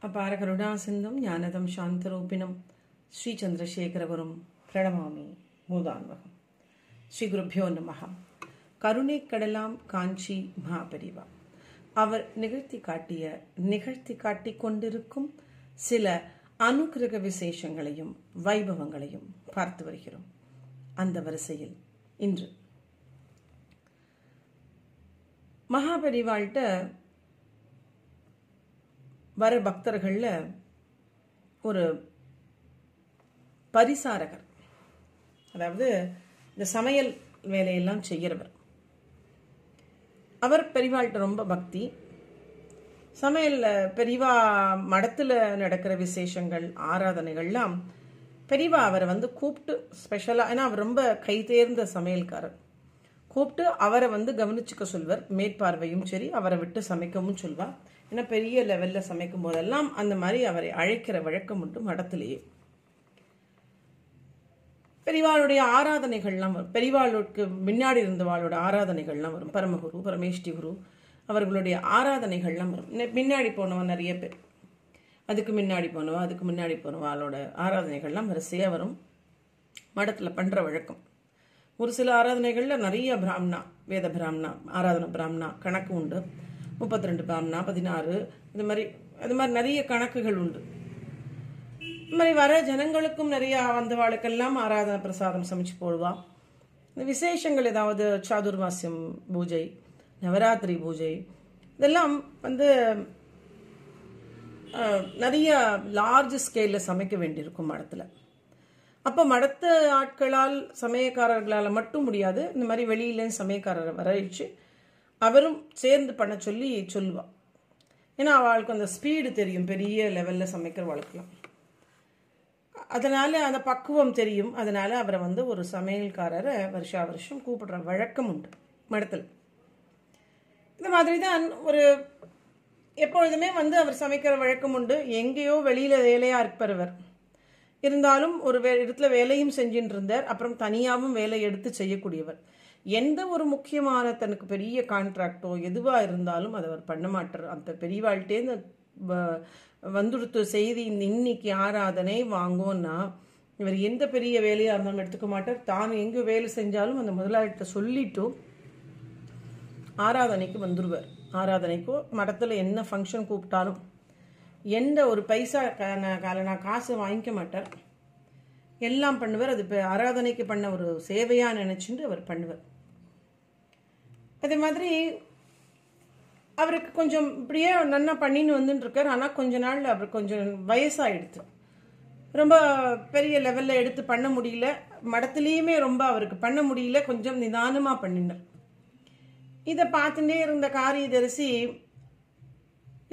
அபார கருணாசிந்தம் ஞானதம் சாந்தரூபிணம். ஸ்ரீ சந்திரசேகரவரும் பிரணமாமி மூதான்வகம் ஸ்ரீ குருப்பியோ நமகா கருணை கடலாம் காஞ்சி மகாபரிவா. அவர் நிகழ்த்தி காட்டிய நிகழ்த்தி காட்டி கொண்டிருக்கும் சில அனுகிரக விசேஷங்களையும் வைபவங்களையும் பார்த்து வருகிறோம். அந்த வரிசையில் இன்று. மகாபரிவாள்கிட்ட வர பக்தர்களில் ஒரு பரிசாரகர். அதாவது இந்த சமையல் வேலையெல்லாம் செய்கிறவர் அவர் பெரிவாள்கிட்ட ரொம்ப பக்தி. சமையலில் பெரிவா மடத்தில் நடக்கிற விசேஷங்கள் ஆராதனைகள்லாம் பெரிவா அவரை வந்து கூப்பிட்டு ஸ்பெஷலாக ஏன்னா அவர் ரொம்ப கைதேர்ந்த சமையல்காரர். கூப்பிட்டு அவரை வந்து கவனிச்சுக்க சொல்வர். மேற்பார்வையும் சரி அவரை விட்டு சமைக்கவும் சொல்வார். ஏன்னா பெரிய லெவலில் சமைக்கும் போதெல்லாம் அந்த மாதிரி அவரை அழைக்கிற வழக்கம் உண்டு மடத்திலேயே. பெரிவாளுடைய ஆராதனைகள்லாம் வரும். பெரிவாளுக்கு முன்னாடி இருந்தவாளோட ஆராதனைகள்லாம் வரும். பரமகுரு பரமேஷ்டி குரு அவர்களுடைய ஆராதனைகள்லாம் வரும். முன்னாடி போனவன் நிறைய பேர். அதுக்கு முன்னாடி போனவா அதுக்கு முன்னாடி போனவாளோட ஆராதனைகள்லாம் வரிசையாக வரும். மடத்தில் பண்ணுற வழக்கம். ஒரு சில ஆராதனைகளில் நிறைய பிராமணா வேத பிராமணா ஆராதனை பிராமணா கணக்கு உண்டு. முப்பத்தி ரெண்டு பிராமணா பதினாறு. இது மாதிரி அது மாதிரி நிறைய கணக்குகள் உண்டு. இது மாதிரி வர ஜனங்களுக்கும் நிறைய வந்தவாளுக்கெல்லாம் ஆராதனை பிரசாதம் சமைச்சு போடுவா. இந்த விசேஷங்கள் ஏதாவது சாதுர்மாசியம் பூஜை நவராத்திரி பூஜை இதெல்லாம் வந்து நிறைய லார்ஜ் ஸ்கேலில் சமைக்க வேண்டியிருக்கும் மடத்தில். அப்போ மடத்த ஆட்களால் சமயக்காரர்களால் மட்டும் முடியாது. இந்த மாதிரி வெளியிலேருந்து சமயக்காரரை வரவழைச்சு அவரும் சேர்ந்து பண்ண சொல்லி சொல்லுவாள் ஏன்னா அவளுக்கு அந்த ஸ்பீடு தெரியும். பெரிய லெவலில் சமைக்கிற வழக்கலாம். அதனால் அந்த பக்குவம் தெரியும். அதனால் அவரை வந்து ஒரு சமையல்காரரை வருஷா வருஷம் கூப்பிடுற வழக்கம் உண்டு. மடத்தில். இந்த மாதிரி தான் ஒரு எப்பொழுதுமே வந்து அவர் சமைக்கிற வழக்கம் உண்டு. எங்கேயோ வெளியில் வேலையாக இருப்பவர். இருந்தாலும் ஒரு வே இடத்துல வேலையும் செஞ்சுட்டு இருந்தார் அப்புறம் தனியாகவும் வேலை எடுத்து செய்யக்கூடியவர். எந்த ஒரு முக்கியமான தனக்கு பெரிய கான்ட்ராக்டோ எதுவாக இருந்தாலும் அதை அவர் பண்ண மாட்டார். அந்த பெரியவாழ்கிட்டேருந்து வந்துடுத்த செய்தி இந்த இன்னைக்கு ஆராதனை வாங்கும்னா இவர் எந்த பெரிய வேலையாக இருந்தாலும் எடுத்துக்க மாட்டார். தான் எங்கே வேலை செஞ்சாலும் அந்த முதலாளிகிட்ட சொல்லிட்டு ஆராதனைக்கு வந்துடுவார் ஆராதனைக்கோ மடத்தில் என்ன ஃபங்க்ஷன் கூப்பிட்டாலும் எந்த ஒரு பைசா நான் காசு வாங்கிக்க மாட்டார். எல்லாம் பண்ணுவார். அது இப்போ ஆராதனைக்கு பண்ண ஒரு சேவையாக நினச்சிட்டு அவர் பண்ணுவார். அதே மாதிரி அவருக்கு கொஞ்சம் இப்படியே நன்னா பண்ணின்னு வந்துட்டுருக்கார் ஆனால் கொஞ்ச நாள் அவர் கொஞ்சம் வயசாகிடுது ரொம்ப பெரிய லெவலில் எடுத்து பண்ண முடியல. மடத்துலேயுமே ரொம்ப அவருக்கு பண்ண முடியல. கொஞ்சம் நிதானமாக பண்ணினார். இதை பார்த்துட்டே இருந்த காரியதரிசி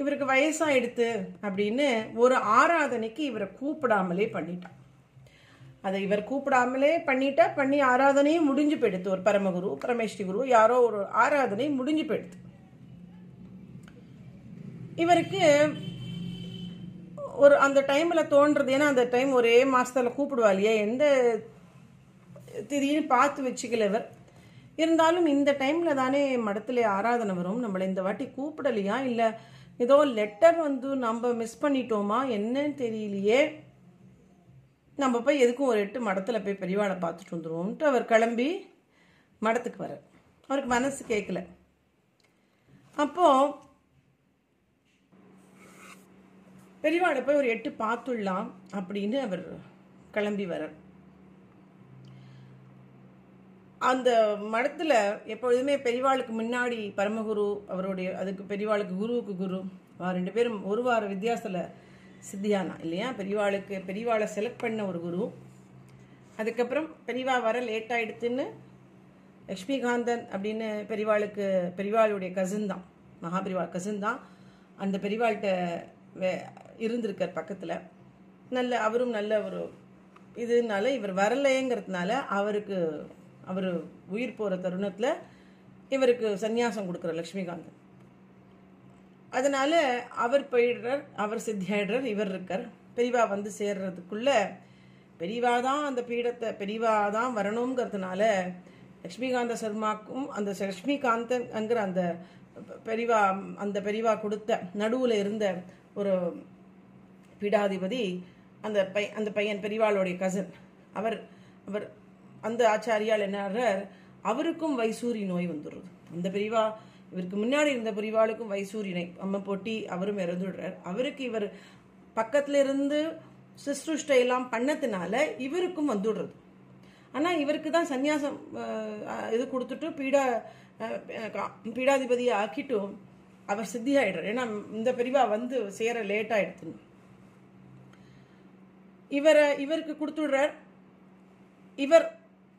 இவருக்கு வயசாயிடுத்து அப்படின்னு ஒரு ஆராதனைக்கு இவரை கூப்பிடாமலே பண்ணிட்டான். அதை இவர் கூப்பிடாமலே பண்ணிட்டா பண்ணி ஆராதனையும் முடிஞ்சு போயிடுத்து. ஒரு பரமகுரு பரமேஸ்வரி குரு யாரோ ஒரு ஆராதனை முடிஞ்சு போயிடுது இவருக்கு ஒரு அந்த டைமில் தோன்றது ஏன்னா அந்த டைம் ஒரே மாதத்தில் கூப்பிடுவா இல்லையா? எந்த திடீர்னு பார்த்து வச்சுக்கல இவர். இருந்தாலும் இந்த டைமில் தானே மடத்தில் ஆராதனை வரும். நம்மளை இந்த வாட்டி கூப்பிடலையா? இல்லை ஏதோ லெட்டர் வந்து நம்ம மிஸ் பண்ணிட்டோமா? என்னன்னு தெரியலையே. நம்ம போய் எதுக்கும் ஒரு எட்டு மடத்தில் போய் பெரியவாளை பார்த்துட்டு வந்துடுவோம்ட்டு அவர் கிளம்பி மடத்துக்கு வர அவருக்கு மனசு கேட்கல அப்போது பெரியவாளை போய் ஒரு எட்டு பார்த்துடலாம் அப்படின்னு அவர் கிளம்பி வரார் அந்த மடத்தில் எப்பொழுதுமே பெரியவாளுக்கு முன்னாடி பரமகுரு அவருடைய அதுக்கு பெரியவாளுக்கு குருவுக்கு குரு ரெண்டு பேரும் ஒரு வார வித்தியாசத்தில் சித்தியானா இல்லையா? பெரியவாளுக்கு பெரியவாளை செலக்ட் பண்ண ஒரு குரு. அதுக்கப்புறம் பெரியவா வர லேட் ஆகிடுத்துன்னு லக்ஷ்மிகாந்தன் அப்படின்னு பெரியவாளுக்கு பெரியவாளுடைய கசின் தான் மகாபெரிவாள் கசின் தான். அந்த பெரியவாள்கிட்ட வே இருந்திருக்கார் பக்கத்தில். நல்ல அவரும் நல்ல ஒரு இதுனால இவர் வரலைங்கிறதுனால அவருக்கு அவர் உயிர் போகிற தருணத்தில் இவருக்கு சந்நியாசம் கொடுக்குற லக்ஷ்மிகாந்தன் அதனால் அவர் போயிடுறார் அவர் சித்தியாயிடுறார் இவர் இருக்கார். பெரியவா வந்து சேர்றதுக்குள்ள பெரியவா தான் அந்த பீடத்தை பெரியவா தான் வரணுங்கிறதுனால லக்ஷ்மிகாந்த சர்மாக்கும் அந்த லக்ஷ்மிகாந்தங்கிற அந்த பெரிவா அந்த பெரிவா கொடுத்த நடுவில் இருந்த ஒரு பீடாதிபதி அந்த பை அந்த பையன் பெரிவாளுடைய கசன் அவர் அவர் அந்த ஆச்சாரியால் என்ன அவருக்கும் வைசூரி நோய் வந்துடுறது அந்த பெரிவா இவருக்கு முன்னாடி இருந்த புரிவாளுக்கும் வைசூரியனை நோய் போட்டி அவரும் இறந்துடுறார். அவருக்கு இவர் பக்கத்துல இருந்து சிஸ்ருஷ்ட எல்லாம் பண்ணதுனால இவருக்கும் வந்துடுறது. ஆனா இவருக்கு தான் சந்நியாசம் இது கொடுத்துட்டு பீடா பீடாதிபதியை ஆக்கிட்டும் அவர் சித்தி ஆயிடுறார் ஏன்னா இந்த பெரியவா வந்து சேர லேட் ஆயிடுத்துன்னு இவரை இவருக்கு கொடுத்துடுறார். இவர்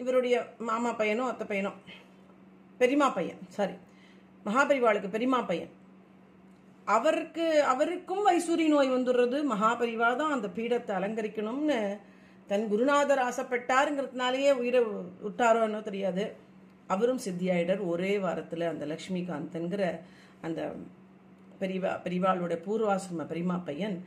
இவருடைய மாமா பையனோ அத்தை பையனோ? பெரியமா பையன் சாரி மகாபரிவாளுக்கு பெரியமா பையன். அவருக்கு அவருக்கும் வைசூரி நோய் வந்துடுறது. மகாபரிவா தான் அந்த பீடத்தை அலங்கரிக்கணும்னு தன் குருநாதர் ஆசைப்பட்டாருங்கிறதுனாலேயே உயிரை விட்டாரோன்னோ தெரியாது. அவரும் சித்தியாயிடர் ஒரே வாரத்தில் அந்த லக்ஷ்மிகாந்த்ங்கிற அந்த பெரியவா பெரிவாளுடைய பூர்வாசிரம பெரியமா பையன்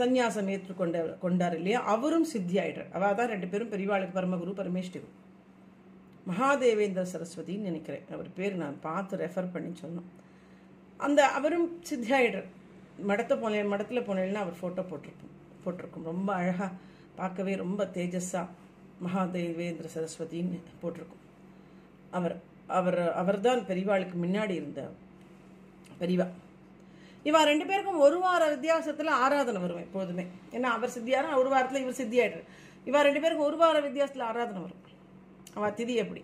சந்நியாசம் ஏற்றுக்கொண்ட கொண்டார் இல்லையா? அவரும் சித்தியாயிடர் அவள் தான் ரெண்டு பேரும் பெரியவாளுக்கு பரமகுரு பரமேஷ்டிகு மகாதேவேந்திர சரஸ்வதின்னு நினைக்கிறேன். அவர் பேர் நான் பார்த்து ரெஃபர் பண்ணி சொன்னோம் அந்த அவரும் சித்தியாயிடுறார். மடத்தை போன மடத்தில் போனேன்னா அவர் ஃபோட்டோ போட்டிருக்கும். போட்டிருக்கோம். ரொம்ப அழகாக பார்க்கவே ரொம்ப தேஜஸாக மகாதேவேந்திர சரஸ்வதின்னு போட்டிருக்கோம். அவர் அவர் அவர்தான் பெரியவாளுக்கு முன்னாடி இருந்த பெரியவா இவா ரெண்டு பேருக்கும் ஒரு வார வித்தியாசத்தில் ஆராதனை வரும் எப்போதுமே. ஏன்னா அவர் சித்தியாரா ஒரு வாரத்தில் இவர் சித்தியாயிடுறார். இவா ரெண்டு பேருக்கும் ஒரு வார வித்தியாசத்தில் ஆராதனை வரும். அவள் திதி எப்படி?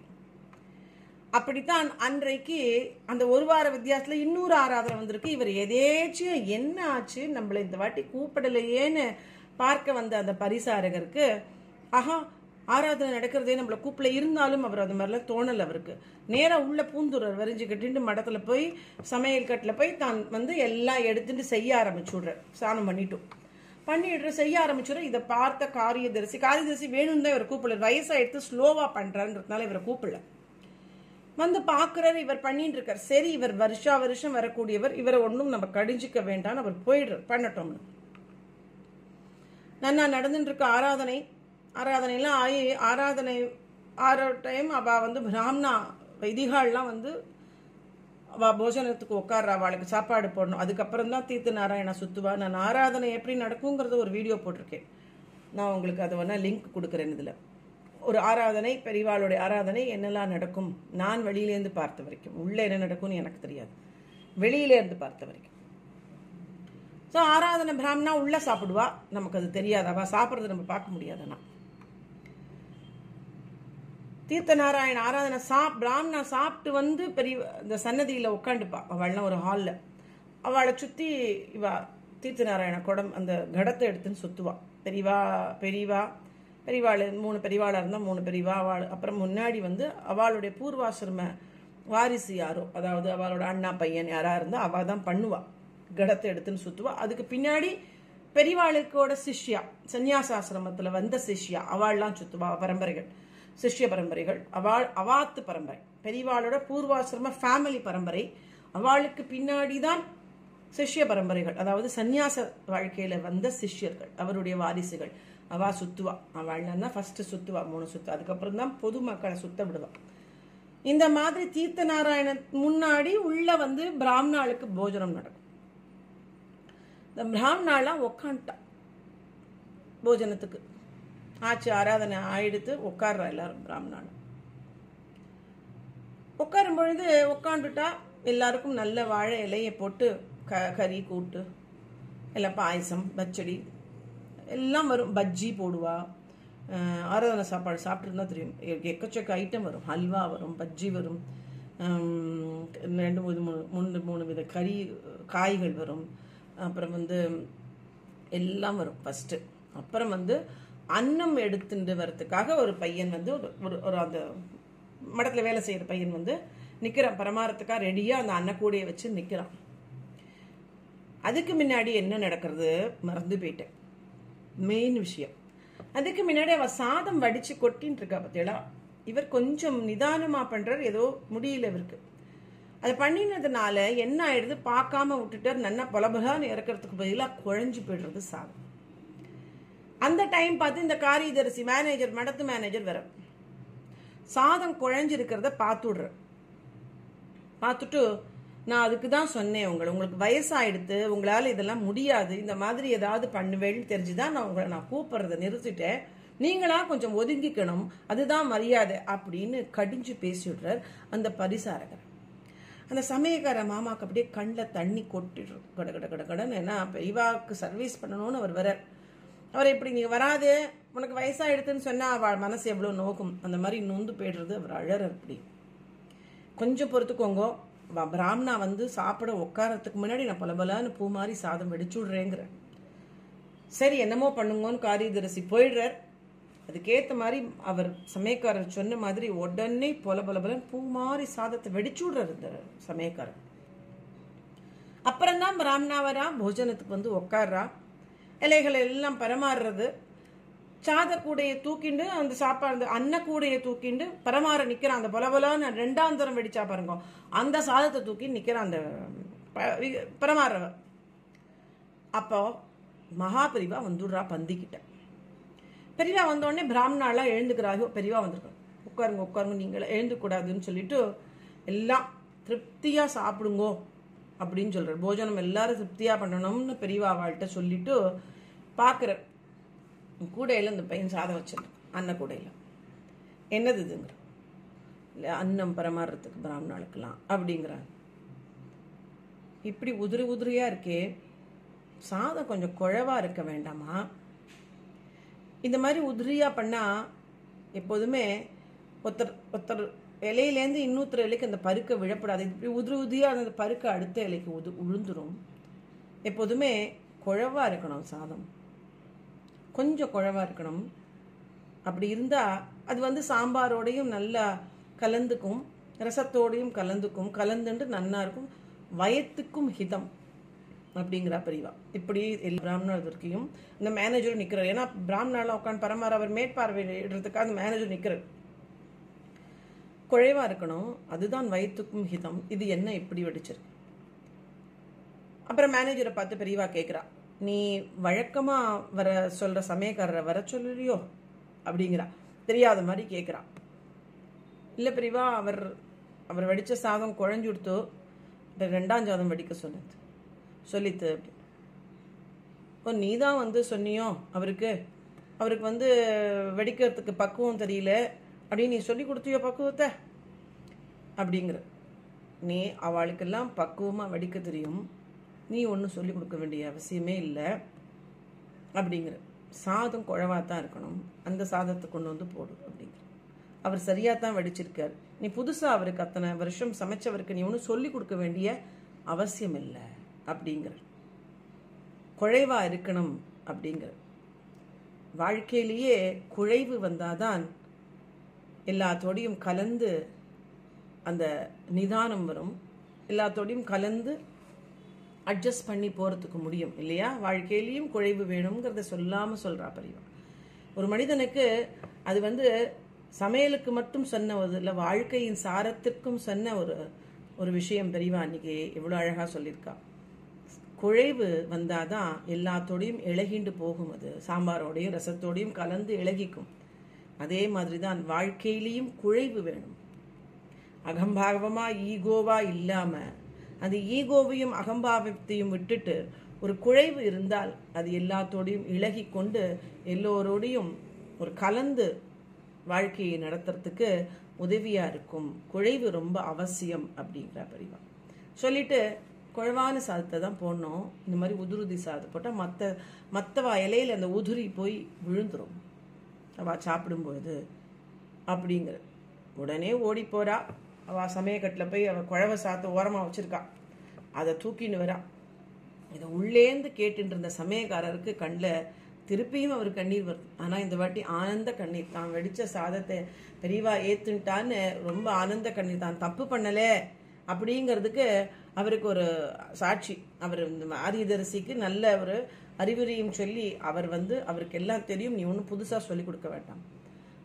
அப்படித்தான் அன்றைக்கு அந்த ஒரு வார வித்தியாசத்துல இன்னொரு ஆராதனை வந்திருக்கு. இவர் எதேச்சும் என்ன ஆச்சு நம்மள இந்த வாட்டி கூப்பிடலையேன்னு பார்க்க வந்த அந்த பரிசாரகருக்கு ஆஹா ஆராதனை நடக்கிறதே நம்மள கூப்பிட இருந்தாலும் அவர் அது மாதிரிலாம் தோணல் அவருக்கு. நேராக உள்ள பூந்துரர் வரிஞ்சு மடத்தில் மடத்துல போய் சமையல் கட்டில் போய் தான் வந்து எல்லாம் எடுத்துட்டு செய்ய ஆரம்பிச்சு விடுறார் ஸ்நானம் பண்ணிட்டோம். பண்ணிடுற செய்ய ஆரம்பிச்சிடும் இதை பார்த்த காரியதரிசி காரியதரிசி வேணும்னு தான் இவர் கூப்பிடல. வயசாக எடுத்து ஸ்லோவாக பண்றாருன்றதுனால இவரை கூப்பிடல. வந்து பார்க்குறாரு இவர் பண்ணிட்டு இருக்கார் சரி இவர் வருஷா வருஷம் வரக்கூடியவர் இவரை ஒன்றும் நம்ம கடிஞ்சிக்க வேண்டாம்னு அவர் போயிடுற பண்ணட்டோம்னு. நன்னா நடந்துட்டு இருக்க ஆராதனை ஆராதனைலாம் ஆயி ஆராதனை ஆற டைம் அவ வந்து பிராமணா வைதிகால்லாம் வந்து வா போஜனத்துக்கு உட்கார்றா அவளுக்கு சாப்பாடு போடணும். அதுக்கப்புறம் தான் தீர்த்த நாராயணா சுத்துவா. நான் ஆராதனை எப்படி நடக்குங்கிறத ஒரு வீடியோ போட்டிருக்கேன். நான் உங்களுக்கு அதை வேணால் லிங்க் கொடுக்குறேன் இதில். ஒரு ஆராதனை பெரியவாளுடைய ஆராதனை என்னெல்லாம் நடக்கும்? நான் வெளியிலேருந்து பார்த்த வரைக்கும். உள்ளே என்ன நடக்கும்னு எனக்கு தெரியாது. வெளியிலேருந்து பார்த்த வரைக்கும். ஸோ ஆராதனை பிராமணா உள்ளே சாப்பிடுவா. நமக்கு அது தெரியாது? அவ சாப்பிட்றது நம்ம பார்க்க முடியாது தீர்த்த நாராயண ஆராதனை சாப் பிராமணா சாப்பிட்டு வந்து பெரிய இந்த சன்னதியில் உட்காந்துப்பா அவள்லாம் ஒரு ஹாலில். அவளை சுற்றி இவா தீர்த்த நாராயண குடம் அந்த கடத்தை எடுத்துன்னு சுற்றுவா பெரியவா பெரியவா பெரியவாள் மூணு பெரியவாளாக இருந்தால் மூணு பெரியவா அவள். அப்புறம் முன்னாடி வந்து அவளுடைய பூர்வாசிரம வாரிசு யாரோ அதாவது அவளோட அண்ணா பையன் யாராக இருந்தால் அவள் தான் பண்ணுவா. கடத்தை எடுத்துன்னு சுற்றுவா அதுக்கு பின்னாடி பெரியவாளுக்கோட சிஷ்யா சந்நியாசாசிரமத்தில் வந்த சிஷ்யா அவள்லாம் சுற்றுவா பரம்பரைகள். சிஷ்ய பரம்பரைகள் அவள் அவாத்து பரம்பரை பெரியவாளோட பூர்வாசிரம ஃபேமிலி பரம்பரை. அவளுக்கு பின்னாடி தான் சிஷ்ய பரம்பரைகள் அதாவது சந்நியாச வாழ்க்கையில வந்த சிஷ்யர்கள் அவருடைய வாரிசுகள். அவா சுத்துவா. அவள் ஃபர்ஸ்ட் சுத்துவா மூணு சுத்து அதுக்கப்புறம் தான் பொது மக்களை சுத்த விடுவா. இந்த மாதிரி தீர்த்த நாராயண முன்னாடி உள்ள வந்து பிராமணாளுக்கு போஜனம் நடக்கும். இந்த பிராமணாலாம் உக்காந்துட்டா போஜனத்துக்கு. ஆச்சு ஆராதனை ஆயிடுத்து உட்கார்றா எல்லாரும் பிராமணாலும் உட்காரும் பொழுது உட்காந்துட்டா எல்லாருக்கும் நல்ல வாழை இலையை போட்டு க கறி கூட்டு எல்லாம் பாயசம் பச்சடி எல்லாம் வரும். பஜ்ஜி போடுவா. ஆராதனை சாப்பாடு சாப்பிட்டுருந்தா தெரியும். எக்கச்சக்க ஐட்டம் வரும். ஹல்வா வரும் பஜ்ஜி வரும். ரெண்டு மூணு மூணு மூணு மூணு வித கறி காய்கள் வரும். அப்புறம் வந்து எல்லாம் வரும் ஃபஸ்ட்டு அப்புறம் வந்து அன்னம் எடுத்துட்டு வரத்துக்காக ஒரு பையன் வந்து ஒரு ஒரு ஒரு அந்த மடத்தில் வேலை செய்கிற பையன் வந்து நிற்கிறான் பரமாரத்துக்காக ரெடியாக அந்த அன்னக்கூடையை வச்சு நிற்கிறான் அதுக்கு முன்னாடி என்ன நடக்கிறது? மறந்து போயிட்டேன். மெயின் விஷயம். அதுக்கு முன்னாடி அவ சாதம் வடிச்சு கொட்டின்னு இருக்கா பார்த்தீங்களா இவர் கொஞ்சம் நிதானமா பண்றார். ஏதோ முடியல இவருக்கு. அதை பண்ணினதுனால என்ன ஆயிடுது? பார்க்காம விட்டுட்டார். நல்லா பலபலான்னு இறக்கிறதுக்கு பதிலாக குழஞ்சு போயிடுறது சாதம். அந்த டைம் பார்த்து இந்த காரியதரிசி மேனேஜர் மடத்து மேனேஜர் வர சாதம் குழஞ்சிருக்கிறத பார்த்துடுற பார்த்துட்டு நான் அதுக்கு தான் சொன்னேன் உங்களை. உங்களுக்கு வயசாயிடுத்து உங்களால் இதெல்லாம் முடியாது. இந்த மாதிரி ஏதாவது பண்ணுவேன்னு தெரிஞ்சுதான் நான் உங்களை நான் கூப்பிட்றத நிறுத்திட்டேன். நீங்களா கொஞ்சம் ஒதுங்கிக்கணும். அதுதான் மரியாதை அப்படின்னு கடிஞ்சு பேசிவிடுறார் அந்த பரிசாரகர். அந்த சமயக்கார மாமாவுக்கு அப்படியே கண்ணில் தண்ணி கொட்டிடுறோம் கட கட கட கடன்னு. ஏன்னா பெரியவாவுக்கு சர்வீஸ் பண்ணணும்னு அவர் வரார் அவர் இப்படி நீ வராது உனக்கு வயசாயிடுதுன்னு சொன்னா அவள் மனசு எவ்வளோ நோக்கும். அந்த மாதிரி நொந்து போயிடுறது அவர் அழற அப்படி. கொஞ்சம் பொறுத்துக்கோங்க. வ- பிராமணா வந்து சாப்பிட உட்காரத்துக்கு முன்னாடி நான் பலபலான்னு பூ மாதிரி சாதம் வெடிச்சு விடுறேங்கிறேன் சரி என்னமோ பண்ணுங்கன்னு காரியதரிசி போயிடுறார். அதுக்கேத்த மாதிரி அவர் சமயக்காரர் சொன்ன மாதிரி உடனே பொல பலபலன்னு பூ மாதிரி சாதத்தை வெடிச்சு விடுறாரு இந்த சமயக்காரர். அப்புறம்தான் பிராமணா வரா போஜனத்துக்கு வந்து உட்கார்றா. இலைகளை எல்லாம் பரமாறுறது. சாத கூடையை தூக்கிண்டு அந்த சாப்பாடு அன்ன கூடையை தூக்கிண்டு பரமாற நிற்கிறான் அந்த பொல பொலன்னு ரெண்டாம் தரம் வெடிச்சா பாருங்க. அந்த சாதத்தை தூக்கி நிற்கிறான் அந்த ப- பரமாறவ அப்போ மகாபெரிவா வந்துடுறா பந்திக்கிட்ட. பெரியவா வந்தோடனே பிராமணாலாம் எழுந்துக்கிறாக பெரியவா வந்திருக்கோம் உட்காருங்க உட்காருங்க நீங்களே எழுந்துக்கூடாதுன்னு சொல்லிட்டு எல்லாம் திருப்தியாக சாப்பிடுங்கோ. அப்படின்னு சொல்றாரு. போஜனம் எல்லாரும் திருப்தியா பண்ணணும்னு பெரியவா சொல்லிட்டு பார்க்குறார் கூடையில இந்த பையன் சாதம் வச்சிருக்கான் அன்ன கூடையில. என்னது இதுங்கிற. இல்லை அன்னம் பரமாறுறதுக்கு பிராமணாளுக்கெல்லாம் அப்படிங்கிறாங்க இப்படி உதிரி உதிரியா இருக்கே. சாதம் கொஞ்சம் குழவா இருக்க வேண்டாமா? இந்த மாதிரி உதிரியா பண்ணா எப்போதுமே ஒருத்தர் ஒருத்தர் இலையிலேருந்து இன்னொருத்தர் இலைக்கு அந்த பருக்க விழப்படாது. இப்படி உதிரி உதிரியா அந்த பருக்க அடுத்த இலைக்கு உது உளுந்துரும். எப்போதுமே குழவா இருக்கணும் சாதம். கொஞ்சம் குழவா இருக்கணும். அப்படி இருந்தா அது வந்து சாம்பாரோடையும் நல்லா கலந்துக்கும். ரசத்தோடையும் கலந்துக்கும். கலந்துட்டு நன்னா இருக்கும். வயத்துக்கும் ஹிதம் அப்படிங்கிறா பெரியவா இப்படி பிராமணர் பிராமணர்களுக்கையும் இந்த மேனேஜரும் நிக்கிறார். ஏன்னா பிராமணாலாம் உட்காந்து பரமாற அவர் மேற்பார்வையிடுறதுக்காக அந்த மேனேஜர் நிக்கிறார். குறைவாக இருக்கணும். அதுதான் வயிற்றுக்கும் ஹிதம். இது என்ன இப்படி வெடிச்சிருக்கு? அப்புறம் மேனேஜரை பார்த்து பெரியவா கேட்குறா நீ வழக்கமாக வர சொல்கிற சமயக்காரரை வர சொல்லுறியோ அப்படிங்கிறா. தெரியாத மாதிரி கேட்குறா இல்லை பெரியவா அவர் அவர் வடித்த சாதம் குழஞ்சு கொடுத்தோ ரெண்டாம் சாதம் வடிக்க சொன்னது. சொல்லித்து ஓ நீ தான் வந்து சொன்னியோ? அவருக்கு அவருக்கு வந்து வெடிக்கிறதுக்கு பக்குவம் தெரியல. அப்படின்னு நீ சொல்லி கொடுத்தியோ பக்குவத்தை? அப்படிங்கிற. நீ அவளுக்கெல்லாம் பக்குவமாக வடிக்க தெரியும். நீ ஒன்றும் சொல்லி கொடுக்க வேண்டிய அவசியமே இல்லை. அப்படிங்கிற. சாதம் குழவாக தான் இருக்கணும். அந்த சாதத்தை கொண்டு வந்து போடு அப்படிங்கிற. அவர் சரியாக தான் வடிச்சிருக்கார். நீ புதுசாக அவருக்கு அத்தனை வருஷம் சமைச்சவருக்கு நீ ஒன்றும் சொல்லி கொடுக்க வேண்டிய அவசியம் இல்லை அப்படிங்கிற. குழைவாக இருக்கணும் அப்படிங்கிற. வாழ்க்கையிலேயே குழைவு வந்தாதான் எல்லாத்தோடையும் கலந்து அந்த நிதானம் வரும். எல்லாத்தோடையும் கலந்து அட்ஜஸ்ட் பண்ணி போறதுக்கு முடியும் இல்லையா? வாழ்க்கையிலையும் குழைவு வேணுங்கிறத சொல்லாம சொல்றா பெரியவா. ஒரு மனிதனுக்கு அது வந்து சமையலுக்கு மட்டும் சொன்ன ஒரு இல்லை வாழ்க்கையின் சாரத்திற்கும் சொன்ன ஒரு ஒரு விஷயம் பெரியவா அன்னைக்கு எவ்வளோ அழகாக சொல்லியிருக்கா. குழைவு வந்தாதான் எல்லாத்தோடையும் இழகிண்டு போகும் அது. சாம்பாரோடையும் ரசத்தோடையும் கலந்து இழகிக்கும் அதே மாதிரி தான் வாழ்க்கையிலையும் குழைவு வேணும். அகம்பாவமா ஈகோவா இல்லாம அந்த ஈகோவையும் அகம்பாவத்தையும் விட்டுட்டு ஒரு குழைவு இருந்தால் அது எல்லாத்தோடையும் இழகி கொண்டு எல்லோரோடையும் ஒரு கலந்து வாழ்க்கையை நடத்துறதுக்கு உதவியா இருக்கும். குழைவு ரொம்ப அவசியம் அப்படிங்கிற பரிவா. சொல்லிட்டு குழவான சாதத்தை தான் போடணும். இந்த மாதிரி உதுருதி சாதத்தை போட்டால் மற்ற மற்ற இலையில் அந்த உதிரி போய் விழுந்துடும் அவள் சாப்பிடும்போது அப்படிங்கிற உடனே ஓடி போறா. அவள் சமயக்கட்டில் போய் அவள் குழவை சாத்து ஓரமாக வச்சிருக்கா. அதை தூக்கின்னு வரா. இதை உள்ளேந்து கேட்டுட்டு இருந்த சமயக்காரருக்கு கண்ணில் திருப்பியும் அவர் கண்ணீர் வருது. ஆனால் இந்த வாட்டி ஆனந்த கண்ணீர். தான் வெடிச்ச சாதத்தை பெரியவா ஏத்துட்டான்னு ரொம்ப ஆனந்த கண்ணீர். தான் தப்பு பண்ணலே அப்படிங்கிறதுக்கு அவருக்கு ஒரு சாட்சி. அவர் இந்த ஆரியதரிசிக்கு நல்ல ஒரு அறிவுரையும் சொல்லி அவர் வந்து அவருக்கு எல்லாம் தெரியும் நீ ஒன்றும் புதுசாக சொல்லி கொடுக்க வேண்டாம்.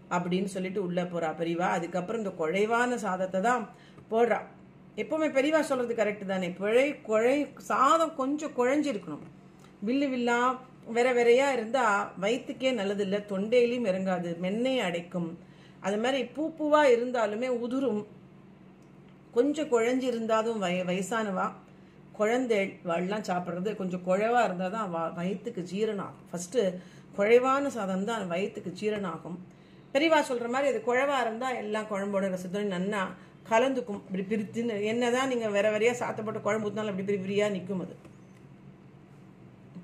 அப்படின்னு சொல்லிட்டு உள்ள போறா பெரியவா. அதுக்கப்புறம் இந்த குழைவான சாதத்தை தான் போடுறா. எப்பவுமே பெரியவா சொல்றது கரெக்டு தானே. பிழை குழை சாதம் கொஞ்சம் குழஞ்சிருக்கணும். வில்லு வில்லா வேற வேறையா இருந்தா வயிற்றுக்கே நல்லதில்லை தொண்டையிலையும் இறங்காது மென்னை அடைக்கும். அது மாதிரி பூ பூவா இருந்தாலுமே உதிரும். கொஞ்சம் குழஞ்சி இருந்தாலும் வய வயசானவா. குழந்தைகள்லாம் சாப்பிட்றது கொஞ்சம் குழவாக இருந்தால் தான் வயிற்றுக்கு ஜீரணம் ஆகும் ஃபஸ்ட்டு குழைவான சாதம் தான் வயிற்றுக்கு ஜீரணம் ஆகும் பெரியவா சொல்கிற மாதிரி அது குழவாக இருந்தால் எல்லாம் குழம்போட ரசத்தோடு நன்னா கலந்துக்கும். இப்படி என்ன தான் நீங்கள் வேற வேறையாக சாத்தப்பட்ட குழம்பு ஊற்றினாலும் அப்படி பிரி பிரியாக நிற்கும் அது.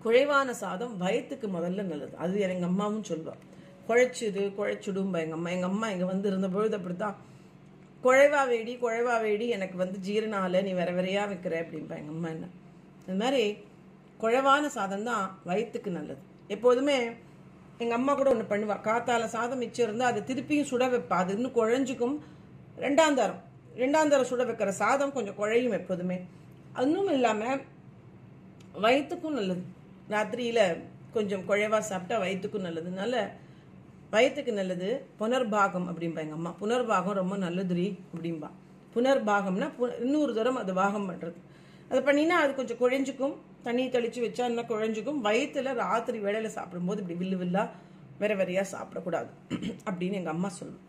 குழைவான சாதம் வயிற்றுக்கு முதல்ல நல்லது. அது எங்கள் அம்மாவும் சொல்லுவாள் குழைச்சிடு குழைச்சிடும்பா எங்கள் அம்மா. எங்கள் அம்மா இங்கே வந்து இருந்த பொழுது அப்படி தான் குழைவா வேடி குழைவா வேடி எனக்கு வந்து ஜீரணால நீ வேற வேறையா வைக்கிற அப்படின்பா எங்கள் அம்மா என்ன. இது மாதிரி குழைவான சாதம் தான் வயிற்றுக்கு நல்லது. எப்போதுமே எங்கள் அம்மா கூட ஒன்று பண்ணுவா. காத்தால சாதம் மிச்சம் இருந்தால் அதை திருப்பியும் சுட வைப்பா. அது இன்னும் குழஞ்சிக்கும். ரெண்டாம் தரம். ரெண்டாம் தரம் சுட வைக்கிற சாதம் கொஞ்சம் குழையும் எப்போதுமே. அதுவும் இல்லாமல் வயிற்றுக்கும் நல்லது. ராத்திரியில் கொஞ்சம் குழைவா சாப்பிட்டா வயிற்றுக்கும் நல்லதுனால வயிற்றுக்கு நல்லது புனர்பாகம் அப்படிம்பா எங்கள் அம்மா. புனர்பாகம் ரொம்ப நல்லதுரி அப்படிம்பா. புனர்பாகம்னா பு- இன்னொரு தரம் அது பாகம் பண்ணுறது அது பண்ணினா அது கொஞ்சம் குழஞ்சிக்கும் தண்ணி தெளித்து வச்சா இன்னும் குழஞ்சிக்கும். வயிற்றுல ராத்திரி வேளையில் சாப்பிடும்போது இப்படி வில்லு வில்லா வேற வேறையா சாப்பிடக்கூடாது. அப்படின்னு எங்கள் அம்மா சொல்லும்.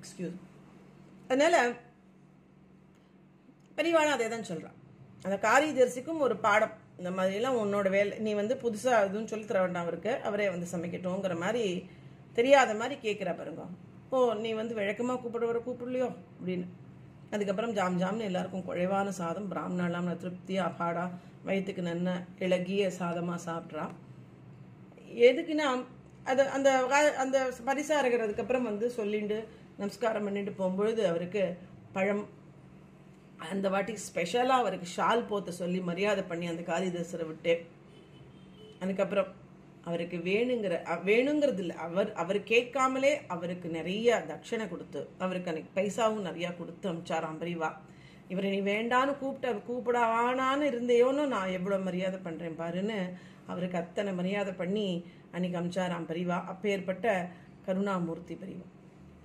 எக்ஸ்கியூஸ் அதனால பெரியவாளும் அதே தான் சொல்கிறான் அந்த காரியதரிசிக்கும் ஒரு பாடம். இந்த மாதிரிலாம் உன்னோட வேலை நீ வந்து புதுசாக எதுவும் சொல்லி தர வேண்டாம் அவருக்கு. அவரே வந்து சமைக்கட்டும்ங்கிற மாதிரி தெரியாத மாதிரி கேட்குறா பாருங்க. ஓ நீ வந்து விளக்கமாக கூப்பிடுவர கூப்பிடலையோ? அப்படின்னு. அதுக்கப்புறம் ஜாம் ஜாம்னு எல்லாருக்கும் குழைவான சாதம் பிராமணாலாம் திருப்தியாக அபாடா வயிற்றுக்கு நன்ன இளகிய சாதமாக சாப்பிட்றா. எதுக்குன்னா அது அந்த அந்த பரிசாரகிறதுக்கு அப்புறம் வந்து சொல்லிட்டு நமஸ்காரம் பண்ணிட்டு போகும்பொழுது அவருக்கு பழம் அந்த வாட்டி ஸ்பெஷலாக அவருக்கு ஷால் போத்த சொல்லி மரியாதை பண்ணி அந்த காளிதாசரை விட்டு அதுக்கப்புறம் அவருக்கு வேணுங்கிற வேணுங்கிறது இல்லை அவர் அவர் கேட்காமலே அவருக்கு நிறைய தட்சணை கொடுத்து அவருக்கு அன்னைக்கு பைசாவும் நிறையா கொடுத்து அமிச்சாராம் பெரியவா இவரை நீ வேண்டான்னு கூப்பிட்ட கூப்பிடானான்னு இருந்தேயோன்னு நான் எவ்வளோ மரியாதை பண்ணுறேன் பாருன்னு அவருக்கு அத்தனை மரியாதை பண்ணி அன்னைக்கு அமிச்சாராம் பெரியவா அப்பேற்பட்ட கருணாமூர்த்தி பரிவா.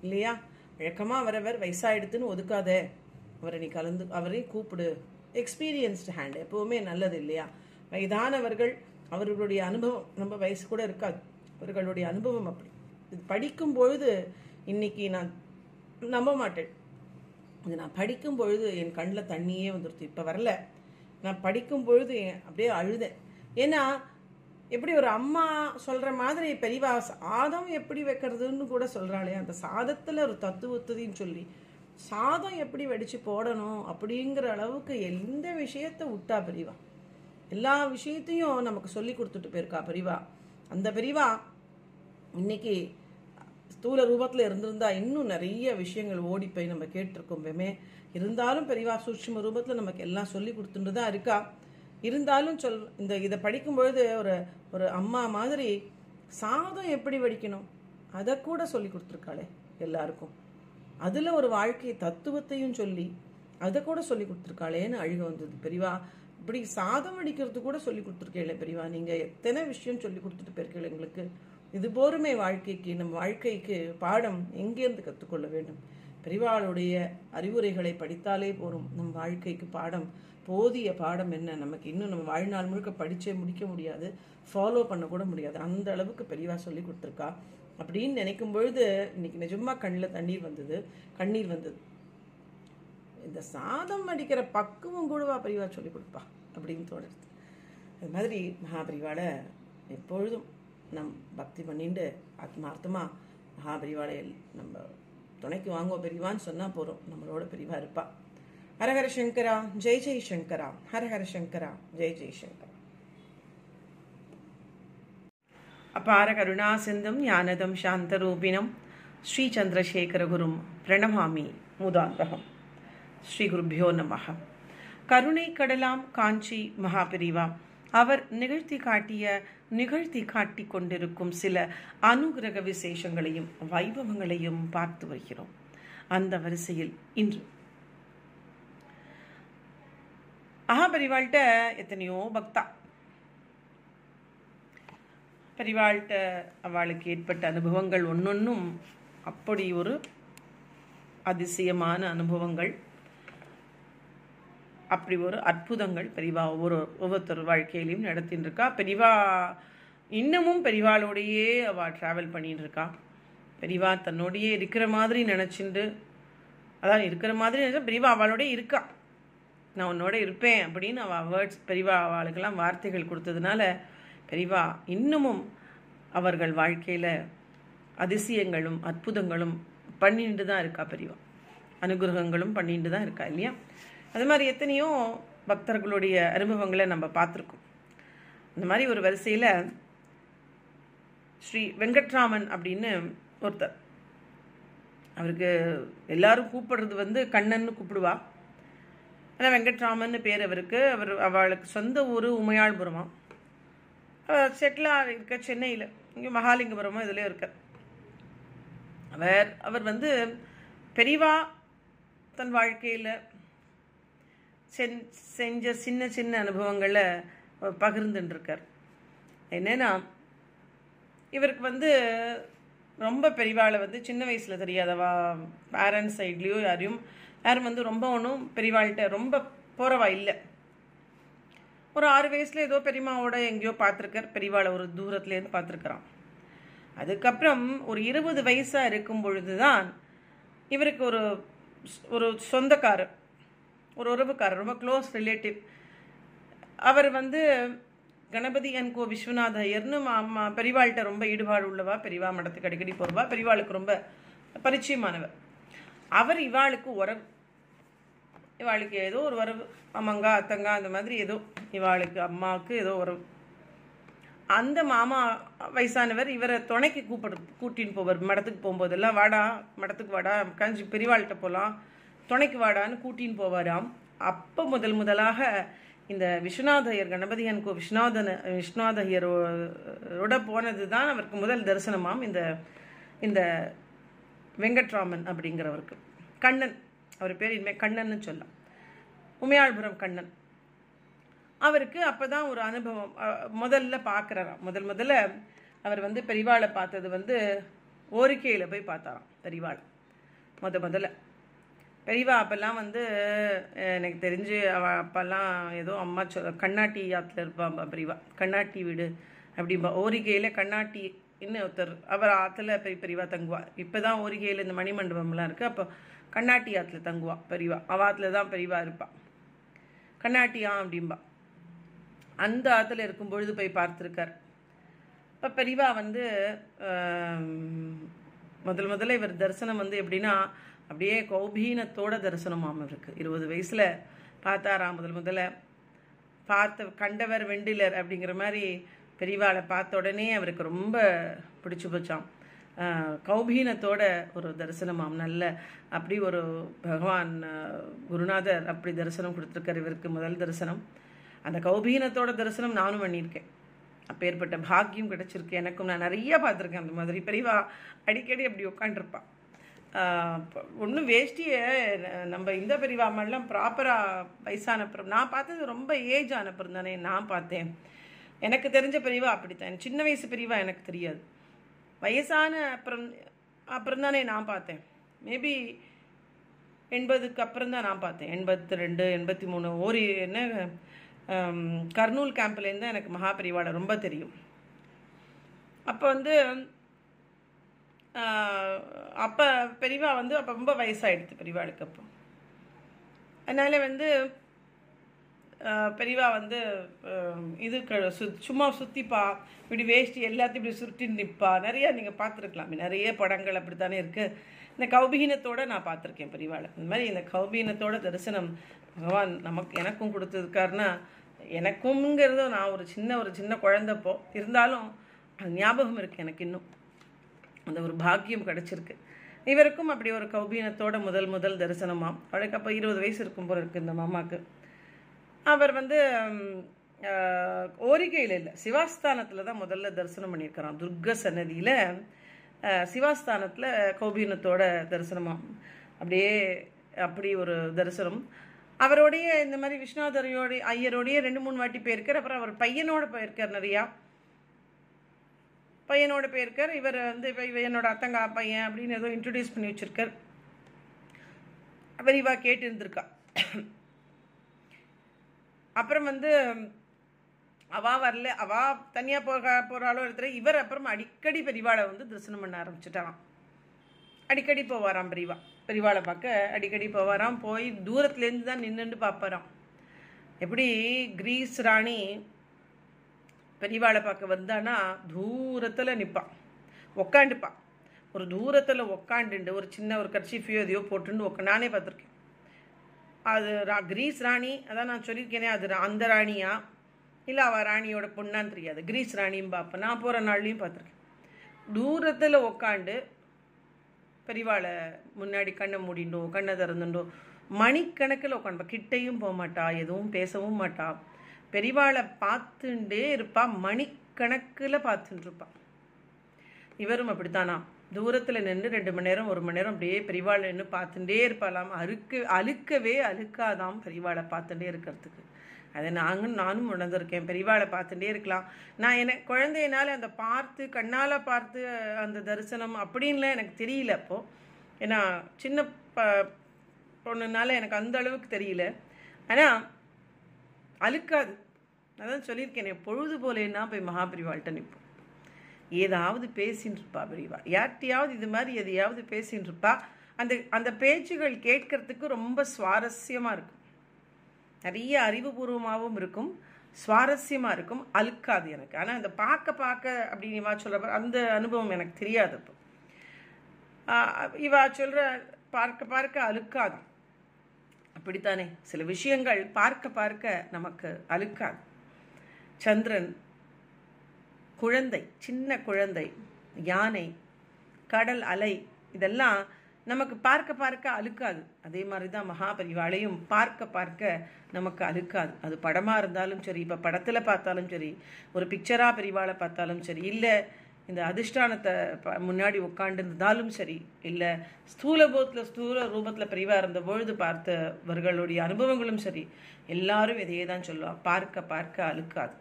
இல்லையா? வழக்கமாக வரவர் வயசாயிடுத்துன்னு ஒதுக்காதே. அவரை நீ கலந்து அவரையும் கூப்பிடு. எக்ஸ்பீரியன்ஸ்டு ஹேண்ட் எப்பவுமே நல்லது இல்லையா? வயதானவர்கள் அவர்களுடைய அனுபவம் ரொம்ப வயசு கூட இருக்காது. அவர்களுடைய அனுபவம் அப்படி. இது படிக்கும் பொழுது இன்னைக்கு நான் நம்ப மாட்டேன். இது நான் படிக்கும் பொழுது என் கண்ணில் தண்ணியே வந்துருச்சு இப்போ வரல. நான் படிக்கும் பொழுது அப்படியே அழுதேன். ஏன்னா எப்படி ஒரு அம்மா சொல்ற மாதிரி பெரியவா சாதம் எப்படி வைக்கிறதுன்னு கூட சொல்கிறாளே அந்த சாதத்துல ஒரு தத்துவத்துதின்னு சொல்லி சாதம் எப்படி வடிச்சு போடணும் அப்படிங்கிற அளவுக்கு எந்த விஷயத்த விட்டா பெரியவா எல்லா விஷயத்தையும் நமக்கு சொல்லி கொடுத்துட்டு போயிருக்கா பெரியவா அந்த பெரியவா இன்னைக்கு ஸ்தூல ரூபத்தில் இருந்திருந்தா இன்னும் நிறைய விஷயங்கள் ஓடி போய் நம்ம கேட்டிருக்கோமே இருந்தாலும் பெரியவா சூட்சம ரூபத்தில் நமக்கு எல்லாம் சொல்லி கொடுத்துட்டு தான் இருக்கா. இருந்தாலும் சொல் இந்த இதை படிக்கும்பொழுது ஒரு ஒரு அம்மா மாதிரி சாதம் எப்படி வடிக்கணும்? அதை கூட சொல்லி கொடுத்துருக்காளே எல்லாருக்கும். அதில் ஒரு வாழ்க்கை தத்துவத்தையும் சொல்லி அதை கூட சொல்லி கொடுத்துருக்காளேன்னு அழுக வந்தது. பெரியவா இப்படி சாதம் அடிக்கிறது கூட சொல்லி கொடுத்துருக்கேன் பெரியவா. நீங்கள் எத்தனை விஷயம் சொல்லி கொடுத்துட்டு போயிருக்கீங்க எங்களுக்கு? இது போருமே வாழ்க்கைக்கு நம் வாழ்க்கைக்கு பாடம் எங்கேருந்து கற்றுக்கொள்ள வேண்டும்? பெரிவாளுடைய அறிவுரைகளை படித்தாலே போரும் நம் வாழ்க்கைக்கு பாடம் போதிய பாடம் என்ன? நமக்கு இன்னும் நம்ம வாழ்நாள் முழுக்க படிச்சே முடிக்க முடியாது. ஃபாலோ பண்ண கூட முடியாது. அந்த அளவுக்கு பெரியவா சொல்லி கொடுத்துருக்கா. அப்படின்னு நினைக்கும் பொழுது இன்னைக்கு நிஜமா கண்ணில் தண்ணீர் வந்தது கண்ணீர் வந்தது. இந்த சாதம் அடிக்கிற பக்குவம் கூடவா பிரிவா சொல்லி கொடுப்பா அப்படின்னு தோணுது. அது மாதிரி மகாபரிவாளை எப்பொழுதும் நம் பக்தி பண்ணிட்டு ஆத்மார்த்தமாக மகாபரிவாளை நம்ம துணைக்கு வாங்குவோம் பெரியவான்னு சொன்னால் போகிறோம் நம்மளோட பெரியவா இருப்பா. ஹரஹர சங்கரா ஜெய் ஜெய் சங்கரா ஹரஹர சங்கரா ஜெய் ஜெய் சங்கரா. அபார கருணா சிந்தும் ஞானதம் சாந்தரூபிணம் ஸ்ரீ சந்திரசேகரகுரும் பிரணமாமி முதாந்தகம். ஸ்ரீ குருபியோ நமः கருணை கடலாம் காஞ்சி மகாபிரிவா. அவர் நிகழ்த்தி காட்டிய நிகழ்த்தி காட்டிக் கொண்டிருக்கும் சில அனுகிரக விசேஷங்களையும் வைபவங்களையும் பார்த்து வருகிறோம். அந்த வரிசையில் இன்று. மகாபரிவாள்கிட்ட எத்தனையோ பக்தா பெரிவாழ்கிட்ட அவளுக்கு ஏற்பட்ட அனுபவங்கள் ஒன்றொன்றும் அப்படி ஒரு அதிசயமான அனுபவங்கள். அப்படி ஒரு அற்புதங்கள் பெரிவா ஒவ்வொரு ஒவ்வொருத்தர் வாழ்க்கையிலையும் நடத்தின்னு இருக்கா பெரிவா இன்னமும் பெரிவாளோடையே அவள் ட்ராவல் பண்ணிட்டு இருக்கா பெரிவா தன்னோடையே இருக்கிற மாதிரி நினச்சிண்டு அதான் இருக்கிற மாதிரி நினச்சா பெரிவா அவளோடய இருக்கா. நான் உன்னோட இருப்பேன் அப்படின்னு அவள் வேர்ட்ஸ் பெரியவா அவளுக்கெல்லாம் வார்த்தைகள் கொடுத்ததுனால பெரியவா இன்னமும் அவர்கள் வாழ்க்கையில் அதிசயங்களும் அற்புதங்களும் பண்ணிட்டு தான் இருக்கா பெரியவா அனுகிரகங்களும் பண்ணிட்டு தான் இருக்கா இல்லையா? அது மாதிரி எத்தனையோ பக்தர்களுடைய அனுபவங்களை நம்ம பார்த்துருக்கோம். இந்த மாதிரி ஒரு வரிசையில் ஸ்ரீ வெங்கட்ராமன் அப்படின்னு ஒருத்தர். அவருக்கு எல்லாரும் கூப்பிடுறது வந்து கண்ணன்னு கூப்பிடுவா. ஆனால் வெங்கட்ராமன் பேர் அவருக்கு. அவர் அவளுக்கு சொந்த ஊர் உமையாள்புரமாக செட்டிலாக இருக்க சென்னையில். இங்கே மகாலிங்கபுரமும் இதுலேயும் இருக்கார் அவர் அவர் வந்து பெரிவா தன் வாழ்க்கையில் சென் செஞ்ச சின்ன சின்ன அனுபவங்களை பகிர்ந்துட்டுருக்கார் என்னென்னா இவருக்கு வந்து ரொம்ப பெரிவாளை வந்து சின்ன வயசில் தெரியாதவா பேரண்ட்ஸ் சைட்லேயோ யாரையும் யாரும் வந்து ரொம்ப ஒன்றும் பெரிவாள்கிட்ட ரொம்ப போகிறவா இல்லை. ஒரு ஆறு வயசில் ஏதோ பெரியம்மாவோட எங்கேயோ பார்த்துருக்கார். பெரியவாளை ஒரு தூரத்துலேருந்து பார்த்துருக்குறான். அதுக்கப்புறம் ஒரு இருபது வயசாக இருக்கும் பொழுது தான் இவருக்கு ஒரு ஒரு சொந்தக்காரர் ஒரு உறவுக்காரர் ரொம்ப க்ளோஸ் ரிலேட்டிவ் அவர் வந்து கணபதி அன் கோ விஸ்வநாத ஐயர்னு அம்மா பெரிவாள்கிட்ட ரொம்ப ஈடுபாடு உள்ளவா பெரியவா மடத்துக்கு அடிக்கடி போடுவா பெரிவாளுக்கு ரொம்ப பரிச்சயமானவர். அவர் இவாளுக்கு உறவு இவாளுக்கு ஏதோ ஒரு உறவு அம்மங்கா அத்தங்கா அந்த மாதிரி ஏதோ இவாளுக்கு அம்மாவுக்கு ஏதோ உறவு அந்த மாமா வயசானவர் இவரை துணைக்கு கூப்பிடு கூட்டின்னு போவார். மடத்துக்கு போகும்போதெல்லாம் வாடா மடத்துக்கு வாடா கஞ்சி பெரியவாள்கிட்ட போகலாம் துணைக்கு வாடான்னு கூட்டின்னு போவாராம். அப்போ முதல் முதலாக இந்த விஸ்வநாதையர் கணபதியன் கோ விஸ்வநாதன விஸ்வநாதையரோட போனது தான் அவருக்கு முதல் தரிசனமாம் இந்த இந்த வெங்கட்ராமன் அப்படிங்கிறவருக்கு. கண்ணன். அவர் பேர் இனிமேல் கண்ணன்னு சொல்லலாம். உமையாள்புரம் கண்ணன். அவருக்கு அப்போ தான் ஒரு அனுபவம் முதல்ல பார்க்குறாராம் முதல் முதல்ல அவர் வந்து பெரிவாளை பார்த்தது வந்து ஓரிக்கையில் போய் பார்த்தாராம் பெரிவாள். முத முதல்ல. பெரியவா அப்போல்லாம் வந்து எனக்கு தெரிஞ்சு அவள் அப்போல்லாம் ஏதோ அம்மா சொல் கண்ணாட்டி ஆற்றுல இருப்பாம்பா பெரியவா கண்ணாட்டி வீடு அப்படிம்பா. ஓரிகையில் கண்ணாட்டி இன்னும் ஒருத்தர் அவர் ஆற்றுல பெரிய பெரியவா தங்குவா இப்போ தான் ஓரிகையில் இந்த மணிமண்டபம்லாம் இருக்குது அப்போ கண்ணாட்டி ஆற்றுல தங்குவா பெரியவா அவள் ஆற்றுல தான் பெரியவா இருப்பாள் கண்ணாட்டியா அப்படிம்பா. அந்த ஆற்றுல இருக்கும் பொழுது போய் பார்த்துருக்கார். இப்போ பெரியவா வந்து முதல் முதல்ல இவர் தரிசனம் வந்து எப்படின்னா அப்படியே கௌபீனத்தோட தரிசனமாம் இருக்கு இருபது வயசில் பார்த்தாராம் முதல் முதல்ல? பார்த்த கண்டவர் வெண்டிலர் அப்படிங்கிற மாதிரி பெரியவாளை பார்த்த உடனே அவருக்கு ரொம்ப பிடிச்சி போச்சான் கௌபீனத்தோட ஒரு தரிசனமாம். நல்ல அப்படி ஒரு பகவான் குருநாதர் அப்படி தரிசனம் கொடுத்துருக்கார் இவருக்கு முதல் தரிசனம். அந்த கௌபீனத்தோட தரிசனம் நானும் பண்ணியிருக்கேன். அப்பேற்பட்ட பாக்கியம் கிடச்சிருக்கு. எனக்கும் நான் நிறைய பார்த்துருக்கேன். அந்த மாதிரி பெரியவா அடிக்கடி அப்படி உட்காண்டிருப்பான் ஒன்றும் வேஷ்டியை நம்ம இந்த பெரியவா மாதிரிலாம் ப்ராப்பராக வயசானப்புறம் நான் பார்த்தது ரொம்ப ஏஜ் ஆனப்புறம் தானே நான் பார்த்தேன். எனக்கு தெரிஞ்ச பிரிவாக அப்படித்தான். சின்ன வயசு பிரிவாக எனக்கு தெரியாது. வயசான அப்புறம் அப்புறம் தானே நான் பார்த்தேன். மேபி எண்பதுக்கு அப்புறம் தான் நான் பார்த்தேன். எண்பத்தி ரெண்டு எண்பத்தி மூணு ஒரு என்ன கர்னூல் கேம்ப்லேருந்து எனக்கு மகாபெரிவாளை ரொம்ப தெரியும். அப்போ வந்து அப்போ பெரியவா வந்து அப்போ ரொம்ப வயசாகிடுது பெரியவாளுக்கு அப்போ. அதனால் வந்து பெரியவா வந்து இது சு சும்மா சுற்றிப்பா இப்படி வேஷ்டி எல்லாத்தையும் இப்படி சுருட்டி நிற்பா நிறையா நீங்கள் பார்த்துருக்கலாமே. நிறைய படங்கள் அப்படி தானே இருக்குது இந்த கௌபீனத்தோடு நான் பார்த்துருக்கேன் பெரியவாளை. இந்த மாதிரி இந்த கௌபீனத்தோட தரிசனம் பகவான் நமக்கு எனக்கும் கொடுத்துருக்காருன்னா எனக்கும்ங்கிறது நான் ஒரு சின்ன ஒரு சின்ன குழந்தப்போ இருந்தாலும் அது ஞாபகம் இருக்குது எனக்கு இன்னும். அந்த ஒரு பாக்கியம் கிடச்சிருக்கு. இவருக்கும் அப்படி ஒரு கௌபீனத்தோட முதல் முதல் தரிசனமாம். அவளுக்கு அப்போ இருபது வயசு இருக்கும் போல இருக்குது இந்த மாமாவுக்கு அவர் வந்து ஓரிகையில் இல்லை சிவாஸ்தானத்தில் தான் முதல்ல தரிசனம் பண்ணியிருக்கிறான். துர்க சன்னதியில் சிவாஸ்தானத்தில் கோபீனத்தோட தரிசனமாக அப்படியே அப்படி ஒரு தரிசனம். அவரோடைய இந்த மாதிரி விஸ்வநாதரையோடைய ஐயரோடைய ரெண்டு மூணு வாட்டி போயிருக்கார். அப்புறம் அவர் பையனோட போயிருக்கார் நிறையா. பையனோட போயிருக்கார். இவர் வந்து இப்போ என்னோட அத்தங்கா பையன் அப்படின்னு ஏதோ இன்ட்ரடியூஸ் பண்ணி வச்சிருக்கார். அவர் இவா கேட்டு இருந்திருக்கா அப்புறம் வந்து அவா வரல. அவா தனியாக போக போகிறாலும் இருக்கிற இவர் அப்புறம் அடிக்கடி பெரிவாளை வந்து தரிசனம் பண்ண ஆரம்பிச்சிட்டாராம். அடிக்கடி போவாராம் பெரிவா. பெரிவாளை பார்க்க அடிக்கடி போவாராம். போய் தூரத்துலேருந்து தான் நின்றுண்டு பார்ப்பாராம். எப்படி கிரீஸ் ராணி பெரியவாளை பார்க்க வந்தானா? தூரத்தில் நிற்பான் உக்காண்டுப்பான் ஒரு தூரத்தில் உக்காண்டுண்டு ஒரு சின்ன ஒரு கர்ச்சிஃபியோ எதையோ போட்டுன்னு உக்க நானே பார்த்துருக்கேன். அது ரா- கிரீஸ் ராணி அதான் நான் சொல்லியிருக்கேனே அது அந்த ராணியா? இல்லை அவள் ராணியோட பொண்ணான்னு தெரியாது. கிரீஸ் ராணியும் பார்ப்பேன் நான் போகிற நாள்லையும் பார்த்துருக்கேன். தூரத்தில் உக்காண்டு பெரிவாளை முன்னாடி கண்ணை மூடிண்டோ கண்ணை திறந்துண்டோ மணிக்கணக்கில் உட்காந்து கிட்டையும் போக மாட்டா எதுவும் பேசவும் மாட்டா. பெரிவாளை பார்த்துட்டே இருப்பா மணிக்கணக்கில் பார்த்துட்டு இருப்பா. இவரும் அப்படித்தானா? தூரத்தில் நின்று ரெண்டு மணி நேரம் ஒரு மணி நேரம் அப்படியே பெரியவாளை நின்று பார்த்துட்டே இருப்பாளாம். அழுக்க அழுக்கவே அழுக்காதாம் பெரிவாளை பார்த்துட்டே இருக்கிறதுக்கு. அதை நாங்கள் நானும் உணர்ந்திருக்கேன். பெரிவாளை பார்த்துட்டே இருக்கலாம். நான் என குழந்தையினால அந்த பார்த்து கண்ணால் பார்த்து அந்த தரிசனம் அப்படின்லாம் எனக்கு தெரியல அப்போது ஏன்னா சின்ன ப பொண்ணுனால எனக்கு அந்த அளவுக்கு தெரியல. ஆனால் அழுக்காது. அதான் சொல்லியிருக்கேனே பொழுது போலேன்னா போய் மகாபிரிவாள்கிட்ட நிற்போம். ஏதாவது பேசின்னு இருப்பா பெரியவா யார்கிட்டயாவது இது மாதிரி எதையாவது பேசின்னு இருப்பா அந்த அந்த பேச்சுகள் கேட்கறதுக்கு ரொம்ப சுவாரஸ்யமாக இருக்கும். நிறைய அறிவுபூர்வமாகவும் இருக்கும் சுவாரஸ்யமாக இருக்கும் அழுக்காது எனக்கு. ஆனால் அந்த பார்க்க பார்க்க அப்படின்னு சொல்கிற அந்த அனுபவம் எனக்கு தெரியாது இப்போ இவா சொல்கிற பார்க்க பார்க்க அழுக்காது? அப்படித்தானே. சில விஷயங்கள் பார்க்க பார்க்க நமக்கு அழுக்காது. சந்திரன் குழந்தை சின்ன குழந்தை யானை கடல் அலை இதெல்லாம் நமக்கு பார்க்க பார்க்க அழுக்காது. அதே மாதிரி தான் மகாபரிவாளையும் பார்க்க பார்க்க நமக்கு அழுக்காது. அது படமாக இருந்தாலும் சரி இப்போ படத்தில் பார்த்தாலும் சரி ஒரு பிக்சராக பெரிவாளை பார்த்தாலும் சரி இல்லை இந்த அதிஷ்டானத்தை ப- முன்னாடி உட்காண்டிருந்தாலும் சரி இல்லை ஸ்தூல போத்தில் ஸ்தூல ரூபத்தில் பிரிவாக இருந்த பொழுது பார்த்தவர்களுடைய அனுபவங்களும் சரி எல்லாரும் இதையே தான் சொல்லுவாள் பார்க்க பார்க்க அழுக்காது.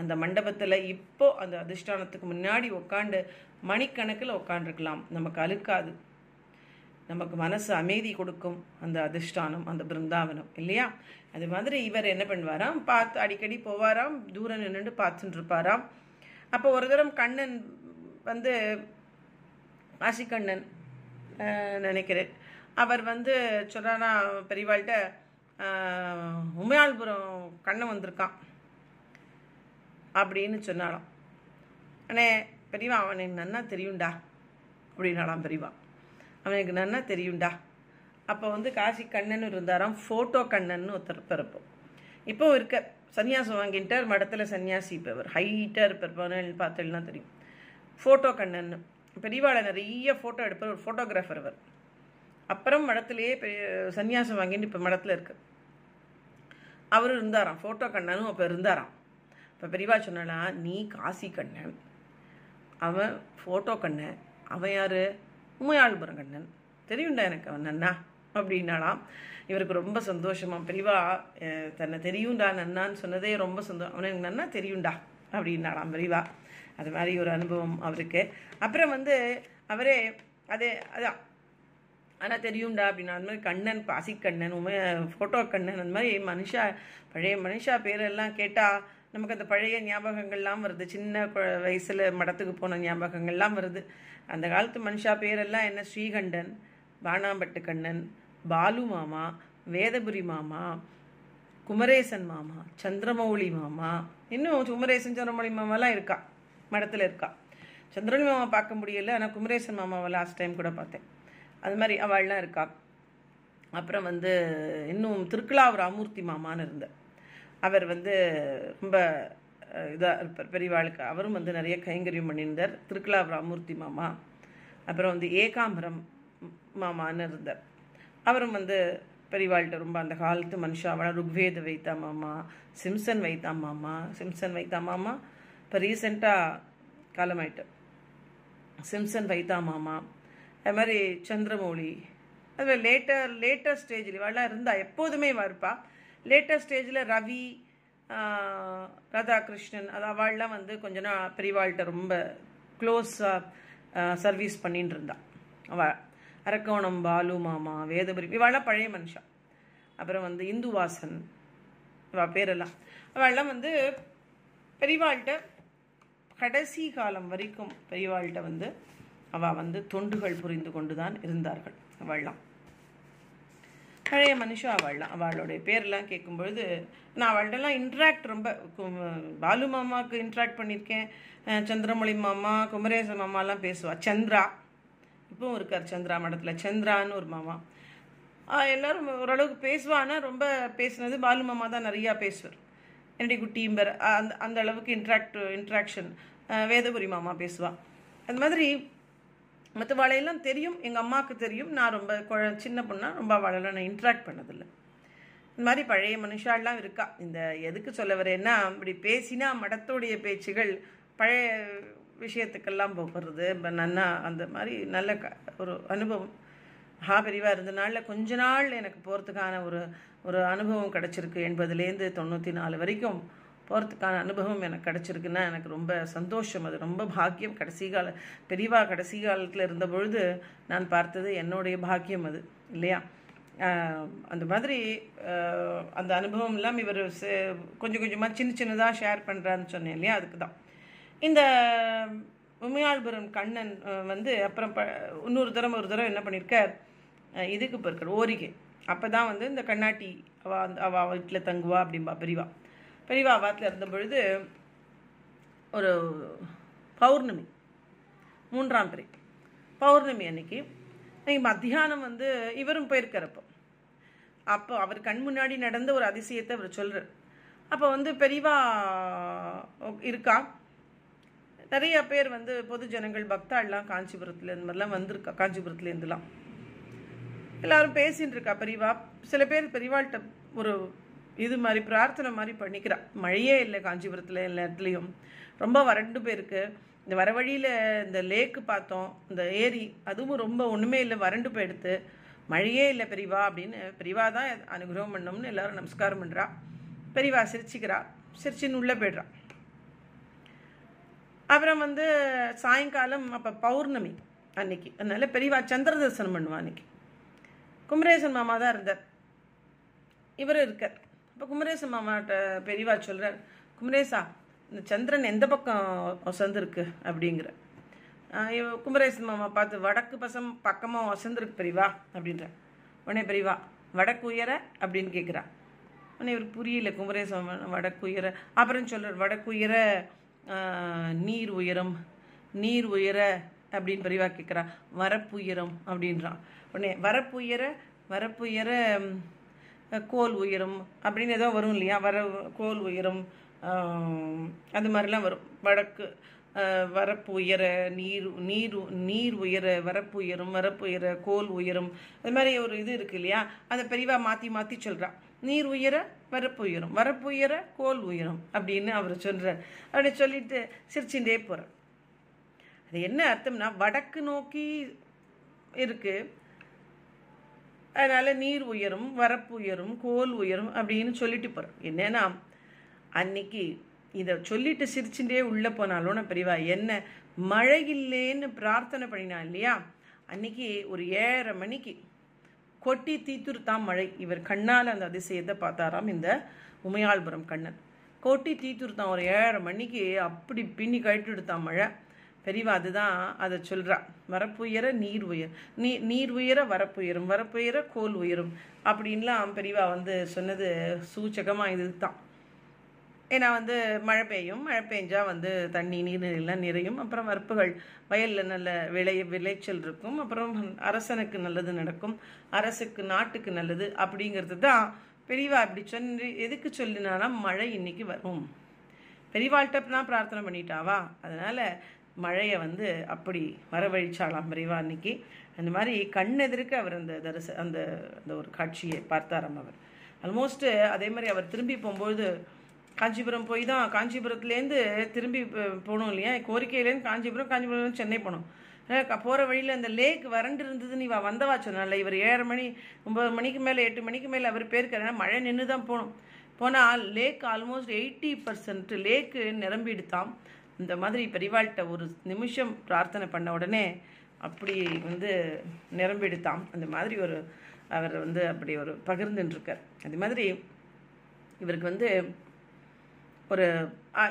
அந்த மண்டபத்தில் இப்போ அந்த அதிஷ்டானத்துக்கு முன்னாடி உட்காந்து மணிக்கணக்கில் உட்காந்துருக்கலாம் நமக்கு அழுக்காது. நமக்கு மனசு அமைதி கொடுக்கும் அந்த அதிஷ்டானம் அந்த பிருந்தாவனம் இல்லையா? அது மாதிரி இவர் என்ன பண்ணுவாராம்? பார்த்து அடிக்கடி போவாராம். தூரம் நின்றுட்டு பார்த்துட்டு இருப்பாராம் அப்போ ஒரு தரம் கண்ணன் வந்து ஆசிக்கண்ணன் நினைக்கிறேன். அவர் வந்து சொல்கிறாரா பெரியவாள்கிட்ட உமையாள்புரம் கண்ணன் வந்திருக்கான். அப்படின்னு சொன்னாலாம் அண்ணே பெரியவா அவனுக்கு நன்னா தெரியும்டா அப்படின்னாலாம் பெரியவா. அவனுக்கு நன்னா தெரியும்டா. அப்போ வந்து காசி கண்ணன் இருந்தாராம் ஃபோட்டோ கண்ணன் ஒருத்தர் பிறப்போம் இப்போ இருக்க சன்னியாசம் வாங்கிட்டார் மடத்தில் சன்னியாசி இப்போ அவர் ஹைட்டாக இருப்பார் பதினேழு பார்த்தேன்னா தெரியும். ஃபோட்டோ கண்ணன் பெரியவாளை நிறைய ஃபோட்டோ எடுப்பார் ஒரு ஃபோட்டோகிராஃபர் அவர். அப்புறம் மடத்திலேயே பெரிய சன்னியாசம் வாங்கிட்டு இப்போ மடத்தில் இருக்கு. அவரும் இருந்தாராம் ஃபோட்டோ கண்ணனும் அப்போ இருந்தாராம். இப்போ பெரியவா சொன்னா நீ காசி கண்ணன். அவன் ஃபோட்டோ கண்ணன். அவன் யார்? உமையாளுபுரம் கண்ணன். தெரியும்டா எனக்கு அவன் நன்னா அப்படின்னாலாம் இவருக்கு ரொம்ப சந்தோஷமா பெரியவா தன்னை தெரியும்டா நன்னான்னு சொன்னதே ரொம்ப சந்தோஷம் அவன் எனக்கு நன்னா தெரியும்டா அப்படின்னாலாம் பெரியவா. அது மாதிரி ஒரு அனுபவம் அவருக்கு. அப்புறம் வந்து அவரே அதே அதான். ஆனால் தெரியும்டா அப்படின்னா அந்த மாதிரி கண்ணன் பாசிக்கண்ணன் உமைய ஃபோட்டோ கண்ணன் அந்த மாதிரி மனுஷா பழைய மனுஷா பேரெல்லாம் கேட்டால் நமக்கு அந்த பழைய ஞாபகங்கள்லாம் வருது. சின்ன வயசில் மடத்துக்கு போன ஞாபகங்கள்லாம் வருது. அந்த காலத்து மனுஷா பேரெல்லாம் என்ன? ஸ்ரீகண்டன் பாணாம்பட்டு கண்ணன் பாலு மாமா வேதபுரி மாமா குமரேசன் மாமா சந்திரமௌலி மாமா. இன்னும் குமரேசன் சந்திரமௌலி மாமாலாம் இருக்கா? மடத்தில் இருக்கா? சந்திரமௌழி மாமா பார்க்க முடியல. ஆனால் குமரேசன் மாமாவை லாஸ்ட் டைம் கூட பார்த்தேன். அது மாதிரி அவள்லாம் இருக்கா. அப்புறம் வந்து இன்னும் திருக்குலா ஒரு அமூர்த்தி மாமான்னு இருந்தேன் அவர் வந்து ரொம்ப இதாக இருப்பார். பெரியவாளுக்கு அவரும் வந்து நிறைய கைங்கரியம் பண்ணியிருந்தார். திருக்கலாபுராமூர்த்தி மாமா அப்புறம் வந்து ஏகாம்பரம் மாமான்னு இருந்தார். அவரும் வந்து பெரியவாள்கிட்ட ரொம்ப அந்த காலத்து மனுஷாவள ருக்வேத வைத்தா மாமா சிம்சன் வைத்தா மாமா சிம்சன் வைத்தா மாமா இப்போ ரீசெண்டாக காலமாயிட்டு. சிம்சன் வைத்தா மாமா அது மாதிரி சந்திரமௌழி அது லேட்டர் லேட்டர் ஸ்டேஜில் இவாளாக இருந்தால் எப்போதுமே இவ லேட்டர் ஸ்டேஜில் ரவி ராதாகிருஷ்ணன் அது அவள்லாம் வந்து கொஞ்ச நாள் பெரியவாள்கிட்ட ரொம்ப க்ளோஸாக சர்வீஸ் பண்ணிட்டு இருந்தா அவள் அரக்கோணம் பாலு மாமா வேதபுரி இவாள்லாம் பழைய மனுஷா. அப்புறம் வந்து இந்துவாசன் இவள் பேரெல்லாம். அவள்லாம் வந்து பெரியவாள்கிட்ட கடைசி காலம் வரைக்கும் பெரியவாள்கிட்ட வந்து அவள் வந்து தொண்டுகள் புரிந்து கொண்டு தான் இருந்தார்கள் அவள்லாம். பழைய மனுஷன் அவள்லாம் அவளுடைய பேர்லாம் கேட்கும்பொழுது நான் அவள்கிட்டலாம் இன்ட்ராக்ட் ரொம்ப பாலு மாமாவுக்கு இன்ட்ராக்ட் பண்ணியிருக்கேன். சந்திரமொழி மாமா குமரேச மாமாலாம் பேசுவாள் சந்திரா. இப்பவும் இருக்கார் சந்திரா மடத்தில். சந்திரான்னு ஒரு மாமா. எல்லோரும் எல்லாரும் ஓரளவுக்கு பேசுவானா ரொம்ப பேசுனது பாலு மாமா தான் நிறையா பேசுவார். என்னடி குட்டியும்பர் அந்த அந்த அளவுக்கு இன்ட்ராக்ட் இன்ட்ராக்ஷன் வேதபுரி மாமா பேசுவாள் அது மாதிரி மற்ற வாழையெல்லாம் தெரியும் எங்கள் அம்மாவுக்கு தெரியும். நான் ரொம்ப குழ சின்ன பொண்ணாக ரொம்ப அவளெல்லாம் நான் இன்ட்ராக்ட் பண்ணதில்லை. இந்த மாதிரி பழைய மனுஷாலாம் இருக்கா? இந்த எதுக்கு சொல்ல வரேன்னா இப்படி பேசினா மடத்தோடைய பேச்சுகள் பழைய விஷயத்துக்கெல்லாம் போகிறது இப்போ நன்னா அந்த மாதிரி நல்ல க ஒரு அனுபவம். மகாபெரிவாக இருந்தனால கொஞ்ச நாள் எனக்கு போகிறதுக்கான ஒரு ஒரு அனுபவம் கிடச்சிருக்கு. எண்பதுலேருந்து தொண்ணூற்றி நாலு வரைக்கும் போகிறதுக்கான அனுபவம் எனக்கு கிடச்சிருக்குன்னா எனக்கு ரொம்ப சந்தோஷம். அது ரொம்ப பாக்கியம். கடைசி கால பெரியவா கடைசி காலத்தில் இருந்த பொழுது நான் பார்த்தது என்னுடைய பாக்கியம் அது இல்லையா? அந்த மாதிரி அந்த அனுபவம் எல்லாம் இவர் கொஞ்சம் கொஞ்சமாக சின்ன சின்னதாக ஷேர் பண்ணுறான்னு சொன்னேன் இல்லையா? அதுக்கு தான் இந்த உமையாள்புரம் கண்ணன் வந்து அப்புறம் ப இன்னொரு தரம் ஒரு தரம் என்ன பண்ணியிருக்கார் இதுக்கு போயிருக்கார் ஓரிகை. அப்போ தான் வந்து இந்த கண்ணாட்டி அவள் அந்த அவள் வீட்டில் தங்குவா அப்படிம்பா பெரியவா பெரிவாபாத்தில் இருந்த பொழுது ஒரு பௌர்ணமி மூன்றாம் பிறை. பௌர்ணமி அன்னைக்கு. அன்னைக்கு மத்தியானம் வந்து இவரும் போயிருக்கிறப்போ. அப்போ அவர் கண் முன்னாடி நடந்த ஒரு அதிசயத்தை அவர் சொல்கிறார் அப்போ வந்து பெரியவா இருக்கா? நிறைய பேர் வந்து பொது ஜனங்கள் பக்தாள்லாம் காஞ்சிபுரத்தில் இந்த மாதிரிலாம் வந்திருக்கா காஞ்சிபுரத்துலேருந்துலாம் எல்லாரும் பேசின்னு இருக்கா பெரியவா சில பேர் பெரியவாள்கிட்ட ஒரு இது மாதிரி பிரார்த்தனை மாதிரி பண்ணிக்கிறா. மழையே இல்லை காஞ்சிபுரத்தில் எல்லா இடத்துலையும். ரொம்ப வறண்டு போயிருக்கு. இந்த வர வழியில் இந்த லேக்கு பார்த்தோம். இந்த ஏரி அதுவும் ரொம்ப ஒன்றுமே இல்லை வறண்டு போயிடுத்து. மழையே இல்லை பெரியவா அப்படின்னு பெரியவா தான் அனுகிரகம் பண்ணோம்னு எல்லாரும் நமஸ்காரம் பண்ணுறா பெரியவா சிரிச்சுக்கிறா. சிரிச்சின்னு உள்ளே போய்ட்றா. அப்புறம் வந்து சாயங்காலம் அப்போ பௌர்ணமி அன்னைக்கு. அதனால பெரியவா சந்திர தரிசனம் பண்ணுவான் அன்னைக்கு. குமரேசன் மாமா தான் இருந்தார். இவரும் இருக்கார். அப்போ குமரேசன் மாமாட்ட பெரியவா சொல்கிறார் குமரேசா இந்த சந்திரன் எந்த பக்கம் வசந்திருக்கு? அப்படிங்கிற. குமரேச மாமா பார்த்து வடக்கு பசம் பக்கமாக வசந்திருக்கு பெரியவா அப்படின்ற உடனே பெரியவா வடக்கு உயர? அப்படின்னு கேட்குறா உடனே இவருக்கு புரியல குமரேச மாமா வடக்கு உயர? அப்புறம் சொல்கிறார் வடக்கு உயர நீர் உயரம் நீர் உயர அப்படின்னு பெரியவா கேட்குறா வரப்புயரம் அப்படின்றான். உடனே வரப்புயர வரப்புயர உயர கோல் உயரும் அப்படின்னு ஏதோ வரும் இல்லையா? வர கோல் உயரும் அது மாதிரிலாம் வரும். வடக்கு வரப்பு உயர நீர் நீர் நீர் உயர வரப்பு உயரும் வரப்பு உயர கோல் உயரும் அது மாதிரி ஒரு இது இருக்கு இல்லையா? அதை பெரியவா மாற்றி மாற்றி சொல்கிறான் நீர் உயர வரப்பு உயரும் வரப்பு உயர கோல் உயரும் அப்படின்னு அவர் சொல்கிறார் அப்படி சொல்லிட்டு சிரிச்சுட்டே போகிறார் அது என்ன அர்த்தம்னா வடக்கு நோக்கி இருக்குது அதனால் நீர் உயரும் வரப்பு உயரும் கோல் உயரும் அப்படின்னு சொல்லிட்டு போகிறோம் என்னன்னா அன்னைக்கு இதை சொல்லிட்டு சிரிச்சுட்டே உள்ளே போனாலும் நான் பெரியவா என்ன மழை இல்லைன்னு பிரார்த்தனை பண்ணினா இல்லையா? அன்னைக்கு ஒரு ஏழரை மணிக்கு கொட்டி தீத்துருத்தான் மழை. இவர் கண்ணால் அந்த அதிசயத்தை பார்த்தாராம் இந்த உமையாள்புரம் கண்ணன். கொட்டி தீத்துருத்தான் ஒரு ஏழரை மணிக்கு அப்படி பின்னி கழட்டிடுத்தான் மழை. பெரியவா அதுதான் அதை சொல்கிறா வரப்புயர நீர் உயர். நீ நீர் உயர வரப்புயரும் வரப்புயர கோல் உயரும். அப்படின்லாம் பெரியவா வந்து சொன்னது சூச்சகமாக இது தான் ஏன்னா வந்து மழை பெய்யும் மழை பெஞ்சால் வந்து தண்ணி நீர் எல்லாம் நிறையும். அப்புறம் வரப்புகள் வயலில் நல்ல விளை விளைச்சல் இருக்கும். அப்புறம் அரசனுக்கு நல்லது நடக்கும். அரசுக்கு நாட்டுக்கு நல்லது அப்படிங்கிறது தான் பெரியவா அப்படி சொல்லி எதுக்கு சொல்லினாலும் மழை இன்னைக்கு வரும். பெரியவாள்கிட்ட தான் பிரார்த்தனை பண்ணிட்டாவா? அதனால மழையை வந்து அப்படி வரவழிச்சாலாம் பெரியவா அன்னைக்கு. அந்த மாதிரி கண் எதிர்க்க அவர் அந்த தரிச அந்த அந்த ஒரு காட்சியை பார்த்தாராம் அவர். ஆல்மோஸ்ட்டு அதே மாதிரி அவர் திரும்பி போகும்போது காஞ்சிபுரம் போய் தான் காஞ்சிபுரத்துலேருந்து திரும்பி போகணும் இல்லையா? கோரிக்கையிலேருந்து காஞ்சிபுரம் காஞ்சிபுரம் சென்னை போனோம். போகிற வழியில் அந்த லேக் வறண்டு இருந்ததுன்னு இவ வந்தவா சொன்னால இவர் ஏழரை மணி ஒம்பது மணிக்கு மேலே எட்டு மணிக்கு மேலே அவர் போயிருக்காரு மழை நின்று தான் போகணும் போனால் lake almost eighty percent lake நிரம்பிடுத்தாம் இந்த மாதிரி பெரிவாள்கிட்ட ஒரு நிமிஷம் பிரார்த்தனை பண்ண உடனே அப்படி வந்து நிரம்பிடுத்தாம் அந்த மாதிரி ஒரு அவர் வந்து அப்படி ஒரு பகிர்ந்துட்டுருக்கார் அது மாதிரி இவருக்கு வந்து ஒரு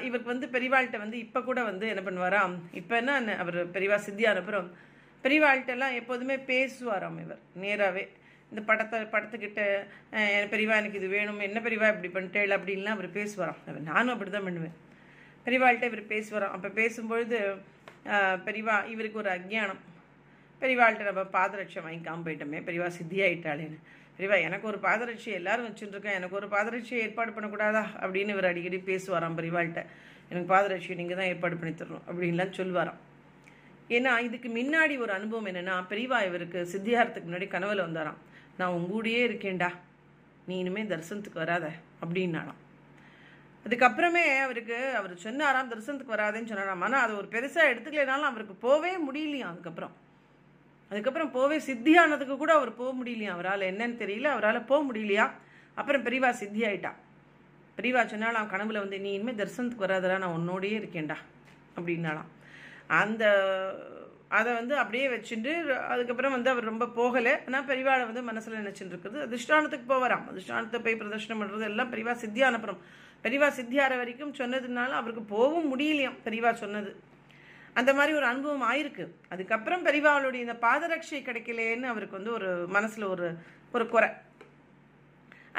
இவருக்கு வந்து பெரியவாள்கிட்ட வந்து இப்போ கூட வந்து என்ன பண்ணுவாராம்? இப்போ என்ன அவர் பெரியவா சித்தியான அப்புறம் பெரியவாள்கிட்டலாம் எப்போதுமே பேசுவாராம் இவர். நேராகவே இந்த படத்தை படத்துக்கிட்ட பெரியவா எனக்கு இது வேணும் என்ன பெரியவா இப்படி பண்ணிட்டேள்? அப்படின்லாம் அவர் பேசுவாராம். அவர் நானும் அப்படி தான் பண்ணுவேன். பெரியவாள்கிட்ட இவர் பேசுவாராம். அப்போ பேசும்பொழுது பெரிவா பெரியவா இவருக்கு ஒரு அஜ்ஞானம். பெரியவாள்கிட்ட நம்ம பாதரட்சை வாங்கிக்காம போயிட்டோமே பெரியவா சித்தியாயிட்டாளேன்னு. பெரியவா எனக்கு ஒரு பாதரட்சி எல்லாரும் வச்சுட்டுருக்கேன் எனக்கு ஒரு பாதரட்சியை ஏற்பாடு பண்ணக்கூடாதா? அப்படின்னு இவர் அடிக்கடி பேசுவாராம் பெரியவாள்கிட்ட எனக்கு பாதரட்சி நீங்கள் தான் ஏற்பாடு பண்ணி தரணும் அப்படின்லாம் சொல்லுவாராம் ஏன்னா இதுக்கு முன்னாடி ஒரு அனுபவம் என்னன்னா பெரியவா இவருக்கு சித்தியாரத்துக்கு முன்னாடி கனவில் வந்தாராம். நான் உங்கூடியே இருக்கேன்டா. நீ இனிமே தரிசனத்துக்கு வராத. அப்படின்னாலாம் அதுக்கப்புறமே அவருக்கு அவர் சொன்னாராம் தரிசனத்துக்கு வராதேன்னு சொன்னாராம். ஆனால் அது ஒரு பெருசாக எடுத்துக்கலைனாலும் அவருக்கு போவே முடியலையாம் அதுக்கப்புறம். அதுக்கப்புறம் போவே சித்தியானதுக்கு கூட அவர் போக முடியலையா அவரால் என்னன்னு தெரியல அவரால் போக முடியலையா? அப்புறம் பெரியவா சித்தி ஆயிட்டா பெரியவா சொன்னாலாம் கனவுல வந்து நீ இனிமேல் தரிசனத்துக்கு வராதரா நான் உன்னோடையே இருக்கேன்டா அப்படின்னாலாம் அந்த அதை வந்து அப்படியே வச்சுட்டு அதுக்கப்புறம் வந்து அவர் ரொம்ப போகலை. ஆனால் பெரியவாளை வந்து மனசில் நினச்சிட்டு இருக்குது. அதிஷ்டானத்துக்கு போவாராம். அதிஷ்டானத்தை போய் பிரதர்ஷனம் பண்ணுறது எல்லாம் பெரியவா சித்தியான அப்புறம் பெரியவா சித்தியார வரைக்கும் சொன்னதுனால அவருக்கு போகவும் முடியலையாம் பெரியவா சொன்னது. அந்த மாதிரி ஒரு அனுபவம் ஆயிருக்கு. அதுக்கப்புறம் பெரியவாளுடைய இந்த பாதரட்சை கிடைக்கலேன்னு அவருக்கு வந்து ஒரு மனசில் ஒரு ஒரு குறை.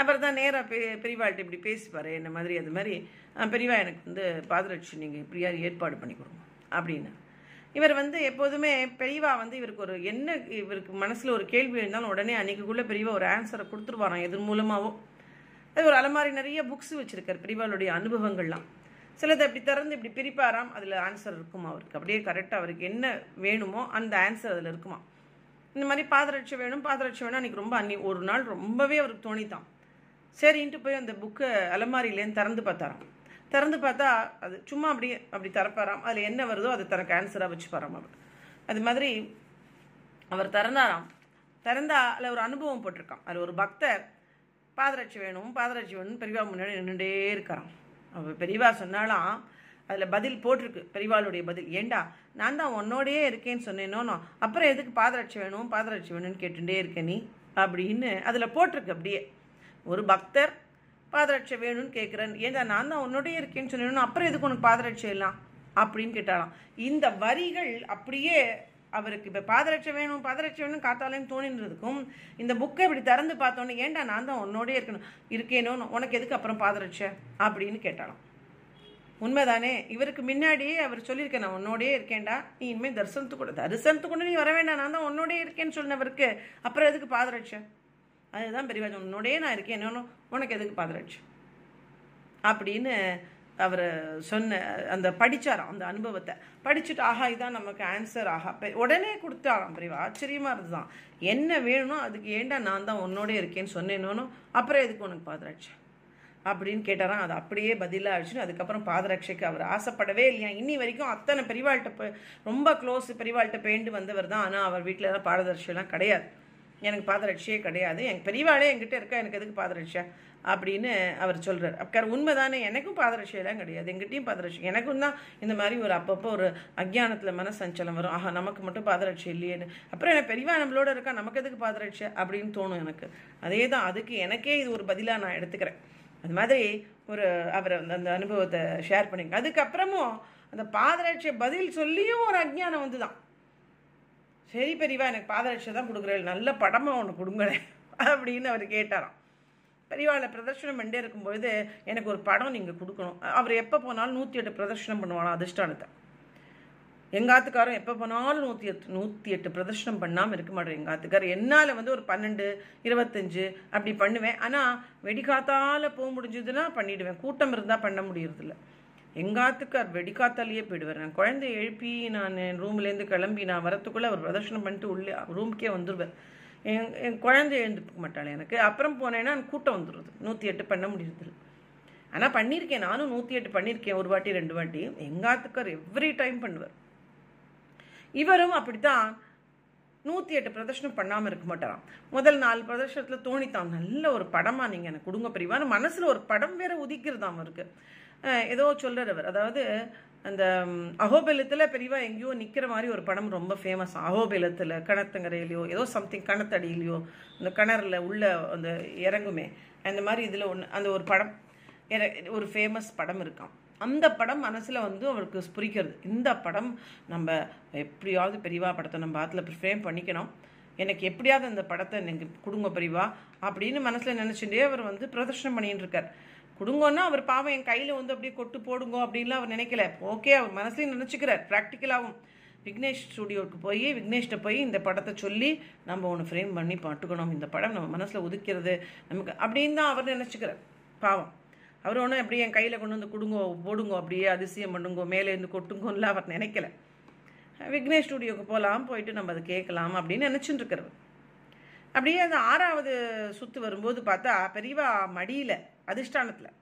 அப்புறம் தான் நேராக பெ பெரியவாள்கிட்ட இப்படி பேசிப்பார் என்ன மாதிரி அது மாதிரி பெரியவா எனக்கு வந்து பாதரட்சி நீங்கள் இப்படியா ஏற்பாடு பண்ணி கொடுங்க அப்படின்னு. இவர் வந்து எப்போதுமே பெரியவா வந்து இவருக்கு ஒரு என்ன இவருக்கு மனசில் ஒரு கேள்வி இருந்தாலும் உடனே அன்னைக்குள்ளே பெரியவா ஒரு ஆன்சரை கொடுத்துருவாராம் எது மூலமாகவோ அது ஒரு அலமாரி நிறைய புக்ஸ் வச்சுருக்கார் பெரியவாளுடைய அனுபவங்கள்லாம். சிலது அப்படி திறந்து இப்படி பிரிப்பாராம் அதில் ஆன்சர் இருக்குமா அவருக்கு? அப்படியே கரெக்டாக அவருக்கு என்ன வேணுமோ அந்த ஆன்சர் அதில் இருக்குமா? இந்த மாதிரி பாதரட்சை வேணும் பாதரட்சம் வேணும் அன்றைக்கி ரொம்ப அன்னி ஒரு நாள் ரொம்பவே அவருக்கு தோணித்தான். சரின்ட்டு போய் அந்த புக்கை அலமாரியிலேருந்து திறந்து பார்த்தாராம். திறந்து பார்த்தா அது சும்மா அப்படியே அப்படி திறப்பாராம். அதில் என்ன வருதோ அதை தனக்கு ஆன்சராக வச்சுப்பாராம் அவர். அது மாதிரி அவர் திறந்தாராம். திறந்தா அதில் ஒரு அனுபவம் போட்டிருக்கான் அதில் ஒரு பக்தர் பாதராட்சி வேணும் பாதராட்சி வேணும் பெரியவா முன்னாடி நின்றுட்டே இருக்கிறான் அவர் பெரியவா சொன்னாலாம் அதில் பதில் போட்டிருக்கு பெரியவாளுடைய பதில். ஏண்டா நான் தான் உன்னோடையே இருக்கேன்னு சொன்னேனோனோ அப்புறம் எதுக்கு பாதராட்சி வேணும் பாதராட்சி வேணும்னு கேட்டுட்டே இருக்க நீ? அப்படின்னு அதில் போட்டிருக்கு அப்படியே. ஒரு பக்தர் பாதராட்சி வேணும்னு கேட்குறேன் ஏண்டா நான் தான் உன்னோடயே இருக்கேன்னு சொன்னேன்னு அப்புறம் எதுக்கு உனக்கு பாதராட்சி எல்லாம்? அப்படின்னு கேட்டாலாம் இந்த வரிகள் அப்படியே அவருக்கு இப்போ பாதரட்சை வேணும் பாதரட்சை வேணும் காத்தாலேன்னு தோணின்றதுக்கும் இந்த புக்கை இப்படி திறந்து பார்த்தோன்னே ஏண்டா நான் தான் உன்னோடயே இருக்கணும்? இருக்கேனோ உனக்கு எதுக்கு அப்புறம் பாதரட்சை? அப்படின்னு கேட்டாலும் உண்மைதானே? இவருக்கு முன்னாடியே அவர் சொல்லியிருக்கேன் நான் உன்னோடயே இருக்கேன்டா நீ இனிமேல் தரிசனத்துக்கு கூட தரிசனத்துக்கு கூட நீ வர வேண்டாம் நான் தான் உன்னோடயே இருக்கேன்னு சொன்னவருக்கு. அப்புறம் எதுக்கு பாதரட்சை? அதுதான் பெரியவாஜன் சொன்ன, உன்னோடயே நான் இருக்கேன் என்னன்னு உனக்கு எதுக்கு பாதரட்சை? அப்படின்னு அவர் சொன்ன அந்த படிச்சாராம் அந்த அனுபவத்தை. படிச்சுட்டு ஆஹா இதான் நமக்கு ஆன்சர் ஆஹா. உடனே கொடுத்தாராம் பிரிவா. ஆச்சரியமா இருந்துதான். என்ன வேணும்னோ அதுக்கு ஏண்டா நான் தான் உன்னோட இருக்கேன்னு சொன்னேனோனோ அப்புறம் எதுக்கு உனக்கு பாதராட்சி? அப்படின்னு கேட்டாராம். அது அப்படியே பதிலாக ஆயிடுச்சு அதுக்கப்புறம் பாதரட்சைக்கு அவர் ஆசைப்படவே இல்லையா? இன்னி வரைக்கும் அத்தனை பெரியவாள்கிட்ட போய் ரொம்ப க்ளோஸ் பெரியவாள்கிட்ட பேண்டு வந்தவர் தான். ஆனால் அவர் வீட்டில் எல்லாம் பாதரட்சையெல்லாம் கிடையாது. எனக்கு பாதரட்சியே கிடையாது. என் பெரியவாளே என்கிட்ட இருக்கா? எனக்கு எதுக்கு பாதரட்சை? அப்படின்னு அவர் சொல்கிறார் அக்கார் உண்மைதானே? எனக்கும் பாதரட்சியெல்லாம் கிடையாது. எங்கிட்டையும் பாதரட்சி எனக்கும் தான் இந்த மாதிரி ஒரு அப்பப்போ ஒரு அக்ஞானத்தில் மனசஞ்சலம் வரும். ஆஹா நமக்கு மட்டும் பாதரட்சி இல்லையேன்னு. அப்புறம் என்ன பெரியவா நம்மளோட இருக்கா? நமக்கு எதுக்கு பாதரட்சி அப்படின்னு தோணும் எனக்கு. அதே தான் அதுக்கு எனக்கே இது ஒரு பதிலாக நான் எடுத்துக்கிறேன். அது மாதிரி ஒரு அவர் அந்த அந்த அனுபவத்தை ஷேர் பண்ணிங்க. அதுக்கப்புறமும் அந்த பாதரட்சியை பதில் சொல்லியும் ஒரு அஜ்ஞானம் வந்து தான் சரி பெரியவா எனக்கு பாதரட்சியை தான் கொடுக்குறேன். நல்ல படமாக ஒன்று கொடுங்களேன் அப்படின்னு அவர் கேட்டாராம். பெரியவாளை பிரதர்ஷனம் பண்ணிட்டே இருக்கும்பொழுது எனக்கு ஒரு படம் நீங்கள் கொடுக்கணும். அவர் எப்போ போனாலும் நூற்றி எட்டு பிரதர்ஷனம் பண்ணுவானா அதிர்ஷ்டானத்தை. எங்காத்துக்காரன் எப்போ போனாலும் நூற்றி எட்டு நூற்றி எட்டு பிரதர்ஷனம் பண்ணாமல் இருக்க மாட்டேன் எங்காத்துக்காரர் என்னால் வந்து ஒரு பன்னெண்டு இருபத்தஞ்சு அப்படி பண்ணுவேன். ஆனால் வெடிக்காத்தால் போக முடிஞ்சதுன்னா பண்ணிடுவேன். கூட்டம் இருந்தால் பண்ண முடியறதில்ல. எங்காத்துக்கார் வெடிக்காத்தாலேயே போயிடுவார். நான் குழந்தைய எழுப்பி நான் என் ரூம்லேருந்து கிளம்பி நான் வரத்துக்குள்ளே அவர் பிரதர்ஷனம் பண்ணிட்டு உள்ளே ரூமுக்கே வந்துடுவேன் என் என் குழந்தை எழுந்துக்க மாட்டாள் எனக்கு. அப்புறம் போனேன்னா கூட்டம் வந்துடுது நூற்றி எட்டு பண்ண முடியறதில்ல. ஆனால் பண்ணியிருக்கேன் நானும் நூற்றி எட்டு பண்ணியிருக்கேன் ஒரு வாட்டி ரெண்டு வாட்டி. எங்காத்துக்கார் எவ்ரி டைம் பண்ணுவார். இவரும் அப்படித்தான். நூற்றி எட்டு பிரதர்ஷனம் பண்ணாமல் இருக்க மாட்டாராம். முதல் நாலு பிரதர்ஷனத்தில் தோணித்தான். நல்ல ஒரு படமாக நீங்கள் எனக்கு கொடுங்க பிரிவான்னு மனசில் ஒரு படம் வேற உதிக்கிறதாம் அவருக்கு. ஏதோ சொல்கிறார் அவர். அதாவது அந்த ம், பெரியவா எங்கேயோ நிற்கிற மாதிரி ஒரு படம் ரொம்ப ஃபேமஸ் அகோபெலத்தில் கணத்தங்கரையிலையோ ஏதோ சம்திங் கணத்தடியிலையோ அந்த கிணறுல உள்ள அந்த இறங்குமே. அந்த மாதிரி இதில் ஒன்று அந்த ஒரு படம் ஒரு ஃபேமஸ் படம் இருக்கான் அந்த படம் மனசில் வந்து அவருக்கு புரிக்கிறது இந்த படம் நம்ம எப்படியாவது பெரியவா படத்தை நம்ம ஆற்றுல ஃப்ரேம் பண்ணிக்கணும். எனக்கு எப்படியாவது அந்த படத்தை எனக்கு கொடுங்க பெரியவா அப்படின்னு மனசில் நினச்சிட்டே அவர் வந்து பிரதர்ஷனம் பண்ணிட்டு இருக்கார். கொடுங்கன்னா அவர் பாவம் என் கையில் வந்து அப்படியே கொட்டு போடுங்க அப்படின்லாம் அவர் நினைக்கல. ஓகே அவர் மனசுலையும் நினச்சிக்கிறார். ப்ராக்டிக்கலாகவும் விக்னேஷ் ஸ்டுடியோவுக்கு போய் விக்னேஷ்கிட்ட போய் இந்த படத்தை சொல்லி நம்ம ஒன்று ஃப்ரேம் பண்ணி பாட்டுக்கணும் இந்த படம் நம்ம மனசில் உதிக்கிறது. நமக்கு அப்படின்னு தான் அவர் நினச்சிக்கிறார். பாவம். அவர் ஒன்றும் அப்படியே என் கையில் கொண்டு வந்து கொடுங்கோ போடுங்கோ அப்படியே அதிசயம் பண்ணுங்கோ மேலே இருந்து கொட்டுங்கோன்னுலாம் அவர் நினைக்கல. விக்னேஷ் ஸ்டுடியோக்கு போகலாம் போயிட்டு நம்ம அதை கேட்கலாம் அப்படின்னு நினச்சிட்டு இருக்கிறவர். அப்படியே அந்த ஆறாவது சுற்று வரும்போது பார்த்தா பெரியவா மடியில் அதிஷ்டானத்தில்.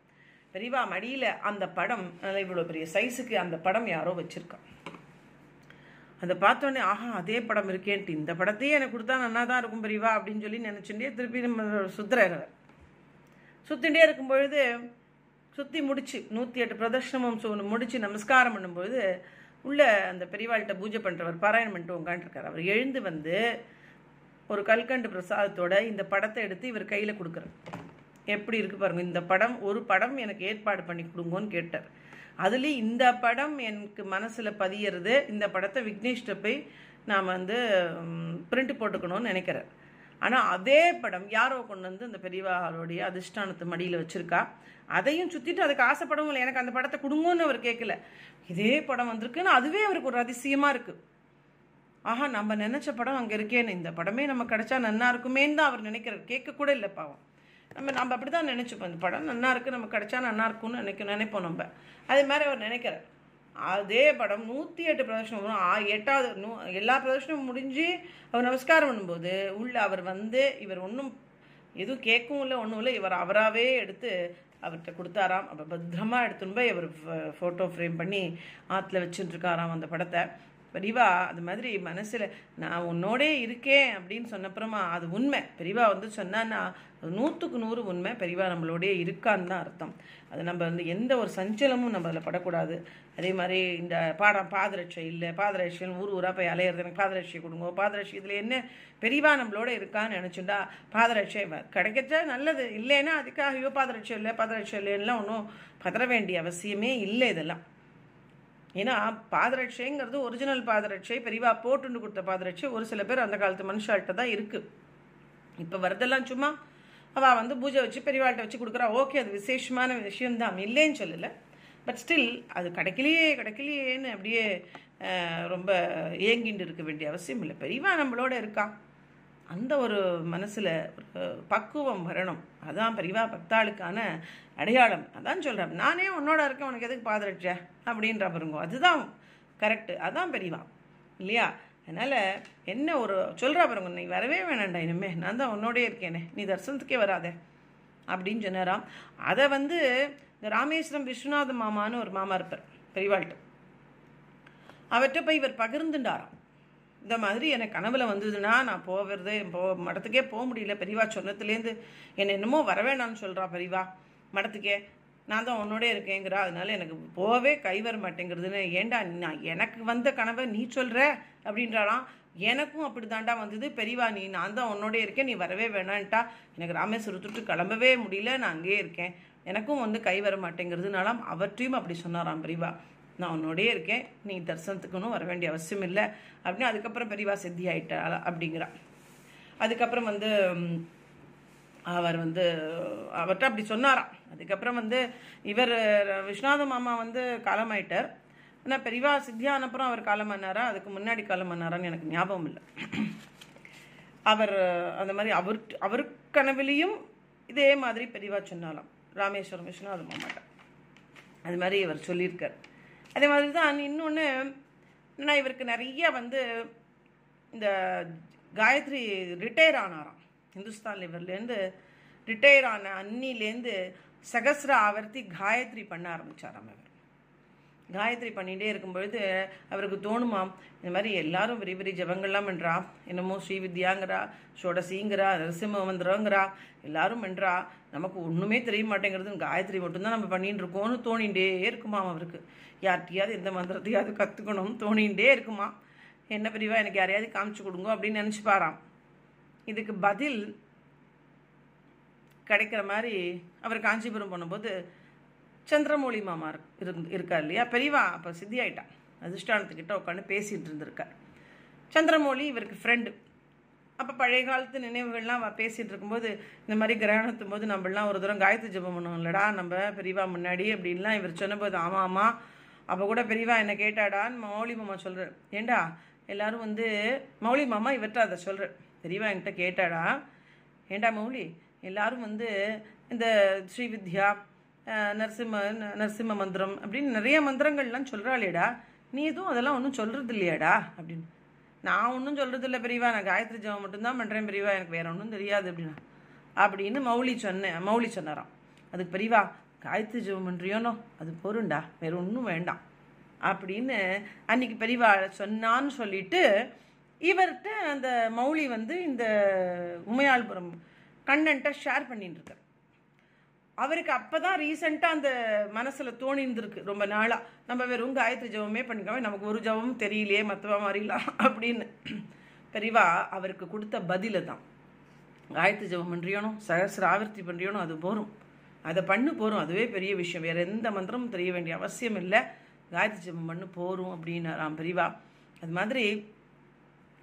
பெரியவா மடியில் அந்த படம் இவ்வளோ பெரிய சைஸுக்கு அந்த படம் யாரோ வச்சுருக்கான் அதை பார்த்தோன்னே ஆஹா அதே படம் இருக்கேன்ட்டு. இந்த படத்தையே எனக்கு கொடுத்தா நல்லா தான் இருக்கும் பெரியவா அப்படின்னு சொல்லி நினச்சுட்டே திருப்பி நம்ம சுத்துறாரு அவர். இருக்கும்பொழுது இருக்கும் பொழுது சுற்றி முடிச்சு நூற்றி எட்டு பிரதர்ஷனமும் சு முடிச்சு நமஸ்காரம் பண்ணும்பொழுது உள்ள அந்த பெரியவாள்கிட்ட பூஜை பண்ணுறவர் பாராயணம் பண்ணிட்டு உட்காந்துருக்கார் அவர் எழுந்து வந்து ஒரு கல்கண்டு பிரசாதத்தோட இந்த படத்தை எடுத்து இவர் கையில் கொடுக்குறார். எப்படி இருக்கு பாருங்க. இந்த படம் ஒரு படம் எனக்கு ஏற்பாடு பண்ணி கொடுங்கன்னு கேட்டார். அதுலேயும் இந்த படம் எனக்கு மனசில் பதியறது இந்த படத்தை விக்னேஷ்ட போய் நாம் வந்து பிரிண்ட் போட்டுக்கணும்னு நினைக்கிறேன் ஆனால் அதே படம் யாரோ கொண்டு வந்து அந்த பெரியவாளுடைய அதிர்ஷ்டானத்து மடியில் வச்சிருக்கா. அதையும் சுற்றிட்டு அதுக்கு ஆசைப்படவும் இல்லை. எனக்கு அந்த படத்தை கொடுங்கன்னு அவர் கேட்கல. இதே படம் வந்திருக்குன்னு அதுவே அவருக்கு ஒரு அதிசயமாக இருக்குது ஆஹா நம்ம நினச்ச படம் அங்கே இருக்கேன்னு. இந்த படமே நம்ம கிடைச்சா நல்லா இருக்குமேன்னு தான் அவர் நினைக்கிறார். கேட்க கூட இல்லை பாவம். நம்ம நம்ம அப்படி தான் நினச்சிப்போம். இந்த படம் நல்லாயிருக்கு இருக்கு நம்ம கிடைச்சா நன்னா இருக்கும்னு நினைக்க நினைப்போம் நம்ம. அதே மாதிரி அவர் நினைக்கிறார். அதே படம் நூற்றி எட்டு பிரதர்ஷனம் வரும். ஆ எட்டாவது நூ எல்லா பிரதர்ஷனும் முடிஞ்சு அவர் நமஸ்காரம் பண்ணும்போது உள்ள அவர் வந்து இவர் ஒன்றும் எதுவும் கேட்கவும் இல்லை ஒன்றும் இல்லை. இவர் அவராகவே எடுத்து அவர்கிட்ட கொடுத்தாராம். அப்போ பத்திரமா எடுத்துன்னு போய் அவர் ஃபோட்டோ ஃப்ரேம் பண்ணி ஆற்றுல வச்சுட்டு இருக்காராம் அந்த படத்தை. பெரியவா அது மாதிரி மனசில் நான் உன்னோடே இருக்கேன் அப்படின்னு சொன்னப்புறமா அது உண்மை. பெரியவா வந்து சொன்னான்னா நூற்றுக்கு நூறு உண்மை. பெரியவா நம்மளோடே இருக்கான்னு தான் அர்த்தம். அது நம்ம வந்து எந்த ஒரு சஞ்சலமும் நம்ம அதில் படக்கூடாது. அதே மாதிரி இந்த பாடம் பாதரட்சை இல்லை பாதரட்சைன்னு ஊர் ஊராக போய் அலையிறது எனக்கு பாதரட்சை கொடுங்க பாதரட்சை இதில் என்ன? பெரியவா நம்மளோட இருக்கான்னு நினச்சிண்டா பாதரட்சை கிடைக்கச்சா நல்லது. இல்லைன்னா அதுக்காக ஐயோ பாதரட்சை இல்லை பாதரட்சை இல்லைன்னா ஒன்றும் பதற வேண்டிய அவசியமே இல்லை இதெல்லாம். ஏன்னா பாதரட்சைங்கிறது ஒரிஜினல் பாதரட்சை பெரியவா போட்டுண்டு கொடுத்த பாதரட்சை ஒரு சில பேர் அந்த காலத்து மனுஷால்கிட்ட தான் இருக்கு. இப்போ வரதெல்லாம் சும்மா அவள் வந்து பூஜை வச்சு பெரியவாள்கிட்ட வச்சு கொடுக்குறா ஓகே அது விசேஷமான விஷயம்தான் இல்லைன்னு சொல்லலை. பட் ஸ்டில் அது கிடைக்கலையே கிடைக்கலையேன்னு அப்படியே ரொம்ப ஏங்கிட்டு இருக்க வேண்டிய அவசியம் இல்லை. பெரியவா நம்மளோட இருக்கா? அந்த ஒரு மனசில் ஒரு பக்குவம் வரணும். அதான் பெரியவா பக்தாளுக்கான அடையாளம். அதான் சொல்கிறேன் நானே உன்னோட இருக்கேன் உனக்கு எதுக்கு பாதரட்சை? அப்படின்ற பாருங்க. அதுதான் கரெக்டு அதான் பெரியவா. இல்லையா? அதனால் என்ன ஒரு சொல்கிறா பாருங்க நீ வரவே வேணாண்டா இனிமே. நான் தான் உன்னோடே இருக்கேனே. நீ தரிசனத்துக்கே வராதே. அப்படின்னு சொன்னாராம். அதை வந்து இந்த ராமேஸ்வரம் விஸ்வநாத மாமான்னு ஒரு மாமா இருப்பார் பெரியவாள்கிட்ட. அவர்கிட்ட போய் இவர் பகிர்ந்துண்டாராம். இந்த மாதிரி எனக்கு கனவுல வந்ததுன்னா நான் போகிறது போ மடத்துக்கே போக முடியல. பெரியவா சொன்னதுலேருந்து என்னை என்னமோ வர வேணாம்னு சொல்கிறா பெரியவா மடத்துக்கே. நான் தான் உன்னோட இருக்கேங்கிறா அதனால எனக்கு போகவே கை வர மாட்டேங்கிறதுன்னு ஏண்டா நான் எனக்கு வந்த கனவை நீ சொல்கிற அப்படின்றாலாம் எனக்கும் அப்படி தாண்டா வந்தது. பெரியவா நீ நான் தான் உன்னோட இருக்கேன் நீ வரவே வேணான்ட்டா. எனக்கு ராமேஸ்வரத்துட்டு கிளம்பவே முடியல நான் அங்கேயே இருக்கேன். எனக்கும் வந்து கை வர மாட்டேங்கிறதுனாலாம் அவற்றையும் அப்படி சொன்னாராம் பெரியவா. நான் உன்னோடயே இருக்கேன் நீ தரிசனத்துக்குன்னு வர வேண்டிய அவசியம் இல்லை. அப்படின்னு அதுக்கப்புறம் பெரியவா சித்தி ஆயிட்டா அப்படிங்கிறா. அதுக்கப்புறம் வந்து அவர் வந்து அவர்கிட்ட அப்படி சொன்னாராம். அதுக்கப்புறம் வந்து இவர் விஸ்வநாத மாமா வந்து காலமாயிட்டார். ஆனால் பெரியவா சித்தியானப்புறம் அவர் காலமானாரா? அதுக்கு முன்னாடி காலமானாரான்னு எனக்கு ஞாபகம் இல்லை. அவர் அந்த மாதிரி அவர் அவர் கனவிலையும் இதே மாதிரி பெரியவா சொன்னாலாம். ராமேஸ்வரம் விஸ்வநாத மாமாட்ட. அது மாதிரி இவர் சொல்லியிருக்கார். அதே மாதிரி தான் இன்னொன்று என்னன்னா இவருக்கு நிறைய வந்து இந்த காயத்ரி ரிட்டையர் ஆனாராம். இந்துஸ்தான் இவர்லேருந்து ரிட்டையர் ஆன அன்னிலேருந்து சகசிர ஆவர்த்தி காயத்ரி பண்ண ஆரம்பிச்சாராம் அவர். காயத்ரி பண்ணிகிட்டே இருக்கும்பொழுது அவருக்கு தோணுமாம் இந்த மாதிரி எல்லாரும் பெரிய பெரிய ஜபங்கள்லாம் என்றா என்னமோ ஸ்ரீவித்யாங்கிறா சோடசிங்கிறா நரசிம்ம மந்திரங்கிறா எல்லாரும் என்றா நமக்கு ஒன்றுமே தெரிய மாட்டேங்கிறது காயத்ரி மட்டும்தான் நம்ம பண்ணிட்டு இருக்கோம்னு தோணிகிட்டே இருக்குமாம் அவருக்கு. யார்கிட்டையாவது எந்த மந்திரத்தையாவது கற்றுக்கணும் தோணிகிட்டே இருக்குமா என்ன பிரிவா எனக்கு யாரையாவது காமிச்சு கொடுங்க அப்படின்னு நினச்சிப்பாராம். இதுக்கு பதில் கிடைக்கிற மாதிரி அவர் காஞ்சிபுரம் போனபோது சந்திரமௌழி மாமா இருந்து இருக்கார் இல்லையா? பெரியவா அப்போ சித்தி ஆயிட்டான் அதிர்ஷ்டானத்துக்கிட்ட உட்காந்து பேசிகிட்டு இருந்திருக்கார். சந்திரமௌழி இவருக்கு ஃப்ரெண்டு அப்போ பழைய காலத்து நினைவுகள்லாம் பேசிகிட்டு இருக்கும்போது இந்த மாதிரி கிரகணத்தும் போது நம்மளாம் ஒரு தூரம் காயத்ரி ஜபம் பண்ணுவோம் இல்லடா நம்ம பெரியவா முன்னாடி அப்படின்லாம் இவர் சொன்னபோது ஆமாம் ஆமாம் அப்போ கூட பெரியவா என்ன கேட்டாடான்னு மௌலி மாமா சொல்கிறார் ஏண்டா எல்லாரும் வந்து மௌலி மாமா இவர்கிட்ட அதை சொல்கிறார் பெரியவா என்கிட்ட கேட்டாடா? ஏண்டா மௌலி எல்லாரும் வந்து இந்த ஸ்ரீவித்யா நரசிம்ம நரசிம்ம மந்திரம் அப்படின்னு நிறைய மந்திரங்கள்லாம் சொல்கிறாளேடா நீ எதுவும் அதெல்லாம் ஒன்றும் சொல்கிறது இல்லையாடா அப்படின்னு. நான் ஒன்றும் சொல்கிறது இல்லை பெரியவா. நான் காயத்ரி ஜபம் மட்டும்தான் பண்ணுறேன் பெரியவா. எனக்கு வேற ஒன்றும் தெரியாது அப்படின்னா. அப்படின்னு மௌலி சொன்னேன் மௌலி சொன்னாராம். அதுக்கு பெரியவா காயத்ரி ஜபம் பண்ணுறியோனோ அது போருண்டா? வேற ஒன்றும் வேண்டாம். அப்படின்னு அன்னைக்கு பெரியவா சொன்னான்னு சொல்லிட்டு இவர்கிட்ட அந்த மௌலி வந்து இந்த உமையாள்புரம் கண்ணன்ட்ட ஷேர் பண்ணிட்டுருக்கார் அவருக்கு அப்போ தான் ரீசெண்டாக அந்த மனசில் தோணிந்துருக்கு இருந்திருக்கு ரொம்ப நாளாக நம்ம வெறும் காயத்ரி ஜெபமே பண்ணிக்காம நமக்கு ஒரு ஜெபமும் தெரியலையே மற்றவா மாறிடலாம் அப்படின்னு. பெரியவா அவருக்கு கொடுத்த பதில தான். காயத்ரி ஜெபம் பண்றியோனோ சகசிர ஆவர்த்தி பண்றியோனோ அது போகும் அதை பண்ணு போகிறோம் அதுவே பெரிய விஷயம். வேறு எந்த மந்திரமும் தெரிய வேண்டிய அவசியம் இல்லை. காயத்ரி ஜெபம் பண்ணு போகிறோம் அப்படின்னாராம் பெரியவா. அது மாதிரி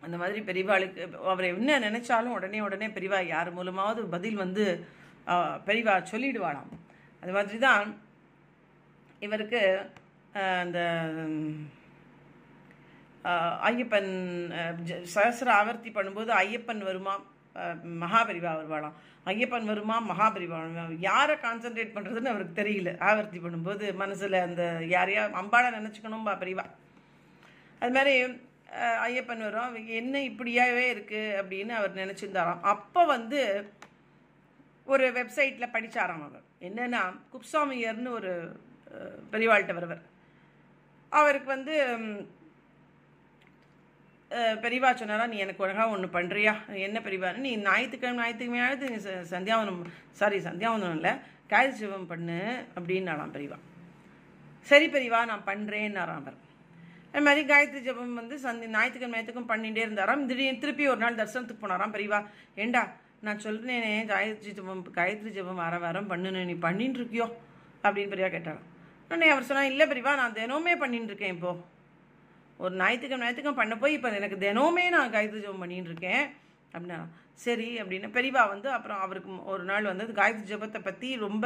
அந்த மாதிரி பெரியவாளுக்கு அவரை என்ன நினைச்சாலும் உடனே உடனே பெரியவா யார் மூலமாவது பதில் வந்து பெரியவா சொல்லிடுவாளாம். அது மாதிரி தான் இவருக்கு அந்த ஐயப்பன் சகசர ஜ- சஹஸ்ர ஆவர்த்தி பண்ணும்போது ஐயப்பன் வருமா மகாபரிவா மகாபெரிவா வருவாளாம். ஐயப்பன் வருமா மகாபெரிவா யாரை கான்சென்ட்ரேட் பண்ணுறதுன்னு அவருக்கு தெரியல. ஆவர்த்தி பண்ணும்போது மனசில் அந்த யாரையா அம்பாளை நினச்சிக்கணும்பா பெரியவா அது மாதிரி ஐயப்பன் வரும். என்ன இப்படியாவே இருக்கு அப்படின்னு அவர் நினச்சிருந்தாராம். அப்போ வந்து ஒரு வெப்சைட்டில் படித்தாராம் அவர். என்னன்னா குப்சாமியர்னு ஒரு பெரியவாழ்கிட்ட வருவர். அவருக்கு வந்து பெரியவா சொன்னாரா நீ எனக்கு ஒழுங்காக ஒன்று பண்ணுறியா என்ன பெரியவா நீ ஞாயிற்றுக்கிழமை ஞாயிற்றுக்கிழமையாவது நீ ச- சந்தியாவனம் சாரி சந்தியாவனம் இல்லை காயத்ரி சிவம் பண்ணு அப்படின்னாலாம் பெரியவா சரி பெரியவா நான் பண்ணுறேன்னாராம் அவர். அது மாதிரி காயத்ரி ஜெபம் வந்து சந்தி ஞாயிற்றுக்கிழமை ஞாயிற்றுக்கும் பண்ணிகிட்டே இருந்தாராம். திடீர்னு திருப்பி ஒரு நாள் தரிசனத்துக்கு போனாராம். பெரியவா ஏண்டா நான் சொல்கிறேனே காயத்ரி ஜபம் காயத்ரி ஜெபம் வர வாரம் பண்ணுன்னு நீ பண்ணின்னு இருக்கியோ? அப்படின்னு பெரியவா கேட்டாராம். உடனே அவர் சொன்னால் இல்லை பெரியவா நான் தினமுமே பண்ணிட்டு இருக்கேன் இப்போ. ஒரு ஞாயிற்றுக்கிழமை ஞாயிற்றுக்கிழமை பண்ண போய் இப்போ எனக்கு தினமுமே நான் காயத்ரி ஜெபம் பண்ணிட்டு இருக்கேன். அப்படின்னா சரி அப்படின்னு பெரியவா வந்து அப்புறம் அவருக்கு ஒரு நாள் வந்து காயத்ரி ஜெபத்தை பற்றி ரொம்ப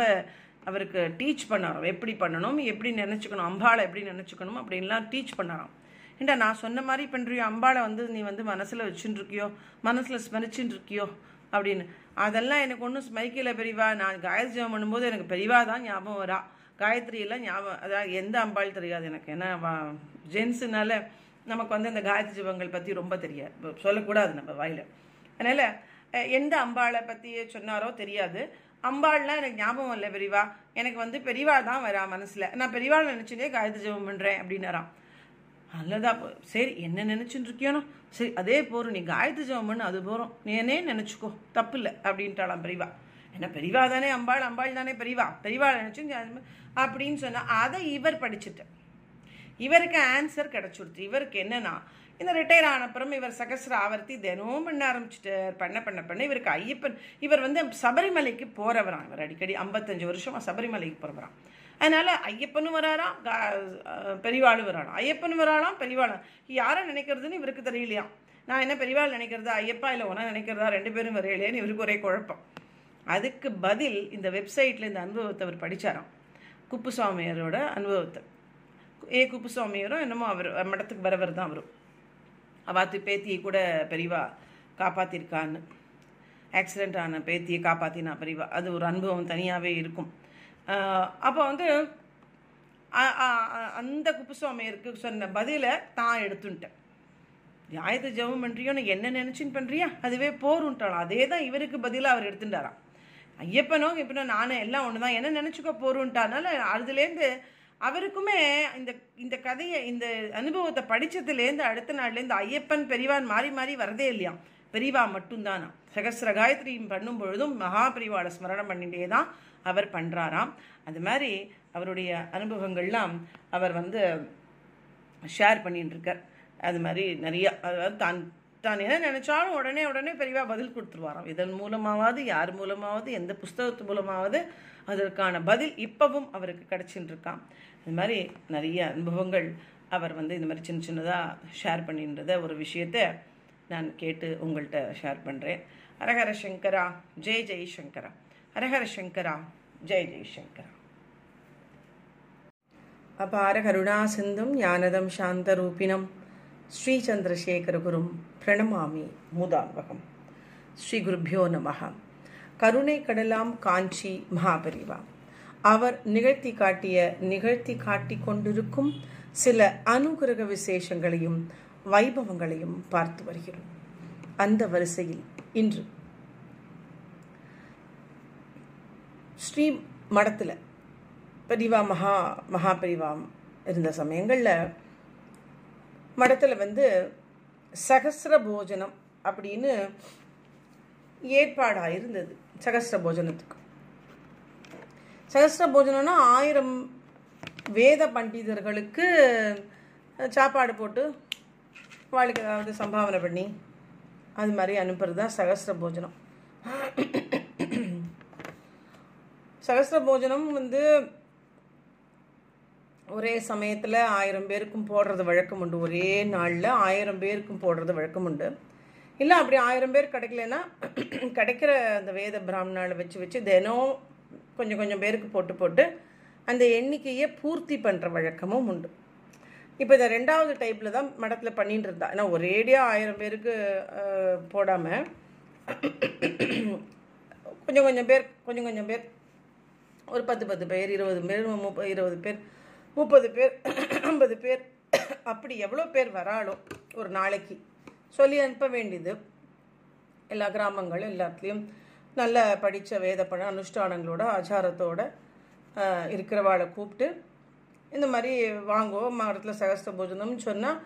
அவருக்கு டீச் பண்ணாராம் எப்படி பண்ணணும்? எப்படி நினச்சிக்கணும்? அம்பாளை எப்படி நினச்சிக்கணும்? அப்படின்லாம் டீச் பண்ணாராம் ஏண்டா நான் சொன்ன மாதிரி பண்ணுறியோ அம்பாளை வந்து நீ வந்து மனசில் வச்சுட்டு இருக்கியோ மனசில் ஸ்மரிச்சுட்டு இருக்கியோ அப்படின்னு. அதெல்லாம் எனக்கு ஒன்றும் ஸ்மரிக்கல பெரியவா நான் காயத்ரி ஜெபம் பண்ணும்போது எனக்கு பெரியவா தான் ஞாபகம் வரா. காயத்ரியெல்லாம் ஞாபகம் அதாவது எந்த அம்பாள் தெரியாது எனக்கு. ஏன்னா ஜென்ஸுனால நமக்கு வந்து அந்த காயத்ரி ஜெபங்கள் பற்றி ரொம்ப தெரியாது. சொல்லக்கூடாது நம்ம வாயில. அதனால் எந்த அம்பாளை பற்றி சொன்னாரோ தெரியாது. அம்பாள்லாம் எனக்கு ஞாபகம் இல்லை பெரியவா. எனக்கு வந்து பெரியவா தான் வரா மனசில். நான் பெரியவாள் நினச்சிட்டே காயத்ரி ஜெபம் பண்ணுறேன் அப்படின்னாராம். நல்லதா போ சரி என்ன நினச்சிட்டு இருக்கியோனோ? சரி அதே போகிறோம் நீ காயத்ரி ஜெபம் பண்ணு அது போகிறோம் நீ என்னே நினச்சிக்கோ தப்பு இல்லை அப்படின்ட்டாளாம் பெரியவா. என்ன பெரியவா தானே அம்பாள் அம்பாள் தானே பெரியவா. பெரியவா நினச்சி அப்படின்னு சொன்னால் அதை இவர் படிச்சுட்டு இவருக்கு ஆன்சர் கிடச்சிடுச்சு இவருக்கு என்னன்னா இந்த ரிட்டையர் ஆன அப்புறம் இவர் சகசிர ஆவர்த்தி தினமும் பண்ண ஆரம்பிச்சுட்டார். பண்ண பண்ண பண்ண இவருக்கு ஐயப்பன் இவர் வந்து சபரிமலைக்கு போகிறவரான் இவர் அடிக்கடி ஐம்பத்தஞ்சு வருஷமாக சபரிமலைக்கு போகிறவரான் அதனால ஐயப்பனும் வராராம் கா- பெரியவாளும் வராளாம் ஐயப்பனும் வராளாம் பெரியவாளும் யாரை நினைக்கிறதுன்னு இவருக்கு தெரியலையாம் நான் என்ன பெரியவாள் நினைக்கிறதா ஐயப்பா? இல்லை உன நினைக்கிறதா? ரெண்டு பேரும் வரையிலேன்னு இவருக்கு ஒரே குழப்பம். அதுக்கு பதில் இந்த வெப்சைட்டில் இந்த அனுபவத்தை அவர் படிச்சாராம். குப்புசுவாமியரோட அனுபவத்தை. ஏ குப்புசுவாமியரும் என்னமோ அவர் மடத்துக்கு வரவர் தான் அவரும். அவாத்து பேத்தியை கூட பெரியவா காப்பாத்திருக்கான்னு. ஆக்சிடென்ட் ஆன பேத்தியை காப்பாத்தினா பெரியவா அது ஒரு அனுபவம் தனியாகவே இருக்கும். அப்போ வந்து அந்த குப்புசாமியருக்கு சொன்ன பதிலை தான் எடுத்துட்டேன் நியாயத்தை ஜெபம் பண்றியோன்னு என்ன நினைச்சுன்னு பண்றியா? அதுவே போருன்ட்டாலும் அதே தான் இவருக்கு பதிலாக அவர் எடுத்துட்டாராம் ஐயப்பனோ இப்பனோ நானே எல்லாம் ஒன்று தான் என்ன நினச்சிக்கோ போருன்ட்டானால அதுலேருந்து அவருக்குமே இந்த இந்த கதையை இந்த அனுபவத்தை படித்ததுலேருந்து அடுத்த நாள்லேருந்து ஐயப்பன் பெரியவான் மாறி மாறி வரதே இல்லையாம் பெரியவா மட்டும்தானா? சகசிர காயத்ரியும் பண்ணும் பொழுதும் மகா ஸ்மரணம் பண்ணிட்டே தான் அவர் பண்ணுறாராம் அது மாதிரி அவருடைய அனுபவங்கள்லாம் அவர் வந்து ஷேர் பண்ணிட்டு இருக்கார் அது மாதிரி நிறைய அதாவது தான் தான் என்ன நினச்சாலும் உடனே உடனே பெரியவா பதில் கொடுத்துருவாராம். இதன் மூலமாவது யார் மூலமாவது எந்த புஸ்தகத்து மூலமாவது அதற்கான பதில் இப்பவும் அவருக்கு கிடச்சின்னு இருக்கான் இந்த மாதிரி நிறைய அனுபவங்கள் அவர் வந்து இந்த மாதிரி சின்ன சின்னதாக ஷேர் பண்ணின்றத ஒரு விஷயத்த நான் கேட்டு உங்கள்கிட்ட ஷேர் பண்ணுறேன் ஹரஹர சங்கரா ஜெய் ஜெய் சங்கரா. ஹரஹர சங்கரா ஜெய் ஜெய் சங்கரா. அபார கருணா சிந்தும் ஞானதம் சாந்தரூபிணம் குரும் பிரணமாமி மூதான்வகம் ஸ்ரீ குருப்பியோ நமகம் கருணை கடலாம் காஞ்சி மகாபரிவா. அவர் நிகழ்த்தி காட்டிய நிகழ்த்தி காட்டி கொண்டிருக்கும் சில அனுகிரக விசேஷங்களையும் வைபவங்களையும் பார்த்து வருகிறோம். அந்த வரிசையில் இன்று ஸ்ரீ மடத்தில் பெரிவா மகா மகா பெரிவா இருந்த சமயங்களில் மடத்தில் வந்து சகசிர போஜனம் அப்படின்னு ஏற்பாடாக இருந்தது சகஸ்ர போஜனத்துக்கு. சகஸ்ர போஜனம்னா ஆயிரம் வேத பண்டிதர்களுக்கு சாப்பாடு போட்டு வாழ்க்கை ஏதாவது சம்பாவனை பண்ணி அது மாதிரி அனுப்புறது தான் சகஸ்ர போஜனம். சகஸ்ர போஜனம் வந்து ஒரே சமயத்தில் ஆயிரம் பேருக்கும் போடுறது வழக்கம் உண்டு. ஒரே நாளில் ஆயிரம் பேருக்கும் போடுறது வழக்கம் உண்டு. இல்லை அப்படி ஆயிரம் பேர் கிடைக்கலன்னா கிடைக்கிற அந்த வேத பிராமணாவை வச்சு வச்சு தினம் கொஞ்சம் கொஞ்சம் பேருக்கு போட்டு போட்டு அந்த எண்ணிக்கையை பூர்த்தி பண்ணுற வழக்கமும் உண்டு. இப்போ இந்த ரெண்டாவது டைப்பில் தான் மடத்தில் பண்ணிட்டு இருந்தா. ஏன்னா ஒரேடியாக ஆயிரம் பேருக்கு போடாமல் கொஞ்சம் கொஞ்சம் பேர் கொஞ்சம் கொஞ்சம் பேர் ஒரு பத்து பத்து பேர் இருபது பேர் முப்பது இருபது பேர் முப்பது பேர் ஐம்பது பேர் அப்படி எவ்வளோ பேர் வராளோ ஒரு நாளைக்கு சொல்லி அனுப்ப வேண்டியது. எல்லா கிராமங்களும் எல்லாத்துலேயும் நல்ல படித்த வேத அனுஷ்டானங்களோட ஆச்சாரத்தோட இருக்கிறவாளை கூப்பிட்டு இந்த மாதிரி வாங்குவோம் மரத்தில் சகஸ்த போஜனம்னு சொன்னால்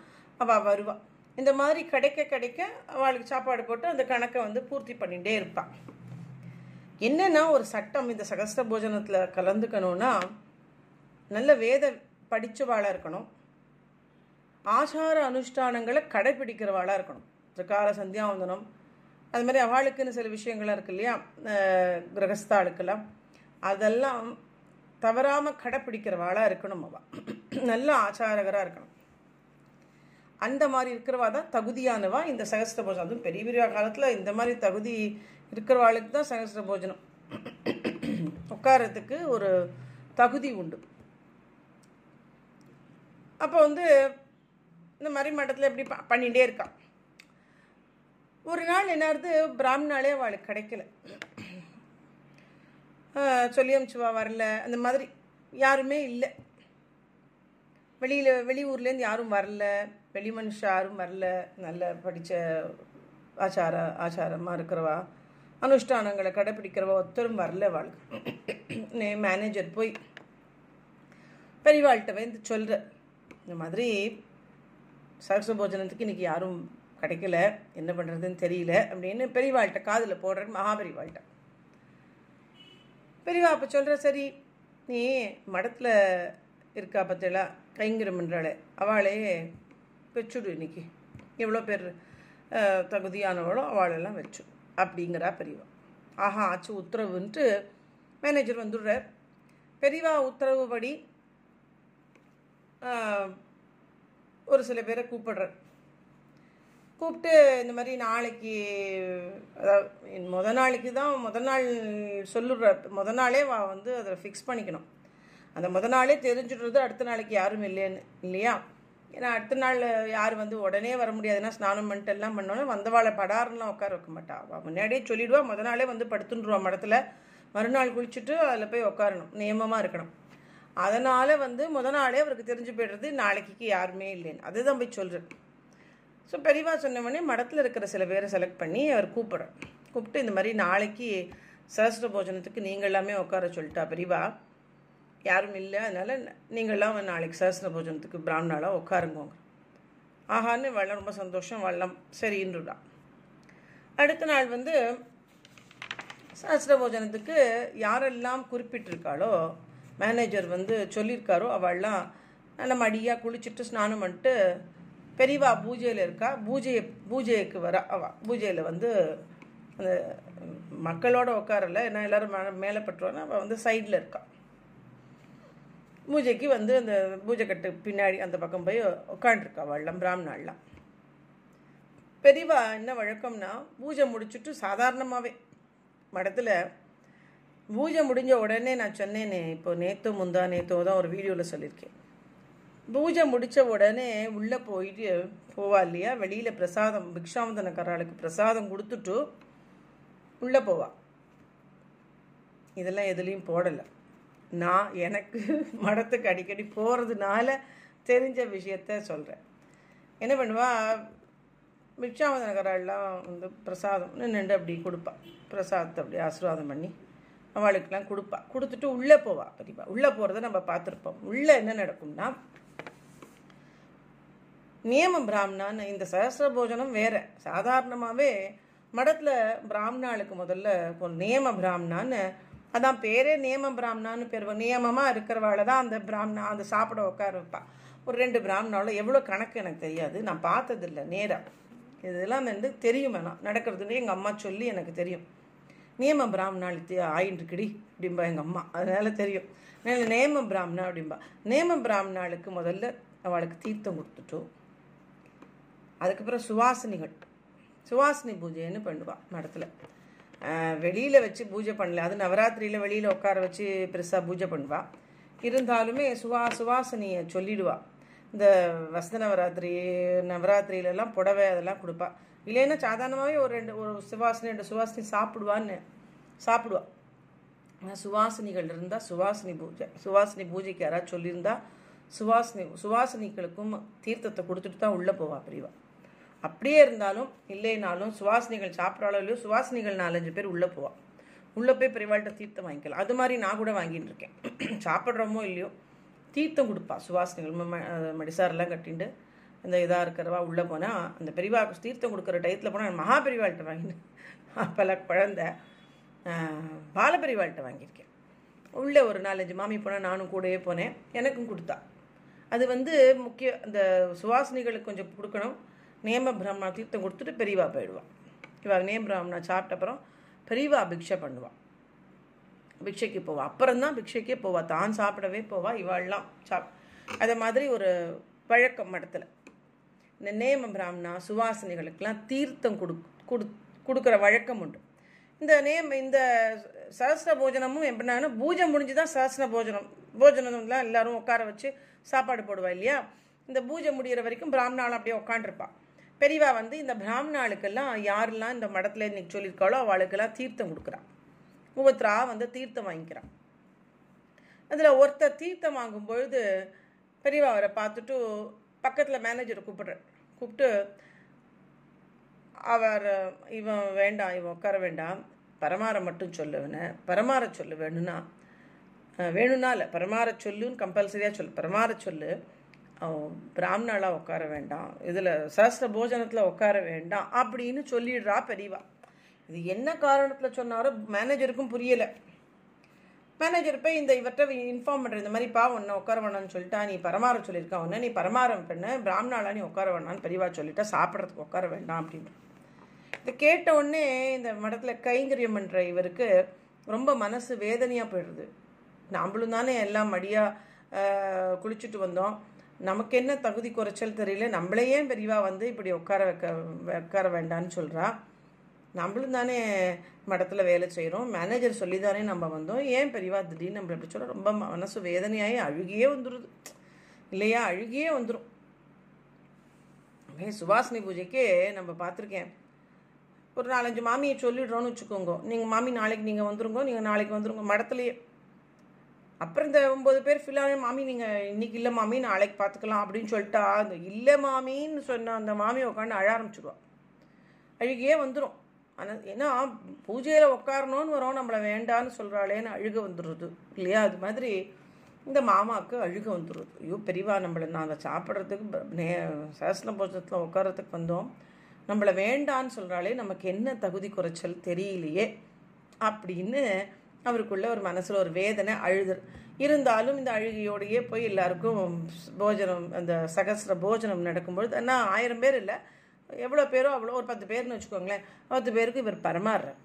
அவள் வருவாள் இந்த மாதிரி கிடைக்க கிடைக்க அவளுக்கு சாப்பாடு போட்டு அந்த கணக்கை வந்து பூர்த்தி பண்ணிகிட்டே இருப்பாள் என்னென்னா ஒரு சட்டம் இந்த சகஸ்த போஜனத்தில் கலந்துக்கணும்னா நல்ல வேத படித்தவாளாக இருக்கணும். ஆச்சார அனுஷ்டானங்களை கடைப்பிடிக்கிறவாளாக இருக்கணும். திருக்கால சந்தியாவந்தனம் அது மாதிரி அவளுக்குன்னு சில விஷயங்கள்லாம் இருக்கு இல்லையா? கிரகஸ்தாளுக்கெல்லாம். அதெல்லாம் தவறாமல் கடைப்பிடிக்கிறவாளாக இருக்கணும் அவள் நல்ல ஆச்சாரகராக இருக்கணும். அந்த மாதிரி இருக்கிறவா தான் தகுதியானவா? இந்த சகஸ்திர போஜனம். அதுவும் பெரிய பெரிய காலத்தில் இந்த மாதிரி தகுதி இருக்கிறவாளுக்கு தான் சகஸ்திர போஜனம். உட்காரத்துக்கு ஒரு தகுதி உண்டு. அப்போ வந்து இந்த மாதிரி மட்டத்தில் எப்படி பண்ணிகிட்டே இருக்கா. ஒரு நாள் என்னது பிராமணாலே அவளுக்கு கிடைக்கல. சொல்லி அமிச்சுவா வரல. அந்த மாதிரி யாருமே இல்லை. வெளியில் வெளியூர்லேருந்து யாரும் வரல. வெளி மனுஷ யாரும் வரல. நல்ல படித்த ஆச்சார ஆச்சாரமாக இருக்கிறவா. அனுஷ்டானங்களை கடைப்பிடிக்கிறவா ஒருத்தரும் வரல வாழ்க்கை மேனேஜர் போய் பெரியவாள்கிட்ட வந்து சொல்கிற இந்த மாதிரி சரஸ்வ போஜனத்துக்கு இன்றைக்கி யாரும் கிடைக்கல. என்ன பண்ணுறதுன்னு தெரியல. அப்படின்னு பெரியவாள்கிட்ட காதில் போடுறேன் மகாபெரிவாள்கிட்ட. பெரியவா அப்போ சொல்கிற சரி நீ மடத்தில் இருக்கா பத்தியலா கைங்கரம் பண்ணுறாளே அவளே வச்சுடு இன்னைக்கு. எவ்வளோ பேர் தகுதியானவளோ அவளெல்லாம் வச்சு அப்படிங்கிறா பெரியவா. ஆஹா ஆச்சு உத்தரவுன்ட்டு மேனேஜர் வந்துடுறார். பெரியவா உத்தரவுபடி ஒரு சில பேரை கூப்பிடுறேன். கூப்பிட்டு இந்த மாதிரி நாளைக்கு அதாவது முத நாளைக்கு தான் முத நாள் சொல்லுற முத நாளே வா வந்து அதை ஃபிக்ஸ் பண்ணிக்கணும். அந்த முத நாளே தெரிஞ்சுடுறது அடுத்த நாளைக்கு யாரும் இல்லைன்னு இல்லையா? ஏன்னா அடுத்த நாள் யார் வந்து உடனே வர முடியாதுன்னா ஸ்நானம் பண்ணிட்டு எல்லாம் பண்ணோன்னா வந்தவாளை படாருலாம் உட்கார வைக்க மாட்டா. அவள் முன்னாடியே சொல்லிவிடுவா முத நாளே வந்து படுத்துட்டுருவா மடத்தில். மறுநாள் குளிச்சுட்டு அதில் போய் உட்காரணும். நியமமாக இருக்கணும். அதனால் வந்து முத நாளே அவருக்கு தெரிஞ்சு போய்டுறது நாளைக்கு யாருமே இல்லைன்னு. அதுதான் போய் சொல்கிறேன் ஸோ பெரியவா சொன்னவொடனே மடத்தில் இருக்கிற சில பேரை செலக்ட் பண்ணி அவர் கூப்பிட்றேன் கூப்பிட்டு இந்த மாதிரி நாளைக்கு சரஸ்வர போஜனத்துக்கு நீங்கள் எல்லாமே உட்கார சொல்லிட்டா பெரியவா யாரும் இல்லை அதனால் நீங்கள்லாம் நாளைக்கு சரஸ்வர போஜனத்துக்கு பிராமணாலாக உட்காருங்கோங்க. ஆஹான்னு வெள்ளம் ரொம்ப சந்தோஷம் வெள்ளம் சரின்னுடா அடுத்த நாள் வந்து சஹஸ்ர போஜனத்துக்கு யாரெல்லாம் குறிப்பிட்டிருக்காளோ மேனேஜர் வந்து சொல்லியிருக்காரோ அவள்லாம் நல்ல மடியாக குளிச்சுட்டு ஸ்நானம் பண்ணிட்டு பெரியவா பூஜையில் இருக்கா? பூஜையை பூஜைக்கு வர அவள் பூஜையில் வந்து அந்த மக்களோட உட்காரல ஏன்னா எல்லாரும் மேலே மேலே பட்டுருவாங்க அவள் வந்து சைடில் இருக்கா. பூஜைக்கு வந்து அந்த பூஜை கட்டு பின்னாடி அந்த பக்கம் போய் உட்காண்டிருக்கா அவள்லாம் பிராமணாலாம் பெரியவா என்ன வழக்கம்னா பூஜை முடிச்சுட்டு சாதாரணமாகவே மடத்தில் பூஜை முடிஞ்ச உடனே நான் சொன்னேனே இப்போ நேத்தோ முந்தா நேத்தோ தான் ஒரு வீடியோவில் சொல்லியிருக்கேன். பூஜை முடித்த உடனே உள்ளே போயிட்டு போவா இல்லையா? வெளியில் பிரசாதம் பிக்ஷாவந்தனக்காராளுக்கு பிரசாதம் கொடுத்துட்டு உள்ளே போவா. இதெல்லாம் எதுலேயும் போடலை. நான் எனக்கு மடத்துக்கு அடிக்கடி போகிறதுனால தெரிஞ்ச விஷயத்த சொல்கிறேன் என்ன பண்ணுவா? பிக்ஷாவந்தனக்காரெல்லாம் வந்து பிரசாதம் நின்று அப்படி கொடுப்பா. பிரசாதத்தை அப்படி ஆசீர்வாதம் பண்ணி அவளுக்கெல்லாம் கொடுப்பா. கொடுத்துட்டு உள்ளே போவா பெரியப்பா உள்ளே போகிறத நம்ம பார்த்துருப்போம். உள்ளே என்ன நடக்கும்னா நியம பிராமணான்னு இந்த சகசிர போஜனம் வேற. சாதாரணமாகவே மடத்தில் பிராமணாளுக்கு முதல்ல ஒரு நியம பிராமணான்னு அதான் பேரே நியம பிராமணான்னு பேர். நியமமாக இருக்கிறவாளை தான் அந்த பிராமணா அந்த சாப்பிட உட்கார வைப்பா. ஒரு ரெண்டு பிராமணாவில் எவ்வளோ கணக்கு எனக்கு தெரியாது. நான் பார்த்ததில்ல நேராக இதெல்லாம் வந்து தெரியும் வேணாம். நடக்கிறதுன்னு எங்கள் அம்மா சொல்லி எனக்கு தெரியும். நியம பிராமணாளுக்கு ஆயின்ட்டுக்குடி அப்படிம்பா எங்கள் அம்மா. அதனால தெரியும். அதனால நேம பிராமணா அப்படிம்பா. நேம பிராமணாளுக்கு முதல்ல அவளுக்கு தீர்த்தம் கொடுத்துட்டோம். அதுக்கப்புறம் சுவாசினிகள். சுவாசினி பூஜைன்னு பண்ணுவாள் மடத்தில். வெளியில் வச்சு பூஜை பண்ணல. அது நவராத்திரியில் வெளியில் உட்கார வச்சு பெருசாக பூஜை பண்ணுவாள் இருந்தாலுமே சுவா சுவாசினியை சொல்லிடுவா. இந்த வசந்த நவராத்திரி நவராத்திரியிலலாம் புடவை அதெல்லாம் கொடுப்பா. இல்லைன்னா சாதாரணமாகவே ஒரு ரெண்டு ஒரு சுவாசனை ரெண்டு சுவாசினி சாப்பிடுவான்னு சாப்பிடுவா. ஆனால் சுவாசினிகள் இருந்தால் சுவாசினி பூஜை சுவாசினி பூஜைக்கு யாராவது சொல்லியிருந்தா சுவாசினி சுவாசினிகளுக்கும் தீர்த்தத்தை கொடுத்துட்டு தான் உள்ளே போவா பிரிவா. அப்படியே இருந்தாலும் இல்லைனாலும் சுவாசினிகள் சாப்பிட்றாலோ இல்லையோ சுவாசினிகள் நாலஞ்சு பேர் உள்ளே போவா. உள்ளே போய் பெரியவாள்கிட்ட தீர்த்தம் வாங்கிக்கலாம் அது மாதிரி நான் கூட வாங்கிட்டு இருக்கேன். சாப்பிட்றோமோ இல்லையோ தீர்த்தம் கொடுப்பா சுவாசினிகள். மடிசாரெல்லாம் கட்டிட்டு இந்த இதாக இருக்கிறவா உள்ளே போனால் அந்த பெரியவா தீர்த்தம் கொடுக்குற டயத்தில் போனால் மகா பெரியவாள்கிட்ட வாங்கினேன். பல குழந்த பாலபெரிவாள்கிட்ட வாங்கியிருக்கேன். உள்ளே ஒரு நாலஞ்சு மாமி போனால் நானும் கூடயே போனேன். எனக்கும் கொடுத்தா. அது வந்து முக்கிய அந்த சுவாசினிகளுக்கு கொஞ்சம் கொடுக்கணும். நேம பிராமணா தீர்த்தம் கொடுத்துட்டு பெரியவா போயிடுவான் இவா நேம பிராமணா சாப்பிட்ட அப்புறம் பெரியவா பிக்ஷை பண்ணுவாள் பிக்ஷைக்கு போவாள் அப்புறம் தான் பிக்ஷைக்கே போவா. தான் சாப்பிடவே போவா. இவாள்லாம் சாப் அதை மாதிரி ஒரு பழக்கம் மடத்தில் இந்த நேம பிராமணா சுவாசனைகளுக்கெல்லாம் தீர்த்தம் கொடு கொடு கொடுக்குற வழக்கம் உண்டு. இந்த நேம் இந்த சஹஸ்ர போஜனமும் எப்படின்னா பூஜை முடிஞ்சு தான் சஹஸ்ர போஜனம் போஜனம்லாம் எல்லாரும் உட்கார வச்சு சாப்பாடு போடுவா இல்லையா? இந்த பூஜை முடிகிற வரைக்கும் பிராமணாள் அப்படியே உட்காண்டிருப்பா பெரியவா வந்து இந்த பிராமணாளுக்கெல்லாம் யாரெல்லாம் இந்த மடத்தில் இன்னைக்கு சொல்லியிருக்காளோ அவளுக்கெல்லாம் தீர்த்தம் கொடுக்குறான் ஒவ்வொருத்தரா வந்து தீர்த்தம் வாங்கிக்கிறான் அதில் ஒருத்தர் தீர்த்தம் வாங்கும் பொழுது பெரியவா அவரை பார்த்துட்டு பக்கத்தில் மேனேஜரை கூப்பிடுறார். கூப்பிட்டு அவர் இவன் வேண்டாம் இவன் உட்கார வேண்டாம். பரமாற மட்டும் சொல்லுவன. பரமார சொல்லு வேணும்னா. வேணும்னா இல்லை. பரமார சொல்லுன்னு கம்பல்சரியாக சொல்லு. பரமார சொல்லு. பிராமணாலாம் உட்கார வேண்டாம். இதில் சஹஸ்ர போஜனத்தில் உட்கார வேண்டாம். அப்படின்னு சொல்லிடுறா பெரியவா. இது என்ன காரணத்தில் சொன்னாரோ மேனேஜருக்கும் புரியலை. மேனேஜர் போய் இந்த இவர்கிட்ட இன்ஃபார்ம் பண்ணுற இந்த மாதிரி பா உன்னை உட்கார வேணாம்னு சொல்லிட்டா நீ பரமாற சொல்லியிருக்கா. உன்ன நீ பரமாரம் பண்ண பிராமணாலா நீ உட்கார வேணாம்னு பெரியவா சொல்லிட்டா சாப்பிட்றதுக்கு உட்கார வேண்டாம் அப்படின்னு இதை கேட்ட உடனே இந்த மடத்தில் கைங்கரியம் பண்ணுற இவருக்கு ரொம்ப மனசு வேதனையாக போயிடுது. நம்மளும் தானே எல்லாம் மடியாக குளிச்சுட்டு வந்தோம். நமக்கு என்ன தகுதி குறைச்சல் தெரியல. நம்மளையே பெரியவா வந்து இப்படி உட்கார வைக்க உட்கார வேண்டான்னு சொல்கிறா நம்மளும் தானே மடத்தில் வேலை செய்கிறோம் மேனேஜர் சொல்லி தானே நம்ம வந்தோம். ஏன் பெரியவா திடீர்னு நம்ம எப்படி சொல்ல? ரொம்ப மனசு வேதனையாகி அழுகியே வந்துடுது இல்லையா? அழுகியே வந்துடும் சுபாஷினி பூஜைக்கே நம்ம பார்த்துருக்கேன். ஒரு நாலஞ்சு மாமியை சொல்லிடுறோன்னு வச்சுக்கோங்க. நீங்கள் மாமி நாளைக்கு நீங்கள் வந்துருங்க நீங்கள் நாளைக்கு வந்துருங்க மடத்துலையே. அப்புறம் இந்த ஒம்பது பேர் ஃபில்லான மாமி நீங்கள் இன்னைக்கு இல்லை மாமி நாளைக்கு பார்த்துக்கலாம் அப்படின்னு சொல்லிட்டா அந்த இல்லை மாமின்னு சொன்ன அந்த மாமி உட்காந்து அழ ஆரம்பிச்சிடுவா அழுகியே வந்துடும் ஆனால் ஏன்னா பூஜையில் உட்காரணும்னு வரோம் நம்மளை வேண்டான்னு சொல்கிறாளேன்னு அழுக வந்துடுறது இல்லையா? அது மாதிரி இந்த மாமாவுக்கு அழுக வந்துடுறது. ஐயோ பெரியவா நம்மளை நாங்கள் சாப்பிட்றதுக்கு நே சாசன போஜனத்தில் உட்காரத்துக்கு வந்தோம். நம்மளை வேண்டான்னு சொல்கிறாளே நமக்கு என்ன தகுதி குறைச்சல் தெரியலையே அப்படின்னு அவருக்குள்ள ஒரு மனசில் ஒரு வேதனை அழுது. இருந்தாலும் இந்த அழுகையோடையே போய் எல்லாருக்கும் போஜனம் அந்த சகசிர போஜனம் நடக்கும்பொழுது ஆனால் ஆயிரம் பேர் இல்லை எவ்வளோ பேரோ அவ்வளோ ஒரு பத்து பேர்னு வச்சுக்கோங்களேன். பத்து பேருக்கு இவர் பரமாறுறார்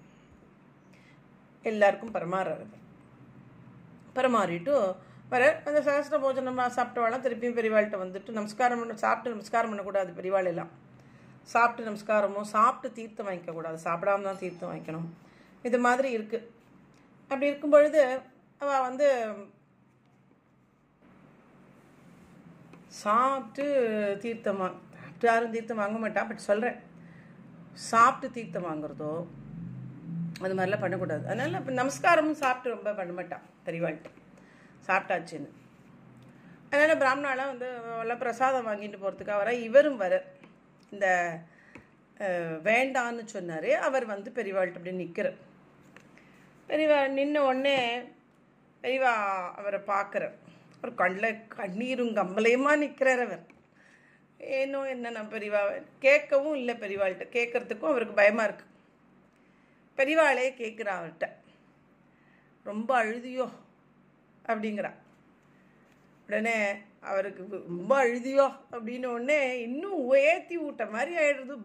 எல்லாருக்கும் பரமாறுறார் பரமாறிட்டு வர அந்த சகஸ்ர போஜனம் சாப்பிட்டவாளாம் திருப்பியும் பெரியவாள்கிட்ட வந்துட்டு நமஸ்காரம் பண்ண சாப்பிட்டு நமஸ்காரம் பண்ணக்கூடாது பெரியவாள் எல்லாம் சாப்பிட்டு நமஸ்காரமோ சாப்பிட்டு தீர்த்தம் வாங்கிக்கக்கூடாது. சாப்பிடாம தான் தீர்த்தம் வாங்கிக்கணும். இது மாதிரி இருக்குது அப்படி இருக்கும் பொழுது அவள் வந்து சாப்பிட்டு தீர்த்தமாக யாரும் தீர்த்தம் வாங்க மாட்டா பட் சொல்கிறேன் சாப்பிட்டு தீர்த்தம் வாங்குறதோ அது மாதிரிலாம் பண்ணக்கூடாது. அதனால் இப்போ நமஸ்காரமும் சாப்பிட்டு ரொம்ப பண்ண மாட்டான் பெரியவாள்கிட்ட சாப்பிட்டாச்சுன்னு. அதனால் பிராமணாலாம் வந்து எல்லாம் பிரசாதம் வாங்கிட்டு போகிறதுக்காக வர இவரும் வர. இந்த வேண்டான்னு சொன்னார் அவர் வந்து பெரியவாள்கிட்ட அப்படி நிற்கிறார் பெரியவா நின்ன உடனே பெரியவா அவரை பார்க்குற அவர் கண்ணில் கண்ணீரும் கம்பலையுமா நிற்கிறார் அவர். ஏனோ என்ன நான் பெரியவா கேட்கவும் இல்லை பெரியவாள்கிட்ட கேட்கறதுக்கும் அவருக்கு பயமாக இருக்கு. பெரியவாளே கேட்குறா அவர்கிட்ட ரொம்ப அழுதியோ? அப்படிங்கிறா. உடனே அவருக்கு ரொம்ப அழுதியோ? அப்படின்னு உடனே இன்னும் ஏற்றி ஊட்ட மாதிரி ஆயிடுறது.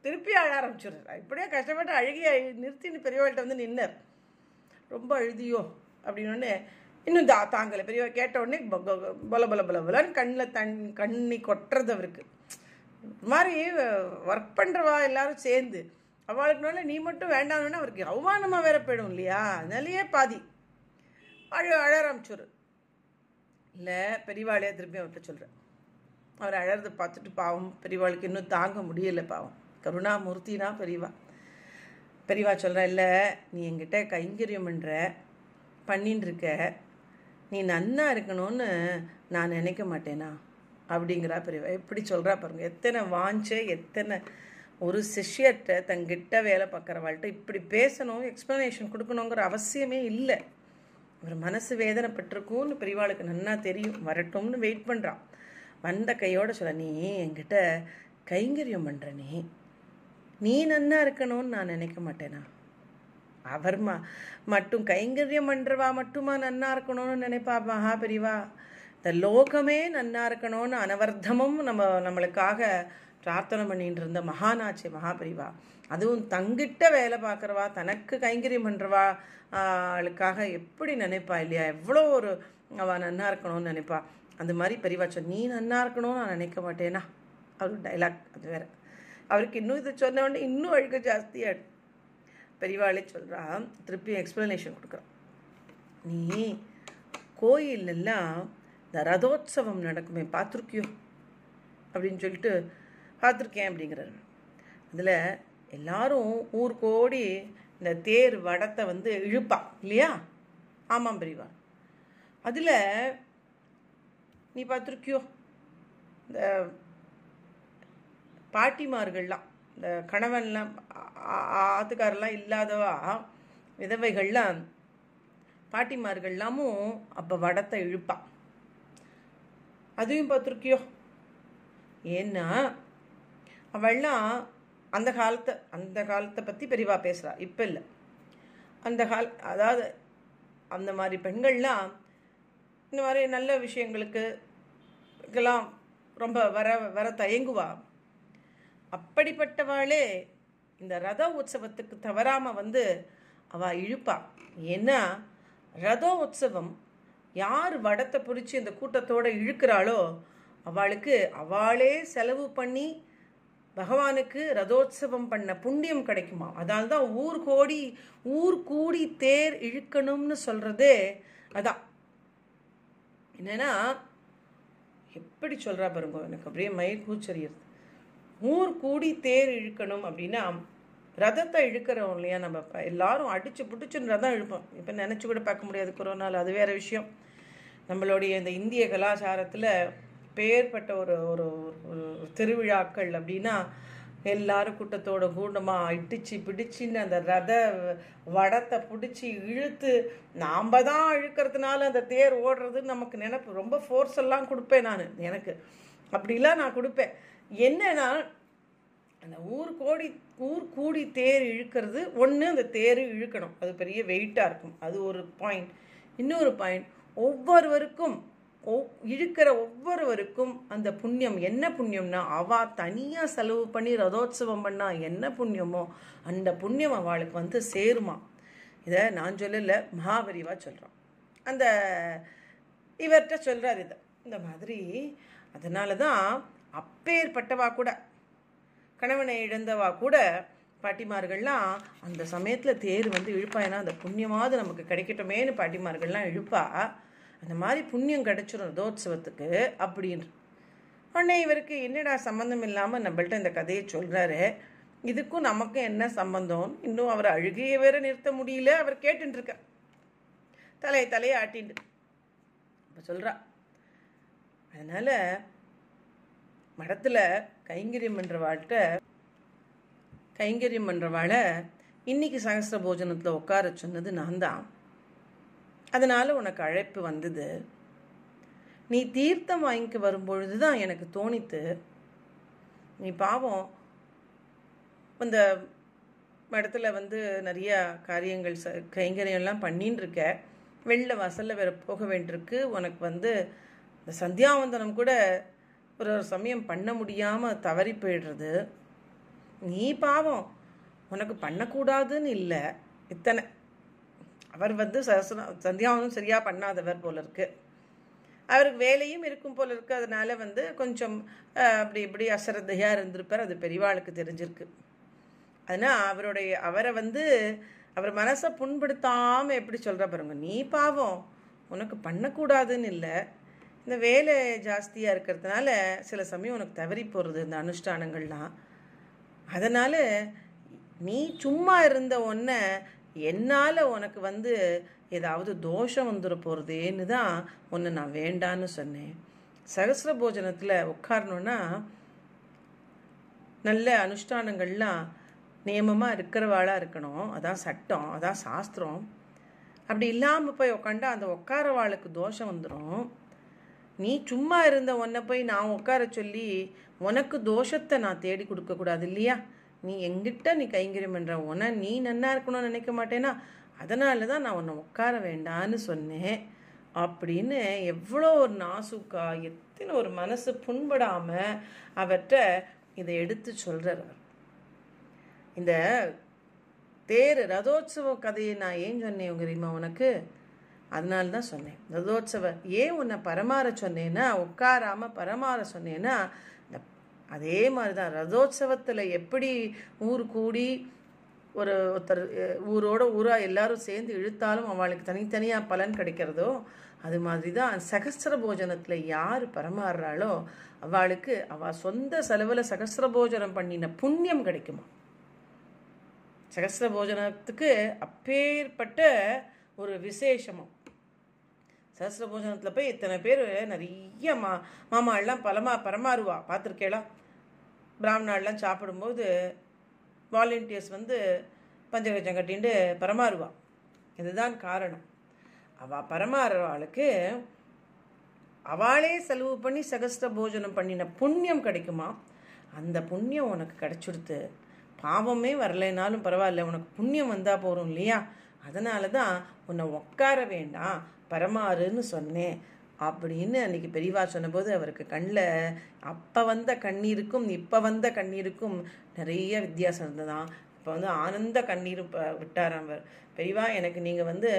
திருப்பி அழ ஆரம்பிச்சிடுறாரு இப்படியே கஷ்டப்பட்டு அழுகி நிறுத்தின்னு பெரியவாள்கிட்ட வந்து நின்னார். ரொம்ப அழுதியோ? அப்படின்னு உடனே இன்னும் தா தாங்கலை. பெரியவா கேட்ட உடனே பல பல பல பலன்னு கண்ணில் தண் கண்ணி கொட்டுறது அவருக்கு. இது மாதிரி ஒர்க் பண்ணுறவா எல்லாரும் சேர்ந்து அவளுக்குனால நீ மட்டும் வேண்டாம்னு அவருக்கு அவமானமாக வேற போயிடும் இல்லையா? அதனாலேயே பாதி. அழ அழ ஆரம்பிச்சுரு இல்லை பெரியவாளையே திருப்பி அவர்கிட்ட சொல்கிறேன் அவர் அழறதை பார்த்துட்டு பாவம் பெரியவாளுக்கு இன்னும் தாங்க முடியல பாவம். கருணாமூர்த்தினா பெரியவா. பெரியவா சொல்கிறா இல்லை நீ என்கிட்ட கைங்கரியம் பண்ணுற பண்ணின்னு இருக்க. நீ நன்னா இருக்கணும்னு நான் நினைக்க மாட்டேனா? அப்படிங்கிறா பெரியவா. எப்படி சொல்கிறா பாருங்க. எத்தனை வாஞ்சே எத்தனை ஒரு சிஷ்யர்கிட்ட தங்கிட்ட வேலை பார்க்குறவாள்கிட்ட இப்படி பேசணும் எக்ஸ்ப்ளனேஷன் கொடுக்கணுங்கிற அவசியமே இல்லை. அவர் மனசு வேதனை பெற்றிருக்கும்னு பெரியவாளுக்கு நன்னா தெரியும். வரட்டும்னு வெயிட் பண்ணுறான் வந்த கையோட சொல்ல நீ என்கிட்ட கைங்கரியம் பண்ணுற நீ. நீ நன்னா இருக்கணும்னு நான் நினைக்க மாட்டேனா? அவர் மா மட்டும் கைங்கரியம் பண்ணுறவா மட்டுமா நன்னா இருக்கணும்னு நினைப்பா மகா பெரியவா இந்த லோகமே நன்னா இருக்கணும்னு அனவர்த்தமும் நம்ம நம்மளுக்காக பிரார்த்தனை பண்ணிட்டு இருந்த மகானாச்சி மகாபெரிவா அதுவும் தங்கிட்ட வேலை பார்க்குறவா தனக்கு கைங்கரியம் பண்ணுறவா ஆளுக்காக எப்படி நினைப்பா இல்லையா? எவ்வளோ ஒரு அவள் நன்னா இருக்கணும்னு நினைப்பா. அந்த மாதிரி பெரியவா சொல் நீ நன்னா இருக்கணும்னு நான் நினைக்க மாட்டேனா? அவர் டைலாக் அது வேற. அவருக்கு இன்னும் இதை சொன்ன உடனே இன்னும் அழுக ஜாஸ்தியாக பெரியவாளே சொல்கிறா திருப்பியும் எக்ஸ்ப்ளனேஷன் கொடுக்குறான் நீ கோயிலெல்லாம் இந்த ரதோத்சவம் நடக்குமே பார்த்துருக்கியோ? அப்படின்னு சொல்லிட்டு பார்த்துருக்கேன் அப்படிங்கிறாரு. அதில் எல்லாரும் ஊர் கோடி இந்த தேர் வடத்தை வந்து இழுப்பா இல்லையா? ஆமாம் பிரிவா அதில் நீ பார்த்துருக்கியோ? இந்த பாட்டிமார்கள்லாம் இந்த கணவன்லாம் ஆத்துக்காரெல்லாம் இல்லாதவா? விதவைகள்லாம் பாட்டிமார்கள்லாமும் அப்போ வடத்தை இழுப்பான் அதையும் பார்த்துருக்கியோ? ஏன்னா அவள்லாம் அந்த காலத்தை அந்த காலத்தை பற்றி பெரிவா பேசுகிறா இப்போ இல்லை. அந்த கால் அதாவது அந்த மாதிரி பெண்கள்லாம் இந்த மாதிரி நல்ல விஷயங்களுக்கு ரொம்ப வர வர தயங்குவா. அப்படிப்பட்டவாளே இந்த ரத உற்சவத்துக்கு தவறாமல் வந்து அவ இழுப்பா. ஏன்னா ரத உற்சவம் யார் வடத்தை பிடிச்சி இந்த கூட்டத்தோடு இழுக்கிறாளோ அவளுக்கு அவளே செலவு பண்ணி பகவானுக்கு ரதோத்சவம் பண்ண புண்ணியம் கிடைக்குமா? அதனால தான் ஊர் கோடி ஊர் கூடி தேர் இழுக்கணும்னு சொல்கிறதே அதான். என்னன்னா எப்படி சொல்கிறா பாருங்க எனக்கு அப்படியே மயிர் கூச்சரியுது ஊர் கூடி தேர் இழுக்கணும் அப்படின்னா ரதத்தை இழுக்கிறோம் இல்லையா நம்ம? இப்போ எல்லாரும் அடிச்சு பிடிச்சின்னு ரதம் இழுப்போம். இப்போ நினச்சி கூட பார்க்க முடியாது கொரோனாவில் அது வேற விஷயம். நம்மளுடைய இந்த இந்திய கலாச்சாரத்தில் பேர்பட்ட ஒரு ஒரு ஒரு திருவிழாக்கள் அப்படின்னா எல்லாரும் கூட்டத்தோட கூட்டமாக இடிச்சு பிடிச்சின்னு அந்த ரத வடத்தை பிடிச்சி இழுத்து நாம் தான் இழுக்கிறதுனால அந்த தேர் ஓடுறது நமக்கு நினப்பு. ரொம்ப ஃபோர்ஸ் எல்லாம் கொடுப்பேன் நான் எனக்கு. அப்படிலாம் நான் கொடுப்பேன். என்னன்னா அந்த ஊர் கோடி ஊர் கூடி தேர் இழுக்கிறது ஒன்று அந்த தேர் இழுக்கணும். அது பெரிய வெயிட்டாக இருக்கும். அது ஒரு பாயிண்ட் இன்னொரு பாயிண்ட் ஒவ்வொருவருக்கும் ஒவ்- இழுக்கிற ஒவ்வொருவருக்கும் அந்த புண்ணியம் என்ன புண்ணியம்னா அவா தனியாக செலவு பண்ணி ரதோத்சவம் பண்ணா என்ன புண்ணியமோ அந்த புண்ணியம் அவளுக்கு வந்து சேருமா. இதை நான் சொல்லலை மகாபரிவாக சொல்கிறோம் அந்த இவர்கிட்ட சொல்கிறார் இதை. இந்த மாதிரி அதனால தான் அப்பேற்பட்டவா கூட கணவனை இழந்தவா கூட பாட்டிமார்கள்லாம் அந்த சமயத்தில் தேர் வந்து இழுப்பா. ஏன்னா அந்த புண்ணியமாவது நமக்கு கிடைக்கட்டுமேன்னு பாட்டிமார்கள்லாம் இழுப்பா. அந்த மாதிரி புண்ணியம் கிடைச்சிரும் ரதோத்சவத்துக்கு அப்படின்ற உடனே இவருக்கு என்னடா சம்மந்தம் இல்லாமல் நம்மள்ட்ட இந்த கதையை சொல்கிறாரு இதுக்கும் நமக்கும் என்ன சம்பந்தம்? இன்னும் அவர் அழுகையை வேற நிறுத்த முடியல அவர் கேட்டுருக்க தலையை தலையை ஆட்டின்னு அப்போ சொல்கிறா அதனால் மடத்தில் கைங்கரியம் பண்ணுறவாள்கிட்ட கைங்கரியம் பண்ணுறவாளை இன்னைக்கு சகஸ்ர போஜனத்தில் உட்கார சொன்னது நான் தான் அதனால் உனக்கு அழைப்பு வந்தது. நீ தீர்த்தம் வாங்கிக்க வரும்பொழுது தான் எனக்கு தோணித்து நீ பாவம் இந்த இடத்துல வந்து நிறைய காரியங்கள் ச கைங்கரியம்லாம் பண்ணின்னு இருக்க வெளில வாசலில் வேற போக வேண்டியிருக்கு உனக்கு வந்து இந்த சந்தியாவந்தனம் கூட ஒரு ஒரு சமயம் பண்ண முடியாமல் தவறி போயிடுறது. நீ பாவம். உனக்கு பண்ணக்கூடாதுன்னு இல்லை. இத்தனை. அவர் வந்து சரசன சந்தியாவும் சரியாக பண்ணாதவர் போல இருக்கு. அவருக்கு வேலையும் இருக்கும் போல இருக்கு. அதனால வந்து கொஞ்சம் அப்படி இப்படி அசரத்தையாக இருந்திருப்பார். அது பெரியவாளுக்கு தெரிஞ்சிருக்கு. அதனால் அவருடைய அவரை வந்து அவர் மனசை புண்படுத்தாமல் எப்படி சொல்கிற பாருங்க. நீ பாவம். உனக்கு பண்ணக்கூடாதுன்னு இல்லை. இந்த வேலை ஜாஸ்தியாக இருக்கிறதுனால சில சமயம் உனக்கு தவறி போகிறது இந்த அனுஷ்டானங்கள்லாம். அதனால் நீ சும்மா இருந்த உன்னை என்னால் உனக்கு வந்து ஏதாவது தோஷம் வந்துட போகிறதேன்னு தான் உன்னை நான் வேண்டான்னு சொன்னேன். சகசிர போஜனத்தில் உட்காரணுன்னா நல்ல அனுஷ்டானங்கள்லாம் நியமமாக இருக்கிறவாளாக இருக்கணும். அதான் சட்டம் அதான் சாஸ்திரம். அப்படி இல்லாமல் போய் உக்காண்டா அந்த உட்காரவாளுக்கு தோஷம் வந்துடும் நீ சும்மா இருந்த உன்னை போய் நான் உட்கார சொல்லி உனக்கு தோஷத்தை நான் தேடி கொடுக்கக்கூடாது இல்லையா? நீ எங்கிட்ட நீ கைங்கரியம் பண்ணுற உன நீ நன்னா இருக்கணும்னு நினைக்க மாட்டேனா அதனால தான் நான் உன்னை உட்கார வேண்டான்னு சொன்னேன். அப்படின்னு எவ்வளோ ஒரு நாசுக்கா எத்தனை ஒரு மனசு புண்படாமல் அவர்கிட்ட இதை எடுத்து சொல்கிறார் இந்த தேர் ரதோத்சவ கதையை நான் ஏன் சொன்னேன் தெரியுமா உனக்கு? அதனால தான் சொன்னேன். ரதோத்சவ ஏன் உன்னை பரமாற சொன்னேன்னா உட்காராம பரமாற சொன்னேன்னா அதே மாதிரி தான் ரதோத்சவத்தில் எப்படி ஊர் கூடி ஒரு ஒருத்தர் ஊரோட ஊராக எல்லாரும் சேர்ந்து இழுத்தாலும் அவளுக்கு தனித்தனியாக பலன் கிடைக்கிறதோ அது மாதிரி தான் சகசிர போஜனத்தில் யார் பரமாறுறாளோ அவளுக்கு அவள் சொந்த செலவில் சகஸ்ர போஜனம் பண்ணின புண்ணியம் கிடைக்குமா? சகசிர போஜனத்துக்கு அப்பேற்பட்ட ஒரு விசேஷமும். சஹசிர போஜனத்தில் போய் இத்தனை பேர் நிறைய மா மாமாள்லாம் பலமா பரமாறுவா பார்த்துருக்கேளா? பிராமணாள்லாம் சாப்பிடும்போது வாலண்டியர்ஸ் வந்து பஞ்சகஜம் கட்டின்ட்டு பரமாறுவா. இதுதான் காரணம். அவள் பரமாறுவாளுக்கு அவளே செலவு பண்ணி சகஸ்ர போஜனம் பண்ணின புண்ணியம் கிடைக்குமா? அந்த புண்ணியம் உனக்கு கிடைச்சிடுத்து. பாவமே வரலைனாலும் பரவாயில்ல உனக்கு புண்ணியம் வந்தால் போகிறோம் இல்லையா? அதனால தான் உன்னை உட்கார வேண்டாம். பரமாறுன்னு சொன்னேன். அப்படின்னு அன்னைக்கு பெரியவா சொன்னபோது அவருக்கு கண்ணில் அப்போ வந்த கண்ணீருக்கும் இப்போ வந்த கண்ணீருக்கும் நிறைய வித்தியாசம் இருந்ததான் இப்போ வந்து ஆனந்த கண்ணீர் ப- விட்டாராம் அவர். பெரியவா எனக்கு நீங்கள் வந்து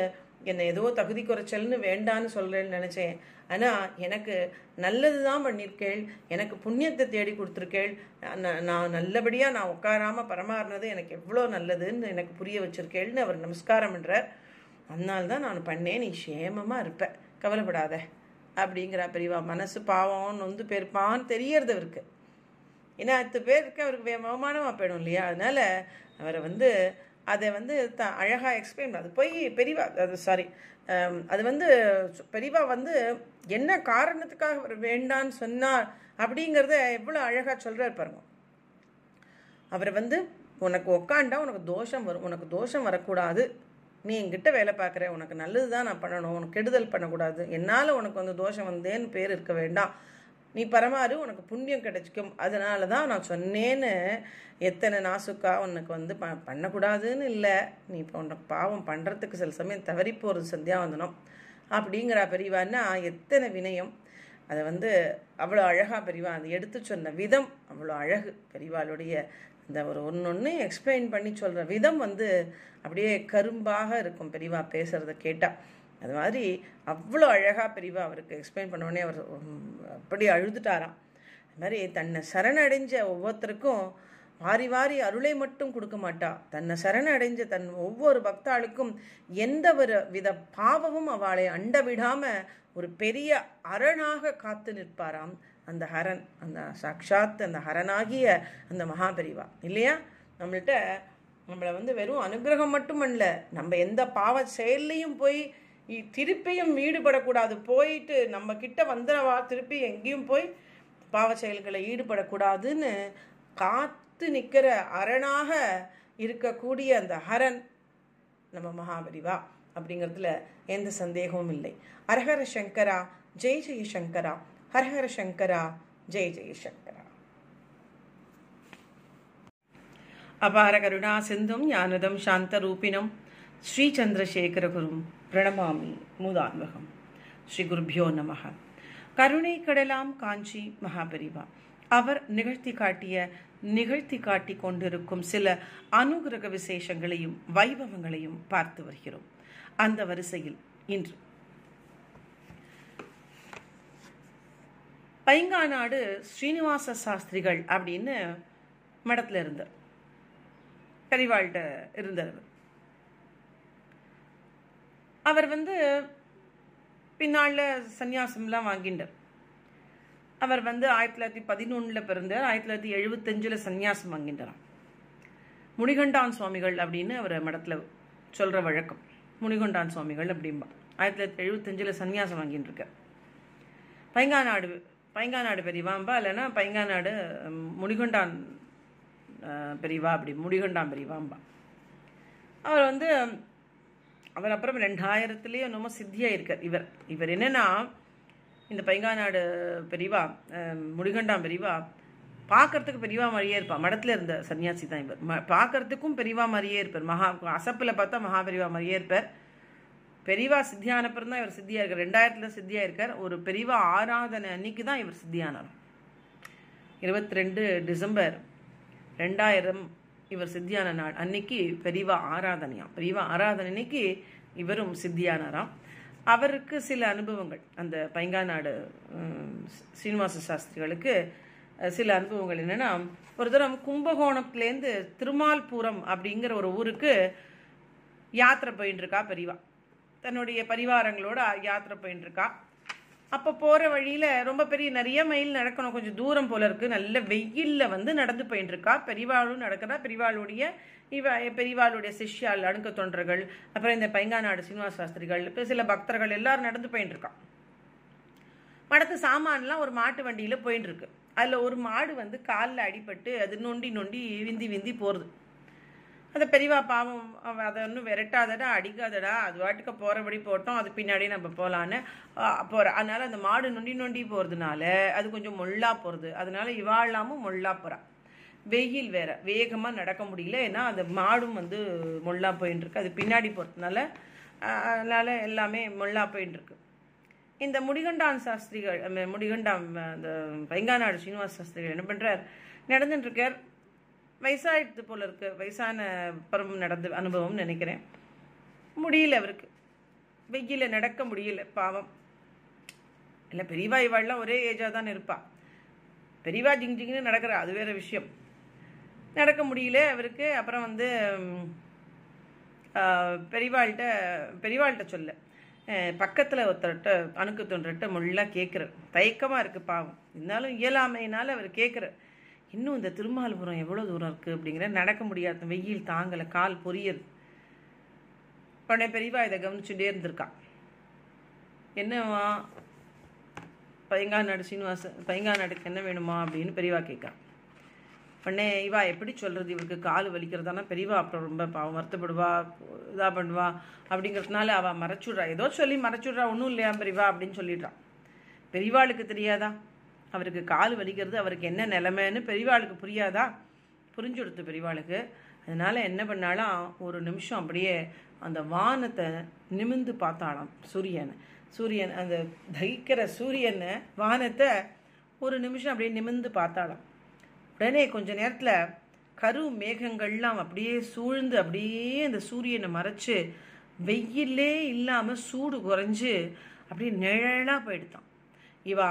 என்னை ஏதோ தகுதி குறைச்சல்னு வேண்டான்னு சொல்கிறேன்னு நினச்சேன். ஆனால் எனக்கு நல்லது தான் பண்ணியிருக்கேள் எனக்கு புண்ணியத்தை தேடி கொடுத்துருக்கேள். நான் நான் நல்லபடியாக நான் உட்காராமல் பரமாறினது எனக்கு எவ்வளோ நல்லதுன்னு எனக்கு புரிய வச்சிருக்கேள்னு அவர் நமஸ்காரம் பண்ணுறார் அதனால தான் நான் பண்ணேன். நீ சேமமாக இருப்ப. கவலைப்படாத. அப்படிங்கிறா பெரியவா மனசு பாவம் நொந்து பெருப்பான்னு தெரியறது அவருக்கு. ஏன்னா அத்து பேருக்கு அவருக்கு வே- போயிடும் இல்லையா? அதனால் அவரை வந்து அதை வந்து த அழகாக எக்ஸ்பிளைன் அது போய் பெரியவா அது சாரி அது வந்து பெரியவா வந்து என்ன காரணத்துக்காக அவர் வேண்டான்னு சொன்னார் அப்படிங்கிறத எவ்வளோ அழகாக சொல்கிறார் பாருங்க. அவரை வந்து உனக்கு உக்காண்டா உனக்கு தோஷம் வரும். உனக்கு தோஷம் வரக்கூடாது. நீ என்கிட்ட வேலை பார்க்குற உனக்கு நல்லது தான் நான் பண்ணணும் உனக்கு கெடுதல் பண்ணக்கூடாது என்னால் உனக்கு வந்து தோஷம் வந்தேன்னு பேர் இருக்க வேண்டாம். நீ பரமாறு உனக்கு புண்ணியம் கிடைச்சிக்கும். அதனால தான் நான் சொன்னேன்னு எத்தனை நாசுக்கா உனக்கு வந்து ப பண்ணக்கூடாதுன்னு இல்லை. நீ இப்போ உனக்கு பாவம் பண்ணுறதுக்கு சில சமயம் தவறி போகிறது சந்தியாவந்தனம் அப்படிங்கிற பெரியவான்னா எத்தனை வினயம். அதை வந்து அவ்வளோ அழகாக பெரியவா அதை எடுத்து சொன்ன விதம் அவ்வளோ அழகு. பெரியவாளுடைய இந்த ஒரு ஒன்று ஒன்று எக்ஸ்பிளைன் பண்ணி சொல்கிற விதம் வந்து அப்படியே கரும்பாக இருக்கும் பெரியவா பேசுகிறத கேட்டால் அது மாதிரி அவ்வளோ அழகாக பெரியவா அவருக்கு எக்ஸ்பிளைன் பண்ணோடனே அவர் அப்படி அழுதுட்டாராம். அது மாதிரி தன்னை சரணடைஞ்ச ஒவ்வொருத்தருக்கும் வாரி வாரி அருளை மட்டும் கொடுக்க மாட்டா. தன்னை சரணடைஞ்ச தன் ஒவ்வொரு பக்தாளுக்கும் எந்த ஒரு வித பாவமும் அவளை அண்ட விடாம ஒரு பெரிய அரணாக காத்து நிற்பாராம். அந்த ஹரன் அந்த சாட்சாத் அந்த ஹரனாகிய அந்த மகாபெரிவா. இல்லையா? நம்மள்கிட்ட நம்மளை வந்து வெறும் அனுகிரகம் மட்டும் அல்ல நம்ம எந்த பாவ செயல்லையும் போய் திருப்பியும் ஈடுபடக்கூடாது. போயிட்டு நம்ம கிட்ட வந்துடவா திருப்பி எங்கேயும் போய் பாவ செயல்களை ஈடுபடக்கூடாதுன்னு காத்து நிற்கிற அரணாக இருக்கக்கூடிய அந்த ஹரன் நம்ம மகாபரிவா அப்படிங்கிறதுல எந்த சந்தேகமும் இல்லை. அரஹர சங்கரா ஜெய் ஜெய் சங்கரா. ஹரஹர சங்கரா ஜெய் ஜெய சங்கரா அபார கருணா சிந்தும் ஞானதம் சாந்தரூபிணம் ஸ்ரீ சந்திரசேகரகுரும் பிரணமாமி மூதான்வகம் ஸ்ரீ குருபியோ நமக கருணை கடலாம் காஞ்சி மகாபரிவா அவர் நிகழ்த்தி காட்டிய நிகழ்த்தி காட்டி கொண்டிருக்கும் சில அனுகிரக விசேஷங்களையும் வைபவங்களையும் பார்த்து வருகிறோம். அந்த வரிசையில் இன்று பைங்காநாடு ஸ்ரீனிவாச சாஸ்திரிகள் அப்படின்னு மடத்தில் இருந்தார். கரிவாள்கிட்ட இருந்தார் அவர். வந்து பின்னால் சந்நியாசம்லாம் வாங்கிட்டார் அவர் வந்து ஆயிரத்தி தொள்ளாயிரத்தி பதினொன்றில் பிறந்தார் ஆயிரத்தி தொள்ளாயிரத்தி எழுபத்தஞ்சில் சந்நியாசம் வாங்கின்றாராம் முனிகண்டான் சுவாமிகள் அப்படின்னு அவர் மடத்தில் சொல்கிற வழக்கம். முனிகொண்டான் சுவாமிகள் அப்படிம்பா. ஆயிரத்தி தொள்ளாயிரத்தி எழுபத்தஞ்சில் சந்நியாசம் வாங்கின்னு இருக்கார் பைங்காநாடு பைங்காநாடு பெரியவாம்பா இல்லைன்னா பைங்காநாடு முனிகொண்டான் பெரியவா அப்படி முடிகொண்டான் பெரியவாம்பா. அவர் வந்து அவர் அப்புறம் ரெண்டாயிரத்துலேயே என்னமோ சித்தியாக இருக்கார் இவர். இவர் என்னென்னா இந்த பைங்காநாடு பெரியவா முடிகண்டாம் பெரியவா பார்க்கறதுக்கு பெரியவா மாதிரியே இருப்பார் மடத்தில் இருந்த சன்னியாசி தான் இவர். ம பார்க்கறதுக்கும் பெரியவா மாதிரியே இருப்பார். மகா அசப்பில் பார்த்தா மகாபெரிவா மாதிரியே இருப்பார். பெரியவா சித்தியான அப்புறம் தான் இவர் சித்தியாக இருக்கார். ரெண்டாயிரத்தில் சித்தியாக இருக்கார். ஒரு பெரியவா ஆராதனை அன்னைக்கு தான் இவர் சித்தியானார். இருபத்தி ரெண்டு டிசம்பர் ரெண்டாயிரம் இவர் சித்தியான நாள். அன்னைக்கு பெரியவா ஆராதனையாம். பெரியவா ஆராதனை அன்னைக்கு இவரும் சித்தியானாராம். அவருக்கு சில அனுபவங்கள். அந்த பைங்காநாடு சீனிவாச சாஸ்திரிகளுக்கு சில அனுபவங்கள் என்னென்னா ஒரு தரம் கும்பகோணத்துலேருந்து திருமால்புரம் அப்படிங்கிற ஒரு ஊருக்கு யாத்திரை போயின்னு இருக்கா பெரியவா தன்னுடைய பரிவாரங்களோட யாத்திரை போயின்ட்டுருக்கா அப்போ போகிற வழியில் ரொம்ப பெரிய நிறைய மைல் நடக்கணும். கொஞ்சம் தூரம் போல இருக்குது நல்ல வெயிலில் வந்து நடந்து போயின்ட்டுருக்கா பெரிவாளும் நடக்கிறா பெரிவாளுடைய இவ பெரிவாளுடைய சிஷ்யால் அணுக்க தொண்டர்கள் அப்புறம் இந்த பைங்காநாடு சீனிவாச சாஸ்திரிகள் இப்போ சில பக்தர்கள் எல்லாரும் நடந்து போயின்னு இருக்கா மடத்து சாமான்லாம் ஒரு மாட்டு வண்டியில் போயின்னு இருக்கு அதில் ஒரு மாடு வந்து காலில் அடிபட்டு அது நொண்டி நொண்டி விந்தி விந்தி போகிறது அந்த பெரியவா பாவம் அதை ஒன்றும் விரட்டாதடா அடிக்காதடா அது வாட்டுக்கு போகிறபடி போட்டோம் அது பின்னாடி நம்ம போகலான்னு போகிற அதனால் அந்த மாடு நொண்டி நொண்டி போகிறதுனால அது கொஞ்சம் மொல்லா போகிறது அதனால இவாழாமும் மொல்லா போகிறான் வெயில் வேற. வேகமாக நடக்க முடியல. ஏன்னா அந்த மாடும் வந்து மொல்லா போயின்னு இருக்கு அது பின்னாடி போகிறதுனால அதனால் எல்லாமே மொல்லா போயின்னு இருக்கு இந்த முடிகண்டான் சாஸ்திரிகள் முடிகண்டாம் அந்த பைங்காநாடு சீனிவாச சாஸ்திரிகள் என்ன பண்ணுறார் நடந்துட்டுருக்கார் இருக்கார் போல இருக்கு. வயசான பருவம் நடந்த அனுபவம் நினைக்கிறேன். முடியல அவருக்கு. வெயில நடக்க முடியல பாவம். இல்லை பெரியவா இவாள்லாம் ஒரே ஏஜாக தான் இருப்பா. பெரியவா ஜிங் ஜிங்னு நடக்கிற அது வேற விஷயம். நடக்க முடியல அவருக்கு. அப்புறம் வந்து பெரியவாள்கிட்ட பெரியவாள்கிட்ட சொல்ல. பக்கத்தில் ஒருத்தர்கிட்ட அணுக்கு தொண்டர்கிட்ட முள்ளாக கேட்குற தயக்கமாக இருக்குது பாவம். இருந்தாலும் இயலாமையினால் அவர் கேட்குற இன்னும் இந்த திருமால்புரம் எவ்வளோ தூரம் இருக்குது அப்படிங்கிற நடக்க முடியாத வெயில் தாங்கலை கால் பொரியது உடனே பெரியவா இதை கவனிச்சுட்டே இருந்திருக்கா. என்னவா? பைங்காநாடு சீனிவாச பைங்காநாடுக்கு என்ன வேணுமா அப்படின்னு பெரியவா கேட்கா. உடனே இவா எப்படி சொல்கிறது இவருக்கு கால் வலிக்கிறதானா? பெரியவா அப்புறம் ரொம்ப பாவம் வருத்தப்படுவா இதாக பண்ணுவா அப்படிங்கிறதுனால அவள் மறைச்சுட்றா. ஏதோ சொல்லி மறைச்சுட்றா. ஒன்றும் இல்லையா பெரியவா அப்படின்னு சொல்லிடுறான் பெரியவாளுக்கு தெரியாதா? அவருக்கு கால் வலிக்கிறது அவருக்கு என்ன நிலைமைன்னு பெரியவாளுக்கு புரியாதா? புரிஞ்சு கொடுத்து பெரியவாளுக்கு அதனால் என்ன பண்ணாலும் ஒரு நிமிஷம் அப்படியே அந்த வானத்தை நிமிந்து பார்த்தாளாம் சூரியனை. சூரியன் அந்த தகிக்கிற சூரியனை வானத்தை ஒரு நிமிஷம் அப்படியே நிமிந்து பார்த்தாளாம். உடனே கொஞ்ச நேரத்தில் கரு மேகங்கள்லாம் அப்படியே சூழ்ந்து அப்படியே அந்த சூரியனை மறைச்சு வெயிலே இல்லாமல் சூடு குறைஞ்சு அப்படியே நிழலாக போயிடுதான். இவா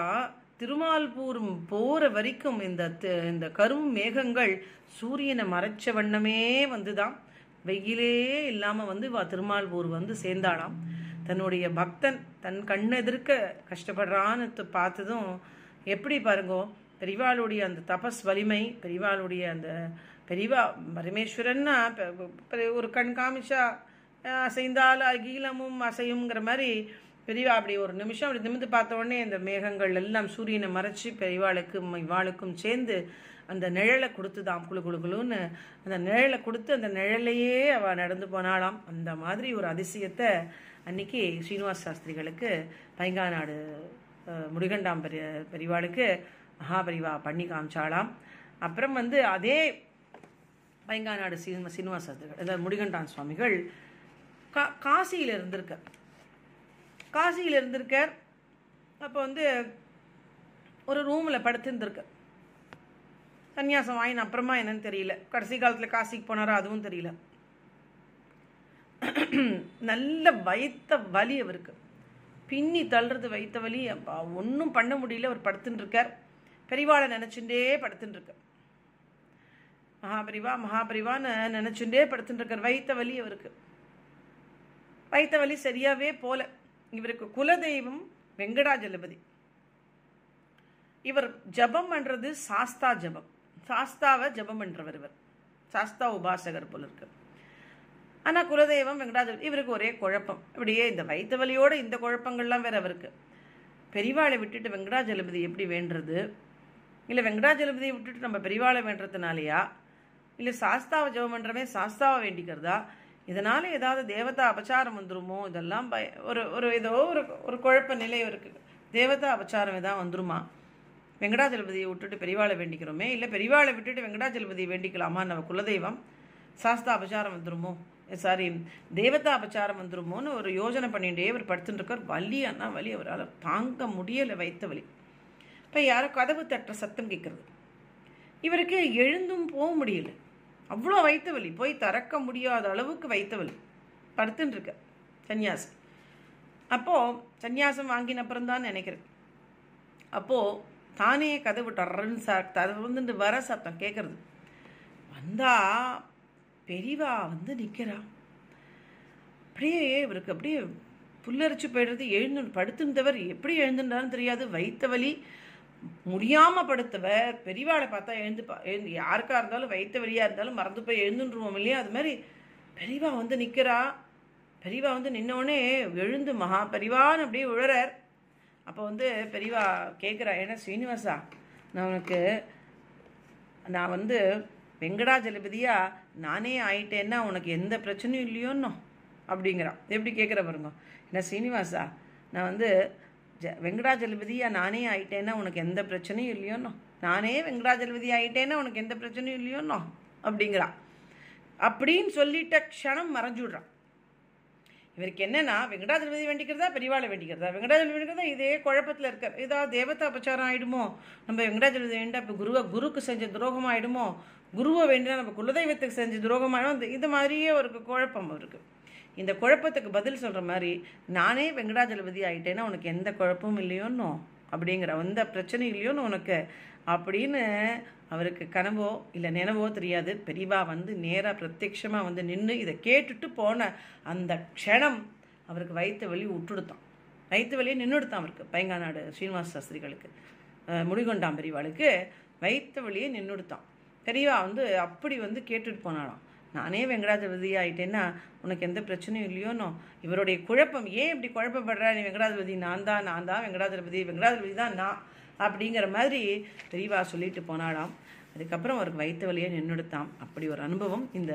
திருமால்பூர் போகிற வரைக்கும் இந்த இந்த கரும் மேகங்கள் சூரியனை மறைச்ச வண்ணமே வந்துதான். வெயிலே இல்லாமல் வந்து வா திருமால்பூர் வந்து சேர்ந்தாளாம். தன்னுடைய பக்தன் தன் கண்ணெதிர்க்க கஷ்டப்படுறான்னு பார்த்ததும் எப்படி பாருங்கோ பெரிவாளுடைய அந்த தபஸ் வலிமை பெரிவாளுடைய அந்த பெரிவா பரமேஸ்வரன்னா ஒரு கண் காமிச்சா அசைந்தால் அகிலமும் அசையுங்கிற மாதிரி பெரியவா அப்படி ஒரு நிமிஷம் அப்படி நிமிந்து பார்த்த உடனே அந்த மேகங்கள் எல்லாம் சூரியனை மறைச்சி பெரியவாளுக்கும் இவாளுக்கும் சேர்ந்து அந்த நிழலை கொடுத்துதாம் குளு குளு குளுன்னு அந்த நிழலை கொடுத்து அந்த நிழலையே அவ நடந்து போனாளாம். அந்த மாதிரி ஒரு அதிசயத்தை அன்னைக்கு ஸ்ரீனிவாஸ் சாஸ்திரிகளுக்கு பைங்காநாடு அஹ், முருகண்டாம் பெரிய பெரியவாளுக்கு மகாபரிவா பண்ணி காமிச்சாலாம் அப்புறம் வந்து அதே பைங்காநாடு சீனிவாச சாஸ்திரிகள் முடிகண்டான் சுவாமிகள் கா காசியில் இருந்திருக்க. காசியில் இருந்திருக்கார். அப்போ வந்து ஒரு ரூமில் படுத்துருந்துருக்கார் சன்னியாசம் வாங்கின அப்புறமா என்னன்னு தெரியல. கடைசி காலத்தில் காசிக்கு போனாரோ அதுவும் தெரியல. நல்ல வயிற்ற வலி அவருக்கு. பின்னி தள்ளுறது வைத்த வலி. ஒன்றும் பண்ண முடியல. அவர் படுத்துன்னு இருக்கார் பெரிவாளை நினச்சுட்டே படுத்துட்டுருக்கார் மகாபரிவா மகாபரிவான்னு நினச்சுட்டே படுத்துட்டுருக்கார் இருக்கார் வலி அவருக்கு. வைத்த வலி சரியாகவே போல. இவருக்கு குலதெய்வம் வெங்கடாஜலபதி. இவர் ஜபம் பண்றது சாஸ்தா ஜபம். சாஸ்தாவை ஜபம் பண்றவர் இவர். சாஸ்தா உபாசகர் போல இருக்கு. ஆனா குலதெய்வம் வெங்கடாஜலபதி இவருக்கு ஒரே குழப்பம். இப்படியே இந்த வயிற்று வலியோட இந்த குழப்பங்கள்லாம் வேற அவருக்கு பெரிவாளை விட்டுட்டு வெங்கடாஜலபதி எப்படி வேண்டுறது? இல்லை வெங்கடாஜலபதியை விட்டுட்டு நம்ம பெரிவாளை வேண்டுறதுனாலயா? இல்லை சாஸ்தாவை ஜெபம் பண்ணுறமே சாஸ்தாவை வேண்டிக்கிறதா? இதனால ஏதாவது தேவதா அபச்சாரம் வந்துருமோ? இதெல்லாம் பய ஒரு ஒரு ஏதோ ஒரு ஒரு குழப்ப நிலை இருக்கு தேவதா அபச்சாரம் ஏதாவது வந்துருமா? வெங்கடாஜலபதியை விட்டுட்டு பெரியவாளை வேண்டிக்கிறோமே? இல்லை பெரிவாளை விட்டுட்டு வெங்கடாஜலபதியை வேண்டிக்கலாமா? நம்ம குலதெய்வம். சாஸ்தா அபச்சாரம் வந்துருமோ? சாரி தேவதா அபச்சாரம் வந்துருமோன்னு ஒரு யோஜனை பண்ணிட்டே அவர் படுத்துட்டுருக்கார் வலி அண்ணா வலி. அவரால் தாங்க முடியலை வைத்த வலி. இப்போ யாரோ கதவு தட்டுற சத்தம் கேட்குறது இவருக்கு எழுந்தும் போக முடியல. அவ்வளோ வைத்த வலி போய் திறக்க முடியாத அளவுக்கு வைத்த வலி படுத்துன்னு இருக்க சன்னியாசி. அப்போது சன்னியாசம் வாங்கின அப்புறம் தான் நினைக்கிறேன். அப்போது தானே கதவு டர்றன்னு சார் திறந்துட்டு வர சத்தம் கேட்குறது வந்தா பெரிவா வந்து நிற்கிறா அப்படியே இவருக்கு அப்படியே புல்லரிச்சு போயிடுறது எழுந்து படுத்திருந்தவர் எப்படி எழுந்துட்டான்னு தெரியாது. வைத்த வலி முடியாம படுத்தவர் பெரியவாளை பார்த்தா எழுந்துப்பா எழுந்து யாருக்கா இருந்தாலும் வைத்த வலியா இருந்தாலும் மறந்து போய் எழுந்துருவோம் இல்லையா? அது மாதிரி பெரியவா வந்து நிற்கிறா பெரியவா வந்து நின்னோடனே எழுந்து மகா பெரியவான்னு அப்படியே உழறார். அப்போ வந்து பெரியவா கேட்குறா ஏன்னா ஸ்ரீனிவாசா நான் உனக்கு நான் வந்து வெங்கடாஜலபதியா நானே ஆயிட்டேன்னா உனக்கு எந்த பிரச்சனையும் இல்லையோன்னோ? அப்படிங்கிறான் எப்படி கேட்குற பாருங்க. என்ன ஸ்ரீனிவாசா நான் வந்து ஜ வெங்கடாஜலபதியா நானே ஆயிட்டேன்னா உனக்கு எந்த பிரச்சனையும் இல்லையோன்னோ? நானே வெங்கடாஜலபதி ஆயிட்டேன்னா உனக்கு எந்த பிரச்சனையும் இல்லையோன்னோ? அப்படிங்கிறான். அப்படின்னு சொல்லிட்ட க்ஷணம் மறைஞ்சுடுறான் இவருக்கு என்னன்னா வெங்கடாஜலபதி வேண்டிக்கிறதா பெரியவாளை வேண்டிக்கிறதா? வெங்கடாஜலபதி வேண்டிக்கிறதா? இதே குழப்பத்தில் இருக்கார் ஏதாவது தேவதா அபச்சாரம் ஆகிடுமோ நம்ம வெங்கடாஜலபதி வேண்டா இப்போ குருவை குருக்கு செஞ்ச துரோகம் ஆகிடுமோ குருவை வேண்டினா நம்ம குலதெய்வத்துக்கு செஞ்ச துரோகம் ஆகிடும் இந்த- மாதிரியே ஒரு குழப்பம் இருக்குது இந்த குழப்பத்துக்கு பதில் சொல்கிற மாதிரி நானே வெங்கடாஜலபதி ஆகிட்டேன்னா உனக்கு எந்த குழப்பமும் இல்லையோன்னு அப்படிங்கிற எந்த பிரச்சனையும் இல்லையோன்னு உனக்கு. அப்படின்னு அவருக்கு கனவோ இல்லை நினைவோ தெரியாது. பெரியவா வந்து நேராக பிரத்யட்சமாக வந்து நின்று இதை கேட்டுட்டு போன அந்த க்ஷணம் அவருக்கு வயிற்று வலி விட்டுடுத்தான் வயிற்று வலியை நின்றுடுத்தான் அவருக்கு பைங்காநாடு ஸ்ரீனிவாச சாஸ்திரிகளுக்கு முடிகொண்டாம் பெரியவாளுக்கு வயிற்று வலியை நின்றுடுத்தான் பெரியவா வந்து அப்படி வந்து கேட்டுட்டு போனாலாம் நானே வெங்கடாதிபதி ஆயிட்டேன்னா உனக்கு எந்த பிரச்சனையும் இல்லையோனோ இவருடைய குழப்பம் ஏன் இப்படி குழப்பப்படுற? நீ வெங்கடாதிபதி நான் தான் நான் தான் வெங்கடாதிபதி வெங்கடாதிபதி தான் நான் அப்படிங்கிற மாதிரி பெரியவா சொல்லிட்டு போனாடாம் அதுக்கப்புறம் அவருக்கு வயிற்று வழியை நின்றுடுத்தாம் அப்படி ஒரு அனுபவம் இந்த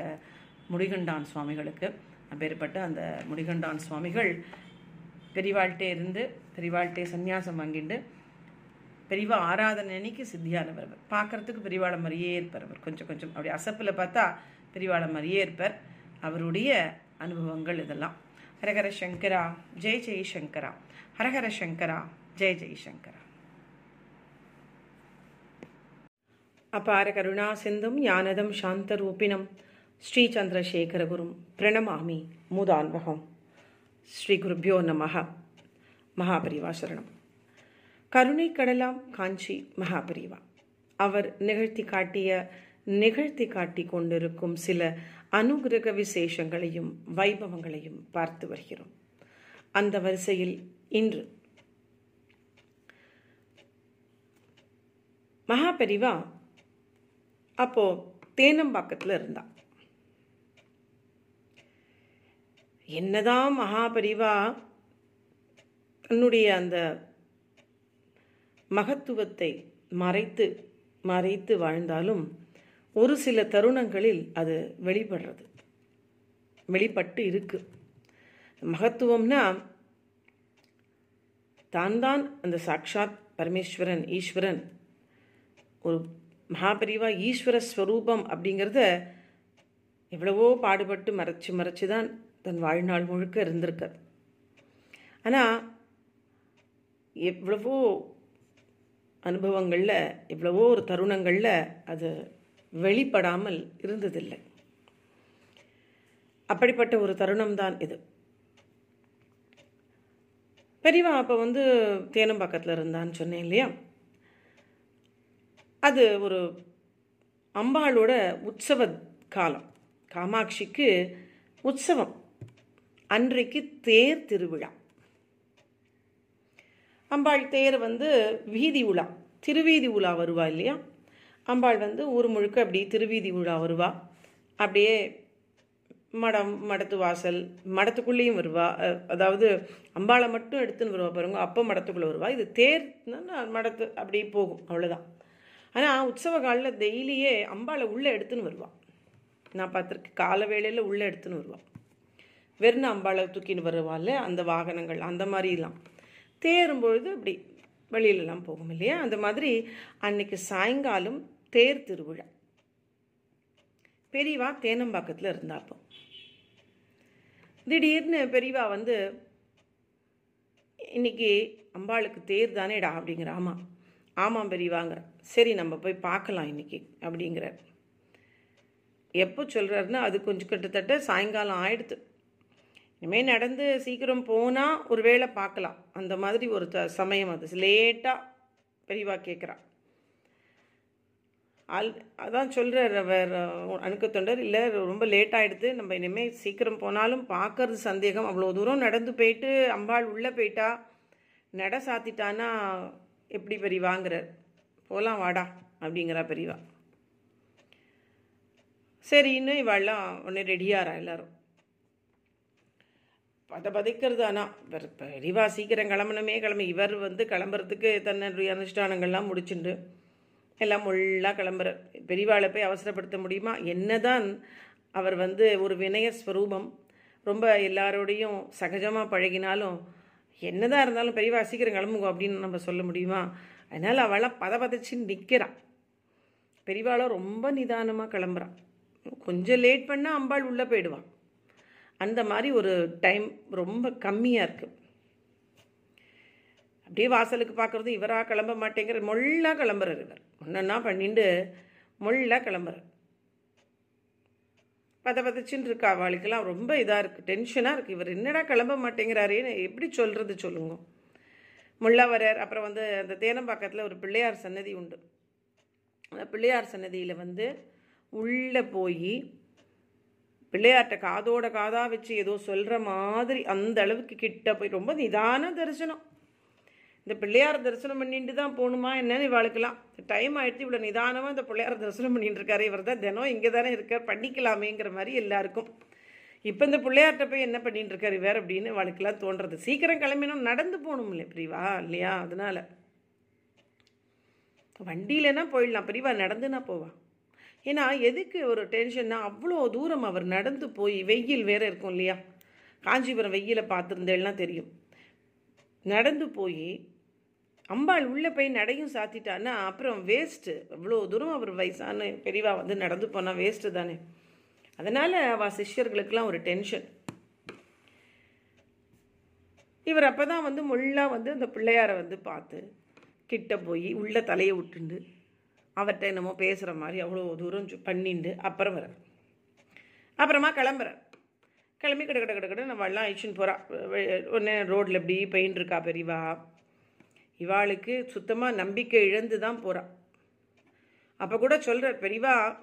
முடிகண்டான் சுவாமிகளுக்கு. அப்பேற்பட்ட அந்த முடிகண்டான் சுவாமிகள் பெரிவாழ்கிட்டே இருந்து பெரிவாழ்கிட்டே சந்நியாசம் வாங்கிட்டு பெரிவா ஆராதனை அன்னைக்கு சித்தியானவர் அவர் பார்க்கறதுக்கு பெரியவாளை மாதிரியே இருப்பார் அவர். கொஞ்சம் கொஞ்சம். அப்படி அசப்பில் பார்த்தா பெரியவாளை மாதிரியே இருப்பார். அவருடைய அனுபவங்கள் இதெல்லாம். ஹரஹர சங்கரா ஜெய் ஜெய் சங்கரா. ஹரஹர சங்கரா ஜெய் சங்கரா. அபார கருணா சிந்தும் ஞானதம் சாந்தரூபிணம். ஸ்ரீ சந்திரசேகரகுரும் பிரணமாமி மூதான்வகம். ஸ்ரீ குருப்பியோ நமக மகாபரிவா சரணம் கருணை கடலாம் காஞ்சி மகாபரிவா. அவர் நிகழ்த்தி காட்டிய நிகழ்த்தி காட்டி கொண்டிருக்கும் சில அனுகிரக விசேஷங்களையும் வைபவங்களையும் பார்த்து வருகிறோம். அந்த வரிசையில் இன்று மகாபரிவா அப்போ தேனம்பாக்கத்தில் இருந்தா என்னதான் மகாபரிவா தன்னுடைய அந்த மகத்துவத்தை மறைத்து மறைத்து வாழ்ந்தாலும் ஒரு சில தருணங்களில் அது வெளிப்படுறது. வெளிப்பட்டு இருக்கு. மகத்துவம்னா தான் தான் அந்த சாக்ஷாத் பரமேஸ்வரன் ஈஸ்வரன். ஒரு மகாபரிவா ஈஸ்வர ஸ்வரூபம் அப்படிங்கிறத எவ்வளவோ பாடுபட்டு மறைச்சு மறைச்சு தான் தன் வாழ்நாள் முழுக்க இருந்திருக்கார். ஆனால் எவ்வளவோ அனுபவங்களில் எவ்வளவோ ஒரு தருணங்களில் அது வெளிப்படாமல் இருந்ததில்லை. அப்படிப்பட்ட ஒரு தருணம் தான் இது. பெரியவா அப்போ வந்து தேனம்பாக்கத்தில் இருந்தான்னு சொன்னேன் இல்லையா? அது ஒரு அம்பாளோட உற்சவ காலம். காமாட்சிக்கு உற்சவம். அன்றைக்கு தேர் திருவிழா. அம்பாள் தேர் வந்து வீதி உலா திருவீதி உலா வருவா இல்லையா? அம்பாள் வந்து ஊர் முழுக்க அப்படியே திருவீதி உலா வருவா. அப்படியே மடம் மடத்து வாசல் மடத்துக்குள்ளேயும் வருவா. அதாவது அம்பாளை மட்டும் எடுத்துன்னு வருவா பாருங்க அப்போ மடத்துக்குள்ளே வருவா. இது தேர்னா மடத்து அப்படியே போகும் அவ்வளோதான் ஆனால் உற்சவ காலில் டெய்லியே அம்பாளை உள்ளே எடுத்துன்னு வருவாள் நான் பார்த்துருக்கேன் கால வேளையில் உள்ளே எடுத்துன்னு வருவாள் வெறும் அம்பாளை தூக்கின்னு வருவாள் அந்த வாகனங்கள் அந்த மாதிரிலாம். தேரும்பொழுது அப்படி வெளியிலலாம் போகும் இல்லையா? அந்த மாதிரி அன்னைக்கு சாயங்காலம் தேர் திருவிழா. பெரியவா தேனம்பாக்கத்தில் இருந்தாப்போ. திடீர்னு பெரியவா வந்து இன்னைக்கு அம்பாளுக்கு தேர் தானேடா? அப்படிங்கிற ஆமாம் ஆமாம் பெரியவாங்கிற சரி நம்ம போய் பார்க்கலாம் இன்னைக்கு அப்படிங்கிறார் எப்போ சொல்கிறாருன்னா அது கொஞ்சம் கிட்டத்தட்ட சாயங்காலம் ஆயிடுது. இனிமேல் நடந்து சீக்கிரம் போனால் ஒரு வேளை பார்க்கலாம். அந்த மாதிரி ஒரு த சமயம் அது. லேட்டாக பெரியவா கேட்குறா ஆல் அதான் சொல்கிறார் அவர் அணுக்க தொண்டர் இல்லை ரொம்ப லேட் ஆகிடுது நம்ம இனிமேல் சீக்கிரம் போனாலும் பார்க்கறது சந்தேகம். அவ்வளோ தூரம் நடந்து போயிட்டு அம்பாள் உள்ளே போயிட்டா நட சாத்திட்டானா எப்படி பெரியவாங்கிறார். போகலாம் வாடா அப்படிங்கிறா பெரியவா. சரின்னு இவாள்லாம் உடனே ரெடியாரா எல்லாரும். பத பதைக்கிறது ஆனால் இவர் பெரியவா சீக்கிரம் கிளம்பணுமே கிளம்பி இவர் வந்து கிளம்புறதுக்கு தன்னுடைய அனுஷ்டானங்கள்லாம் முடிச்சுண்டு எல்லாம் முள்ளாக கிளம்புற பெரியவாளை போய் அவசரப்படுத்த முடியுமா? என்னதான் அவர் வந்து ஒரு வினய ஸ்வரூபம். ரொம்ப எல்லாரோடையும் சகஜமாக பழகினாலும் என்னதான் இருந்தாலும் பெரியவா சீக்கிரம் கிளம்புங்க அப்படின்னு நம்ம சொல்ல முடியுமா? அதனால் அவளை பத பதச்சு நிற்கிறான் பெரியவாளும் ரொம்ப நிதானமாக கிளம்புறான். கொஞ்சம் லேட் பண்ணால் அம்பாள் உள்ளே போயிடுவான். அந்த மாதிரி ஒரு டைம் ரொம்ப கம்மியாக இருக்குது அப்படியே வாசலுக்கு பார்க்குறது இவராக கிளம்ப மாட்டேங்கிற மொல்லாக கிளம்புறார் இவர். ஒன்றா பண்ணிட்டு மொல்லாக கிளம்புறேன் பத பதச்சின்னு இருக்கா அவளுக்கெல்லாம் ரொம்ப இதாக இருக்குது டென்ஷனாக இருக்குது இவர் என்னடா கிளம்ப மாட்டேங்கிறாரேன்னு எப்படி சொல்கிறது சொல்லுங்க. முள்ளவரர் அப்புறம் வந்து அந்த தேனம்பாக்கத்தில் ஒரு பிள்ளையார் சன்னதி உண்டு. அந்த பிள்ளையார் சன்னதியில் வந்து உள்ளே போய் பிள்ளையார்கிட்ட காதோட காதாக வச்சு ஏதோ சொல்கிற மாதிரி அந்த அளவுக்கு கிட்ட போய் ரொம்ப நிதான தரிசனம். இந்த பிள்ளையார் தரிசனம் பண்ணிட்டு தான் போகணுமா என்னன்னு இவாளுக்கெல்லாம். டைம் ஆகிடுச்சு இவ்வளோ நிதானமாக இந்த பிள்ளையார் தரிசனம் பண்ணிட்டு இருக்காரு. இவர் தான் தினம் இங்கே தானே இருக்கார் பண்ணிக்கலாமேங்கிற மாதிரி எல்லாருக்கும். இப்போ இந்த பிள்ளையார்கிட்ட போய் என்ன பண்ணிட்டு இருக்காரு வேறு அப்படின்னு வாழ்க்கலாம் தோன்றது. சீக்கிரம் கிளம்பினோம் நடந்து போகணும் இல்லை பிரிவா இல்லையா? அதனால. வண்டியிலனா போயிடலாம் பிரிவா நடந்துனா போவா. ஏன்னா எதுக்கு ஒரு டென்ஷன்னா அவ்வளோ தூரம் அவர் நடந்து போய் வெயில் வேற இருக்கும் இல்லையா? காஞ்சிபுரம் வெயில பார்த்துருந்தேன்னா தெரியும். நடந்து போய் அம்பாள் உள்ளே போய் நடையும் சாத்திட்டான்னா அப்புறம் வேஸ்ட்டு அவ்வளோ தூரம் அவர் வயசான பெரியவா வந்து நடந்து போனால் வேஸ்ட்டு தானே. அதனால் அவள் சிஷ்யர்களுக்கெல்லாம் ஒரு டென்ஷன் இவர் அப்போ தான் வந்து முள்ளாக வந்து அந்த பிள்ளையாரை வந்து பார்த்து கிட்ட போய் உள்ள தலையை விட்டுண்டு அவர்கிட்ட என்னமோ பேசுகிற மாதிரி அவ்வளோ தூரம் பண்ணிண்டு அப்புறம் வர அப்புறமா கிளம்புறார். கிளம்பி கிட கிட கிட கிட நம்ம எல்லாம் அழிச்சுன்னு போகிறா ஒன்று ரோட்டில் எப்படி பெயின் இருக்கா பெரியவா. இவாளுக்கு சுத்தமாக நம்பிக்கை இழந்து தான் போகிறான் அப்போ கூட சொல்கிறார் பெரியவா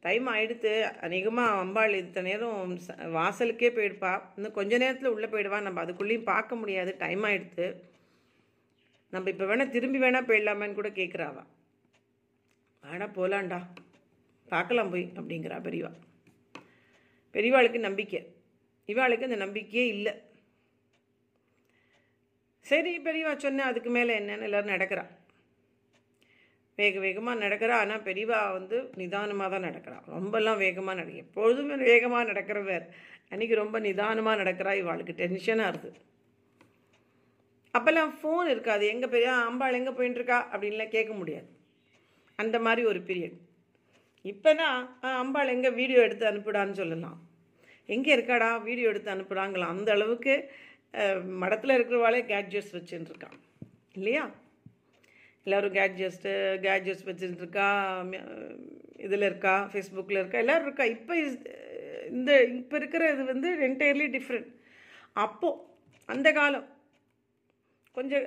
டைம் ஆயிடுத்து. அநேகமாக அம்பாள் இத்தனை நேரம் ச- வாசலுக்கே போயிடுப்பா. இன்னும் கொஞ்ச நேரத்தில் உள்ளே போயிடுவா. நம்ம அதுக்குள்ளேயும் பார்க்க முடியாது. டைம் ஆயிடுத்து. நம்ம இப்போ வேணால் திரும்பி வேணால் போயிடலாமேன்னு கூட கேட்குறாவா வேணா போகலாண்டா பார்க்கலாம் போய் அப்படிங்கிறா பெரியவா. பெரியவாளுக்கு நம்பிக்கை. இவாளுக்கு அந்த நம்பிக்கையே இல்லை. சரி பெரியவா சொன்ன அதுக்கு மேலே என்னென்னு எல்லாரும் நடக்கிறா. வேக வேகமாக நடக்கிறா. ஆனால் பெரியவா வந்து நிதானமாக தான் நடக்கிறாள் ரொம்பலாம் வேகமாக நட எப்பொழுதுமே வேகமாக நடக்கிறவர் அன்றைக்கி ரொம்ப நிதானமாக நடக்கிறா. இவாளுக்கு டென்ஷனாக இருக்குது அப்போல்லாம் ஃபோன் இருக்காது. எங்கே பெரிய அம்பாள் எங்கே போயின்ட்டுருக்கா அப்படின்லாம் கேட்க முடியாது. அந்த மாதிரி ஒரு பீரியட் இப்போனா அம்பாள் எங்கே வீடியோ எடுத்து அனுப்பிடான்னு சொல்லலாம். எங்கே இருக்காடா? வீடியோ எடுத்து அனுப்புகிறாங்களா அந்த அளவுக்கு மடத்தில் இருக்கிறவாளே கேட்ஜெட்ஸ் வச்சுன்னு இருக்கான் இல்லையா? எல்லோரும் கேட்ஜெஸ்ட்டு கேட்ஜெட்ஸ் வச்சுட்டு இருக்கா இதில் இருக்கா ஃபேஸ்புக்கில் இருக்கா எல்லோரும் இருக்கா. இப்போ இந்த இப்போ இருக்கிற இது வந்து என்டையர்லி டிஃப்ரெண்ட் அப்போது அந்த காலம் கொஞ்சம்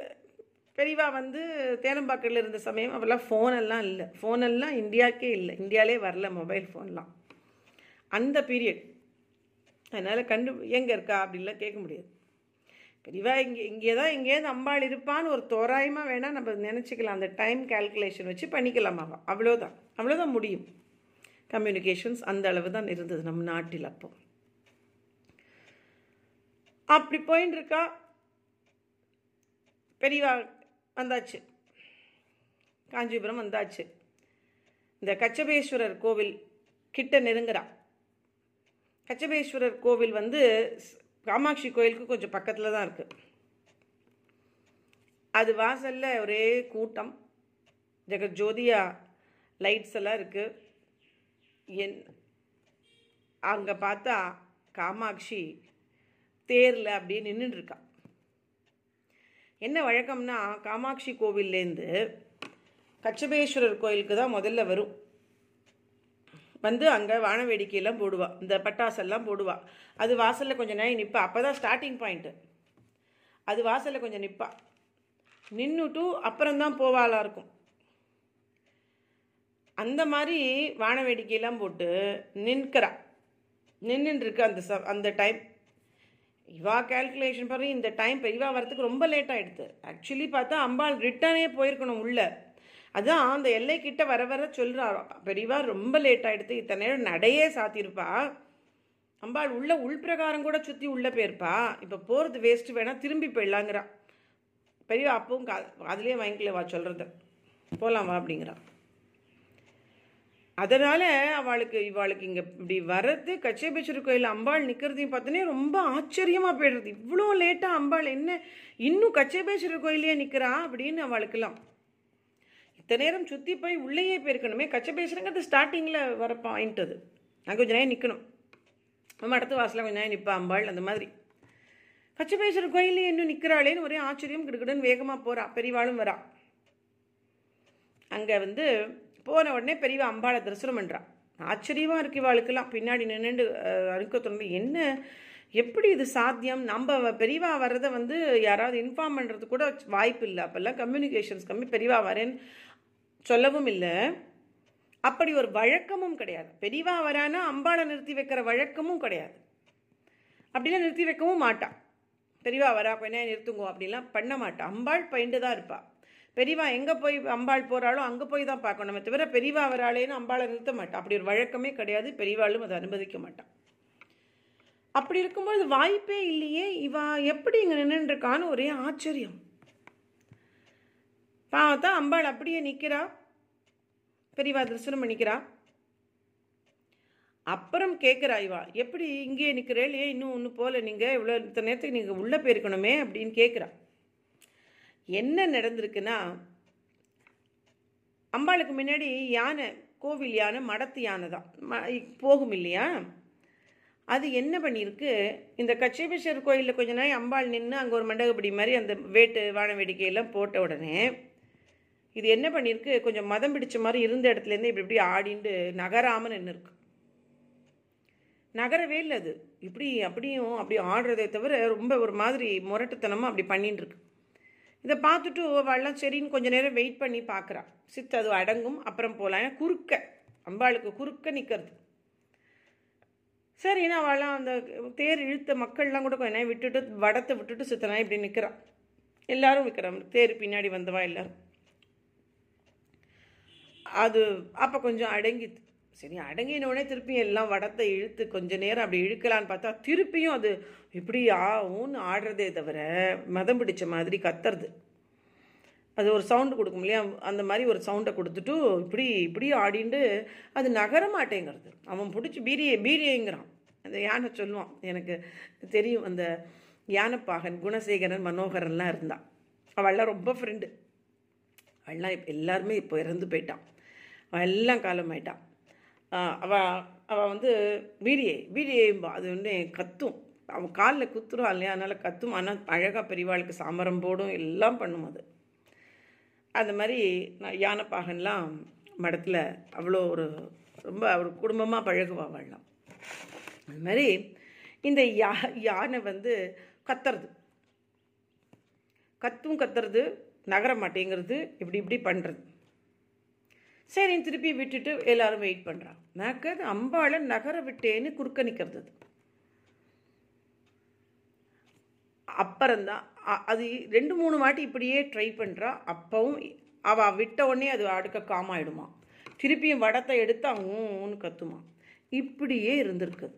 பெரியவா வந்து தேனம்பாக்கத்தில் இருந்த சமயம் அவெல்லாம் ஃபோனெல்லாம் இல்லை. ஃபோனெல்லாம் இந்தியாவுக்கே இல்லை. இந்தியாவிலே வரல மொபைல் ஃபோன்லாம் அந்த பீரியட் அதனால் கண்டு எங்கே இருக்கா அப்படின்லாம் கேட்க முடியாது. பெரியவா இங்கே இங்கே தான் எங்கேயாவது அம்பாள் இருப்பான்னு ஒரு தோராயமாக வேணால் நம்ம நினச்சிக்கலாம். அந்த டைம் கால்குலேஷன் வச்சு பண்ணிக்கலாமாவா அவ்வளோதான் அவ்வளோதான் முடியும். கம்யூனிகேஷன்ஸ் அந்த அளவு தான் இருந்தது நம்ம நாட்டில் அப்போ. அப்படி போயின்னு இருக்கா பெரியவா வந்தாச்சு. காஞ்சிபுரம் வந்தாச்சு. இந்த கச்சபேஸ்வரர் கோவில் கிட்ட நெருங்குறா. கச்சபேஸ்வரர் கோவில் வந்து காமாட்சி கோயிலுக்கு கொஞ்சம் பக்கத்தில் தான் இருக்குது அது வாசலில் ஒரே கூட்டம். ஜெகஜோதியா லைட்ஸ் எல்லாம் இருக்குது என் அங்கே பார்த்தா காமாட்சி தேரில் அப்படியே நின்றுட்டுருக்கா என்ன வழக்கம்னா காமாட்சி கோவில்லேருந்து கச்சபேஸ்வரர் கோயிலுக்கு தான் முதல்ல வரும். வந்து அங்கே வான வேடிக்கையெல்லாம் போடுவாள் இந்த பட்டாசெல்லாம் போடுவாள் அது வாசலில் கொஞ்சம் நேரம் நிற்பா அப்போ தான் ஸ்டார்டிங் பாயிண்ட்டு அது வாசலில் கொஞ்சம் நிற்பா நின்றுட்டு அப்புறம்தான் போவாளா இருக்கும். அந்த மாதிரி வான வேடிக்கையெல்லாம் போட்டு நிற்கிறா நின்றுருக்கு அந்த ச அந்த டைம் இவா கால்குலேஷன் பண்ணி இந்த டைம் இப்போ இவா வரத்துக்கு ரொம்ப லேட் ஆகிடுது ஆக்சுவலி பார்த்தா அம்பாள் ரிட்டனே போயிருக்கணும் உள்ளே. அதான் அந்த எல்லைக்கிட்ட வர வர சொல்றா பெரியவா ரொம்ப லேட் ஆகிடுது இத்தனை நேரம் நடையே சாத்தியிருப்பா. அம்பாள் உள்ள உள்பிரகாரம் கூட சுற்றி உள்ளே போயிருப்பா. இப்போ போகிறது வேஸ்ட்டு வேணால் திரும்பி போயிடலாங்கிறா. பெரியவா அப்பவும் கா அதுலேயே வாங்கிக்கல வா சொல்கிறத போகலாம் வா அப்படிங்கிறா. அதனால் அவளுக்கு இவாளுக்கு இங்கே இப்படி வர்றது கச்சேபேஸ்வரர் கோயில் அம்பாள் நிற்கிறதையும் பார்த்தோன்னே ரொம்ப ஆச்சரியமாக போயிடுறது இவ்வளோ லேட்டாக அம்பாள் என்ன இன்னும் கச்சேபேஸ்வரர் கோயிலே நிற்கிறா அப்படின்னு அவளுக்கெல்லாம் நேரம் சுற்றி போய் உள்ளேயே போயிருக்கணுமே கச்சபேஸ்வரங்கிறது ஸ்டார்டிங்கில் வர பாயிண்ட் அது. நான் கொஞ்சம் நேரம் நிற்கணும் நம்ம அடுத்த வாசலில் கொஞ்சம் நேரம் நிற்பா அம்பாள் அந்த மாதிரி. கச்சபேஸ்வரர் கோயிலே இன்னும் நிற்கிறாளேன்னு ஒரே ஆச்சரியம் கிடுக்கிடுன்னு வேகமாக போகிறா பெரியவாளும் வரா. அங்கே வந்து போன உடனே பெரியவா அம்பாளை தரிசனம் பண்ணுறா ஆச்சரியமாக இருக்கு இவாளுக்கெல்லாம். பின்னாடி நின்று அறுக்க தோணுது என்ன? எப்படி இது சாத்தியம்? நம்ம பெரியவா வர்றதை வந்து யாராவது இன்ஃபார்ம் பண்ணுறது கூட வாய்ப்பு இல்லை. அப்போல்லாம் கம்யூனிகேஷன்ஸ் கம்மி. பெரியவா வரேன்னு சொல்லவும் இல்லை. அப்படி ஒரு வழக்கமும் கிடையாது. பெரியவா வரானா அம்பாளை நிறுத்தி வைக்கிற வழக்கமும் கிடையாது. அப்படிலாம் நிறுத்தி வைக்கவும் மாட்டான் பெரியவா வரா கொஞ்ச நிறுத்துங்கோ அப்படிலாம் பண்ண மாட்டான் அம்பாள் பயின்று தான் இருப்பாள் பெரியவா எங்கே போய் அம்பாள் போகிறாளோ அங்கே போய் தான் பார்க்கணுமே. தவிர பெரியவா வராளேன்னு அம்பாளை நிறுத்த மாட்டான் அப்படி ஒரு வழக்கமே கிடையாது. பெரியவாளும் அதை அனுமதிக்க மாட்டான் அப்படி இருக்கும்போது வாய்ப்பே இல்லையே. இவா எப்படி இங்கே நின்றுருக்கான்னு ஒரே ஆச்சரியம். பார்த்தா அம்பாள் அப்படியே நிற்கிறா பெரியவா தரிசனம் பண்ணிக்கிறா. அப்புறம் கேட்குறா இவா எப்படி இங்கேயே நிற்கிறேன் ஏன் இன்னும் ஒன்று போல நீங்கள் இவ்வளோ இத்தனை நேரத்துக்கு நீங்கள் உள்ளே போயிருக்கணுமே அப்படின்னு கேட்குறா என்ன நடந்திருக்குன்னா அம்பாளுக்கு முன்னாடி யானை கோவில் யானை மடத்து யானை தான். ம போகும் இல்லையா? அது என்ன பண்ணியிருக்கு இந்த கச்சேபேஸ்வரர் கோயிலில் கொஞ்ச நாள் அம்பாள் நின்று அங்கே ஒரு மண்டகப்படி மாதிரி அந்த வேட்டு வான வேடிக்கையெல்லாம் போட்ட உடனே இது என்ன பண்ணியிருக்கு? கொஞ்சம் மதம் பிடிச்ச மாதிரி இருந்த இடத்துலேருந்து இப்படி இப்படி ஆடிண்டு நகராமல் நின்று இருக்கு. நகரவே இல்லை அது. இப்படி அப்படியும் அப்படி ஆடுறதே தவிர ரொம்ப ஒரு மாதிரி முரட்டுத்தனமாக அப்படி பண்ணிட்டு இருக்கு. இதை பார்த்துட்டு அவள்லாம் சரின்னு கொஞ்ச நேரம் வெயிட் பண்ணி பார்க்குறா. சித்து அது அடங்கும் அப்புறம் போகலாம் ஏன்னா குறுக்க அம்பாளுக்கு குறுக்க நிற்கிறது சரின்னு அவள்லாம் அந்த தேர் இழுத்த மக்கள்லாம் கூட கொஞ்ச நேரம் விட்டுட்டு வடத்தை விட்டுட்டு சித்தனா இப்படி நிற்கிறான் எல்லாரும் விற்கிறான் தேர் பின்னாடி வந்தவா எல்லாரும். அது அப்போ கொஞ்சம் அடங்கிது சரி அடங்கினோடனே திருப்பியும் எல்லாம் வடத்தை இழுத்து கொஞ்ச நேரம் அப்படி இழுக்கலான்னு பார்த்தா திருப்பியும் அது இப்படி ஆகும்னு ஆடுறதே தவிர மதம் பிடிச்ச மாதிரி கத்துறது. அது ஒரு சவுண்டு கொடுக்கும் இல்லையா? அந்த மாதிரி ஒரு சவுண்டை கொடுத்துட்டு இப்படி இப்படி ஆடிண்டு அது நகர மாட்டேங்கிறது. அவன் பிடிச்சி பீரிய பீரியேங்கிறான். அந்த யானை சொல்லுவான் எனக்கு தெரியும் அந்த யானைப்பாகன் குணசேகரன் மனோகரன்லாம் இருந்தான். அவள்லாம் ரொம்ப ஃப்ரெண்டு அவள்லாம் இப்போ எல்லாருமே இப்போ இறந்து போயிட்டான். அவன் எல்லாம் காலமாயிட்டான். அவள் அவள் வந்து வீடியை வீரியேம்பா அது வந்து கத்தும். அவன் காலில் குத்துருவான் இல்லையா? அதனால் கத்தும். ஆனால் அழகாக பெரியவாளுக்கு சாமரம் போடும் எல்லாம் பண்ணும் அது. அந்த மாதிரி நான் யானைப்பாகன்லாம் மடத்தில் அவ்வளோ ஒரு ரொம்ப ஒரு குடும்பமாக பழகுவா அது மாதிரி இந்த யா யானை வந்து கத்துறது. கத்தும் கத்துறது நகர மாட்டேங்கிறது இப்படி இப்படி பண்ணுறது சரி திருப்பி விட்டுட்டு எல்லாரும் வெயிட் பண்ணுறான் நகர் அம்பாளை நகர விட்டேன்னு குறுக்க நிற்கிறது அப்புறம்தான் அது ரெண்டு மூணு வாட்டி இப்படியே ட்ரை பண்ணுறா அப்பவும் அவள் விட்ட உடனே அது அடுக்க காமாயிடுமா திருப்பியும் வடத்தை எடுத்து அவன்னு கத்துமா. இப்படியே இருந்திருக்குது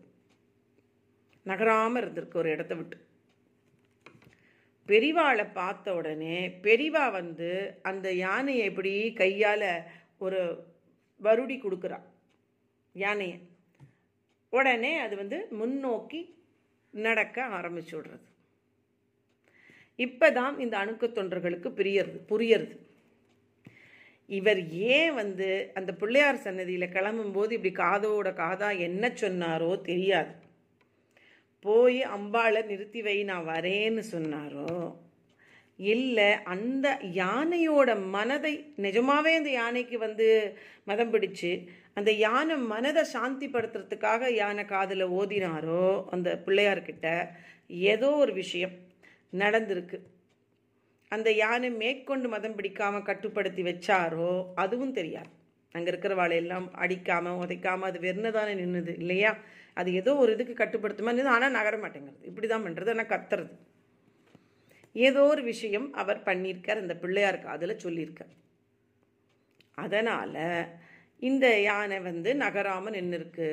நகராமல் இருந்திருக்கு ஒரு இடத்த விட்டு. பெரிவாளை பார்த்த உடனே பெரிவா வந்து அந்த யானையை இப்படி கையால் ஒரு வருடி கொடுக்குறா யானையை. உடனே அது வந்து முன்னோக்கி நடக்க ஆரம்பிச்சு விடுறது. இப்போதான் இந்த அணுக்க தொண்டர்களுக்கு பிரியறது புரியறது. இவர் ஏன் வந்து அந்த பிள்ளையார் சன்னதியில் கிளம்பும்போது இப்படி காதோட காதா என்ன சொன்னாரோ தெரியாது. போய் அம்பாளை நிறுத்தி வை நான் வரேன்னு சொன்னாரோ இல்லை அந்த யானையோட மனதை நிஜமாவே அந்த யானைக்கு வந்து மதம் பிடிச்சு அந்த யானை மனதை சாந்திப்படுத்துறதுக்காக யானை காதில் ஓதினாரோ அந்த பிள்ளையார்கிட்ட ஏதோ ஒரு விஷயம் நடந்திருக்கு. அந்த யானை மேற்கொண்டு மதம் பிடிக்காமல் கட்டுப்படுத்தி வச்சாரோ அதுவும் தெரியாது. அங்கே இருக்கிறவாளை எல்லாம் அடிக்காமல் உதைக்காமல் அது வெறுனதானே நின்றுது இல்லையா? அது ஏதோ ஒரு இதுக்கு கட்டுப்படுத்துமா நின்று ஆனால் நகர மாட்டேங்கிறது. இப்படி தான் பண்ணுறது ஆனால் கத்துறது. ஏதோ ஒரு விஷயம் அவர் பண்ணியிருக்கார் அந்த பிள்ளையாருக்கு அதில் சொல்லியிருக்கார். அதனால் இந்த யானை வந்து நகராமல் நின்று இருக்கு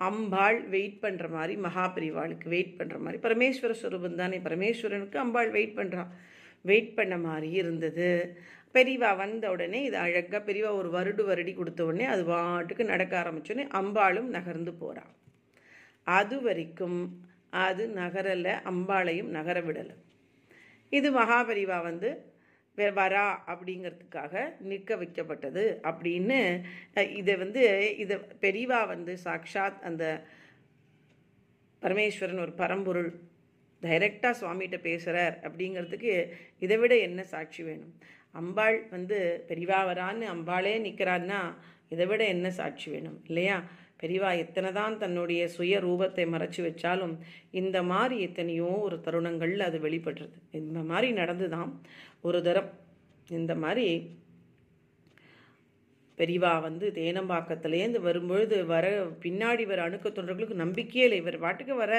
அம்பாள் வெயிட் பண்ணுற மாதிரி மகாபரிவாளுக்கு வெயிட் பண்ணுற மாதிரி பரமேஸ்வர சுரூபம் தானே பரமேஸ்வரனுக்கு அம்பாள் வெயிட் பண்ணுறான் வெயிட் பண்ண மாதிரி இருந்தது. பெரியவா வந்த உடனே இது அழகாக பெரியவா ஒரு வருடு வருடி கொடுத்த உடனே அது வாட்டுக்கு நடக்க ஆரம்பிச்சோடனே அம்பாளும் நகர்ந்து போகிறான் அது வரைக்கும் அது நகரலை அம்பாளையும் நகர விடலை. இது மகாபரிவா வந்து வரா அப்படிங்கிறதுக்காக நிற்க வைக்கப்பட்டது அப்படின்னு இதை வந்து இதை பெரிவா வந்து சாக்ஷாத் அந்த பரமேஸ்வரன் ஒரு பரம்பொருள் டைரெக்டாக சுவாமிகிட்ட பேசுகிறார் அப்படிங்கிறதுக்கு இதை விட என்ன சாட்சி வேணும்? அம்பாள் வந்து பெரிவா வரான்னு அம்பாளே நிற்கிறான்னா இதை விட என்ன சாட்சி வேணும்? இல்லையா? பெரியவா எத்தனை தான் தன்னுடைய சுய ரூபத்தை மறைச்சி வச்சாலும் இந்த மாதிரி எத்தனையோ ஒரு தருணங்களில் அது வெளிப்படுறது இந்த மாதிரி நடந்துதான் ஒரு தரம். இந்த மாதிரி பெரியவா வந்து தேனம்பாக்கத்துலேருந்து வரும்பொழுது வர பின்னாடி வர அணுக்க தொண்டர்களுக்கு நம்பிக்கையே இல்லை. இவர் வாட்டுக்கு வர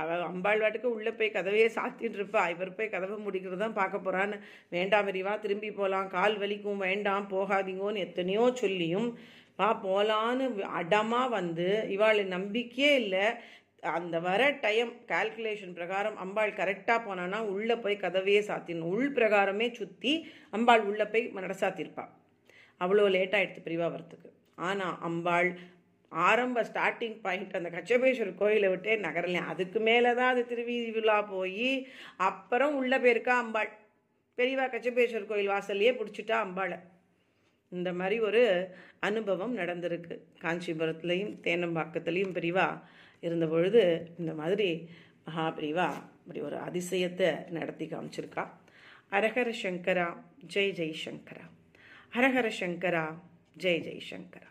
அவ அம்பாள் வாட்டுக்கு உள்ளே போய் கதவையே சாத்திட்டு இருப்பா. இவர் போய் கதவை முடிக்கிறது தான் பார்க்க போகிறான்னு வேண்டாம் பெரியவா திரும்பி போகலாம் கால் வலிக்கும். வேண்டாம் போகாதீங்கோன்னு எத்தனையோ சொல்லியும் வா போகலான்னு அடமாக வந்து இவாள் நம்பிக்கையே இல்லை. அந்த வர டைம் கால்குலேஷன் பிரகாரம் அம்பாள் கரெக்டாக போனான்னா உள்ளே போய் கதவையே சாத்திடணும். உள் பிரகாரமே சுற்றி அம்பாள் உள்ளே போய் நடசாத்திருப்பாள் அவ்வளோ லேட் ஆகிடுது பிரிவா வரத்துக்கு ஆனால் அம்பாள் ஆரம்ப ஸ்டார்டிங் பாயிண்ட் அந்த கச்சபேஸ்வர் கோயிலை விட்டே நகரலையும் அதுக்கு மேலே தான் அது திருவிழா போய் அப்புறம் உள்ளே போயிருக்கா அம்பாள். பெரியவா கச்சபேஸ்வரர் கோயில் வாசல்லையே பிடிச்சிட்டா அம்பாளை. இந்த மாதிரி ஒரு அனுபவம் நடந்திருக்கு. காஞ்சிபுரத்துலேயும் தேனம்பாக்கத்துலேயும் பிரிவா இருந்த பொழுது இந்த மாதிரி மகாபிரிவா இப்படி ஒரு அதிசயத்தை நடத்தி காமிச்சிருக்கா. ஹரஹர சங்கரா ஜெய் ஜெய் சங்கரா ஹரஹர சங்கரா ஜெய் ஜெய் சங்கரா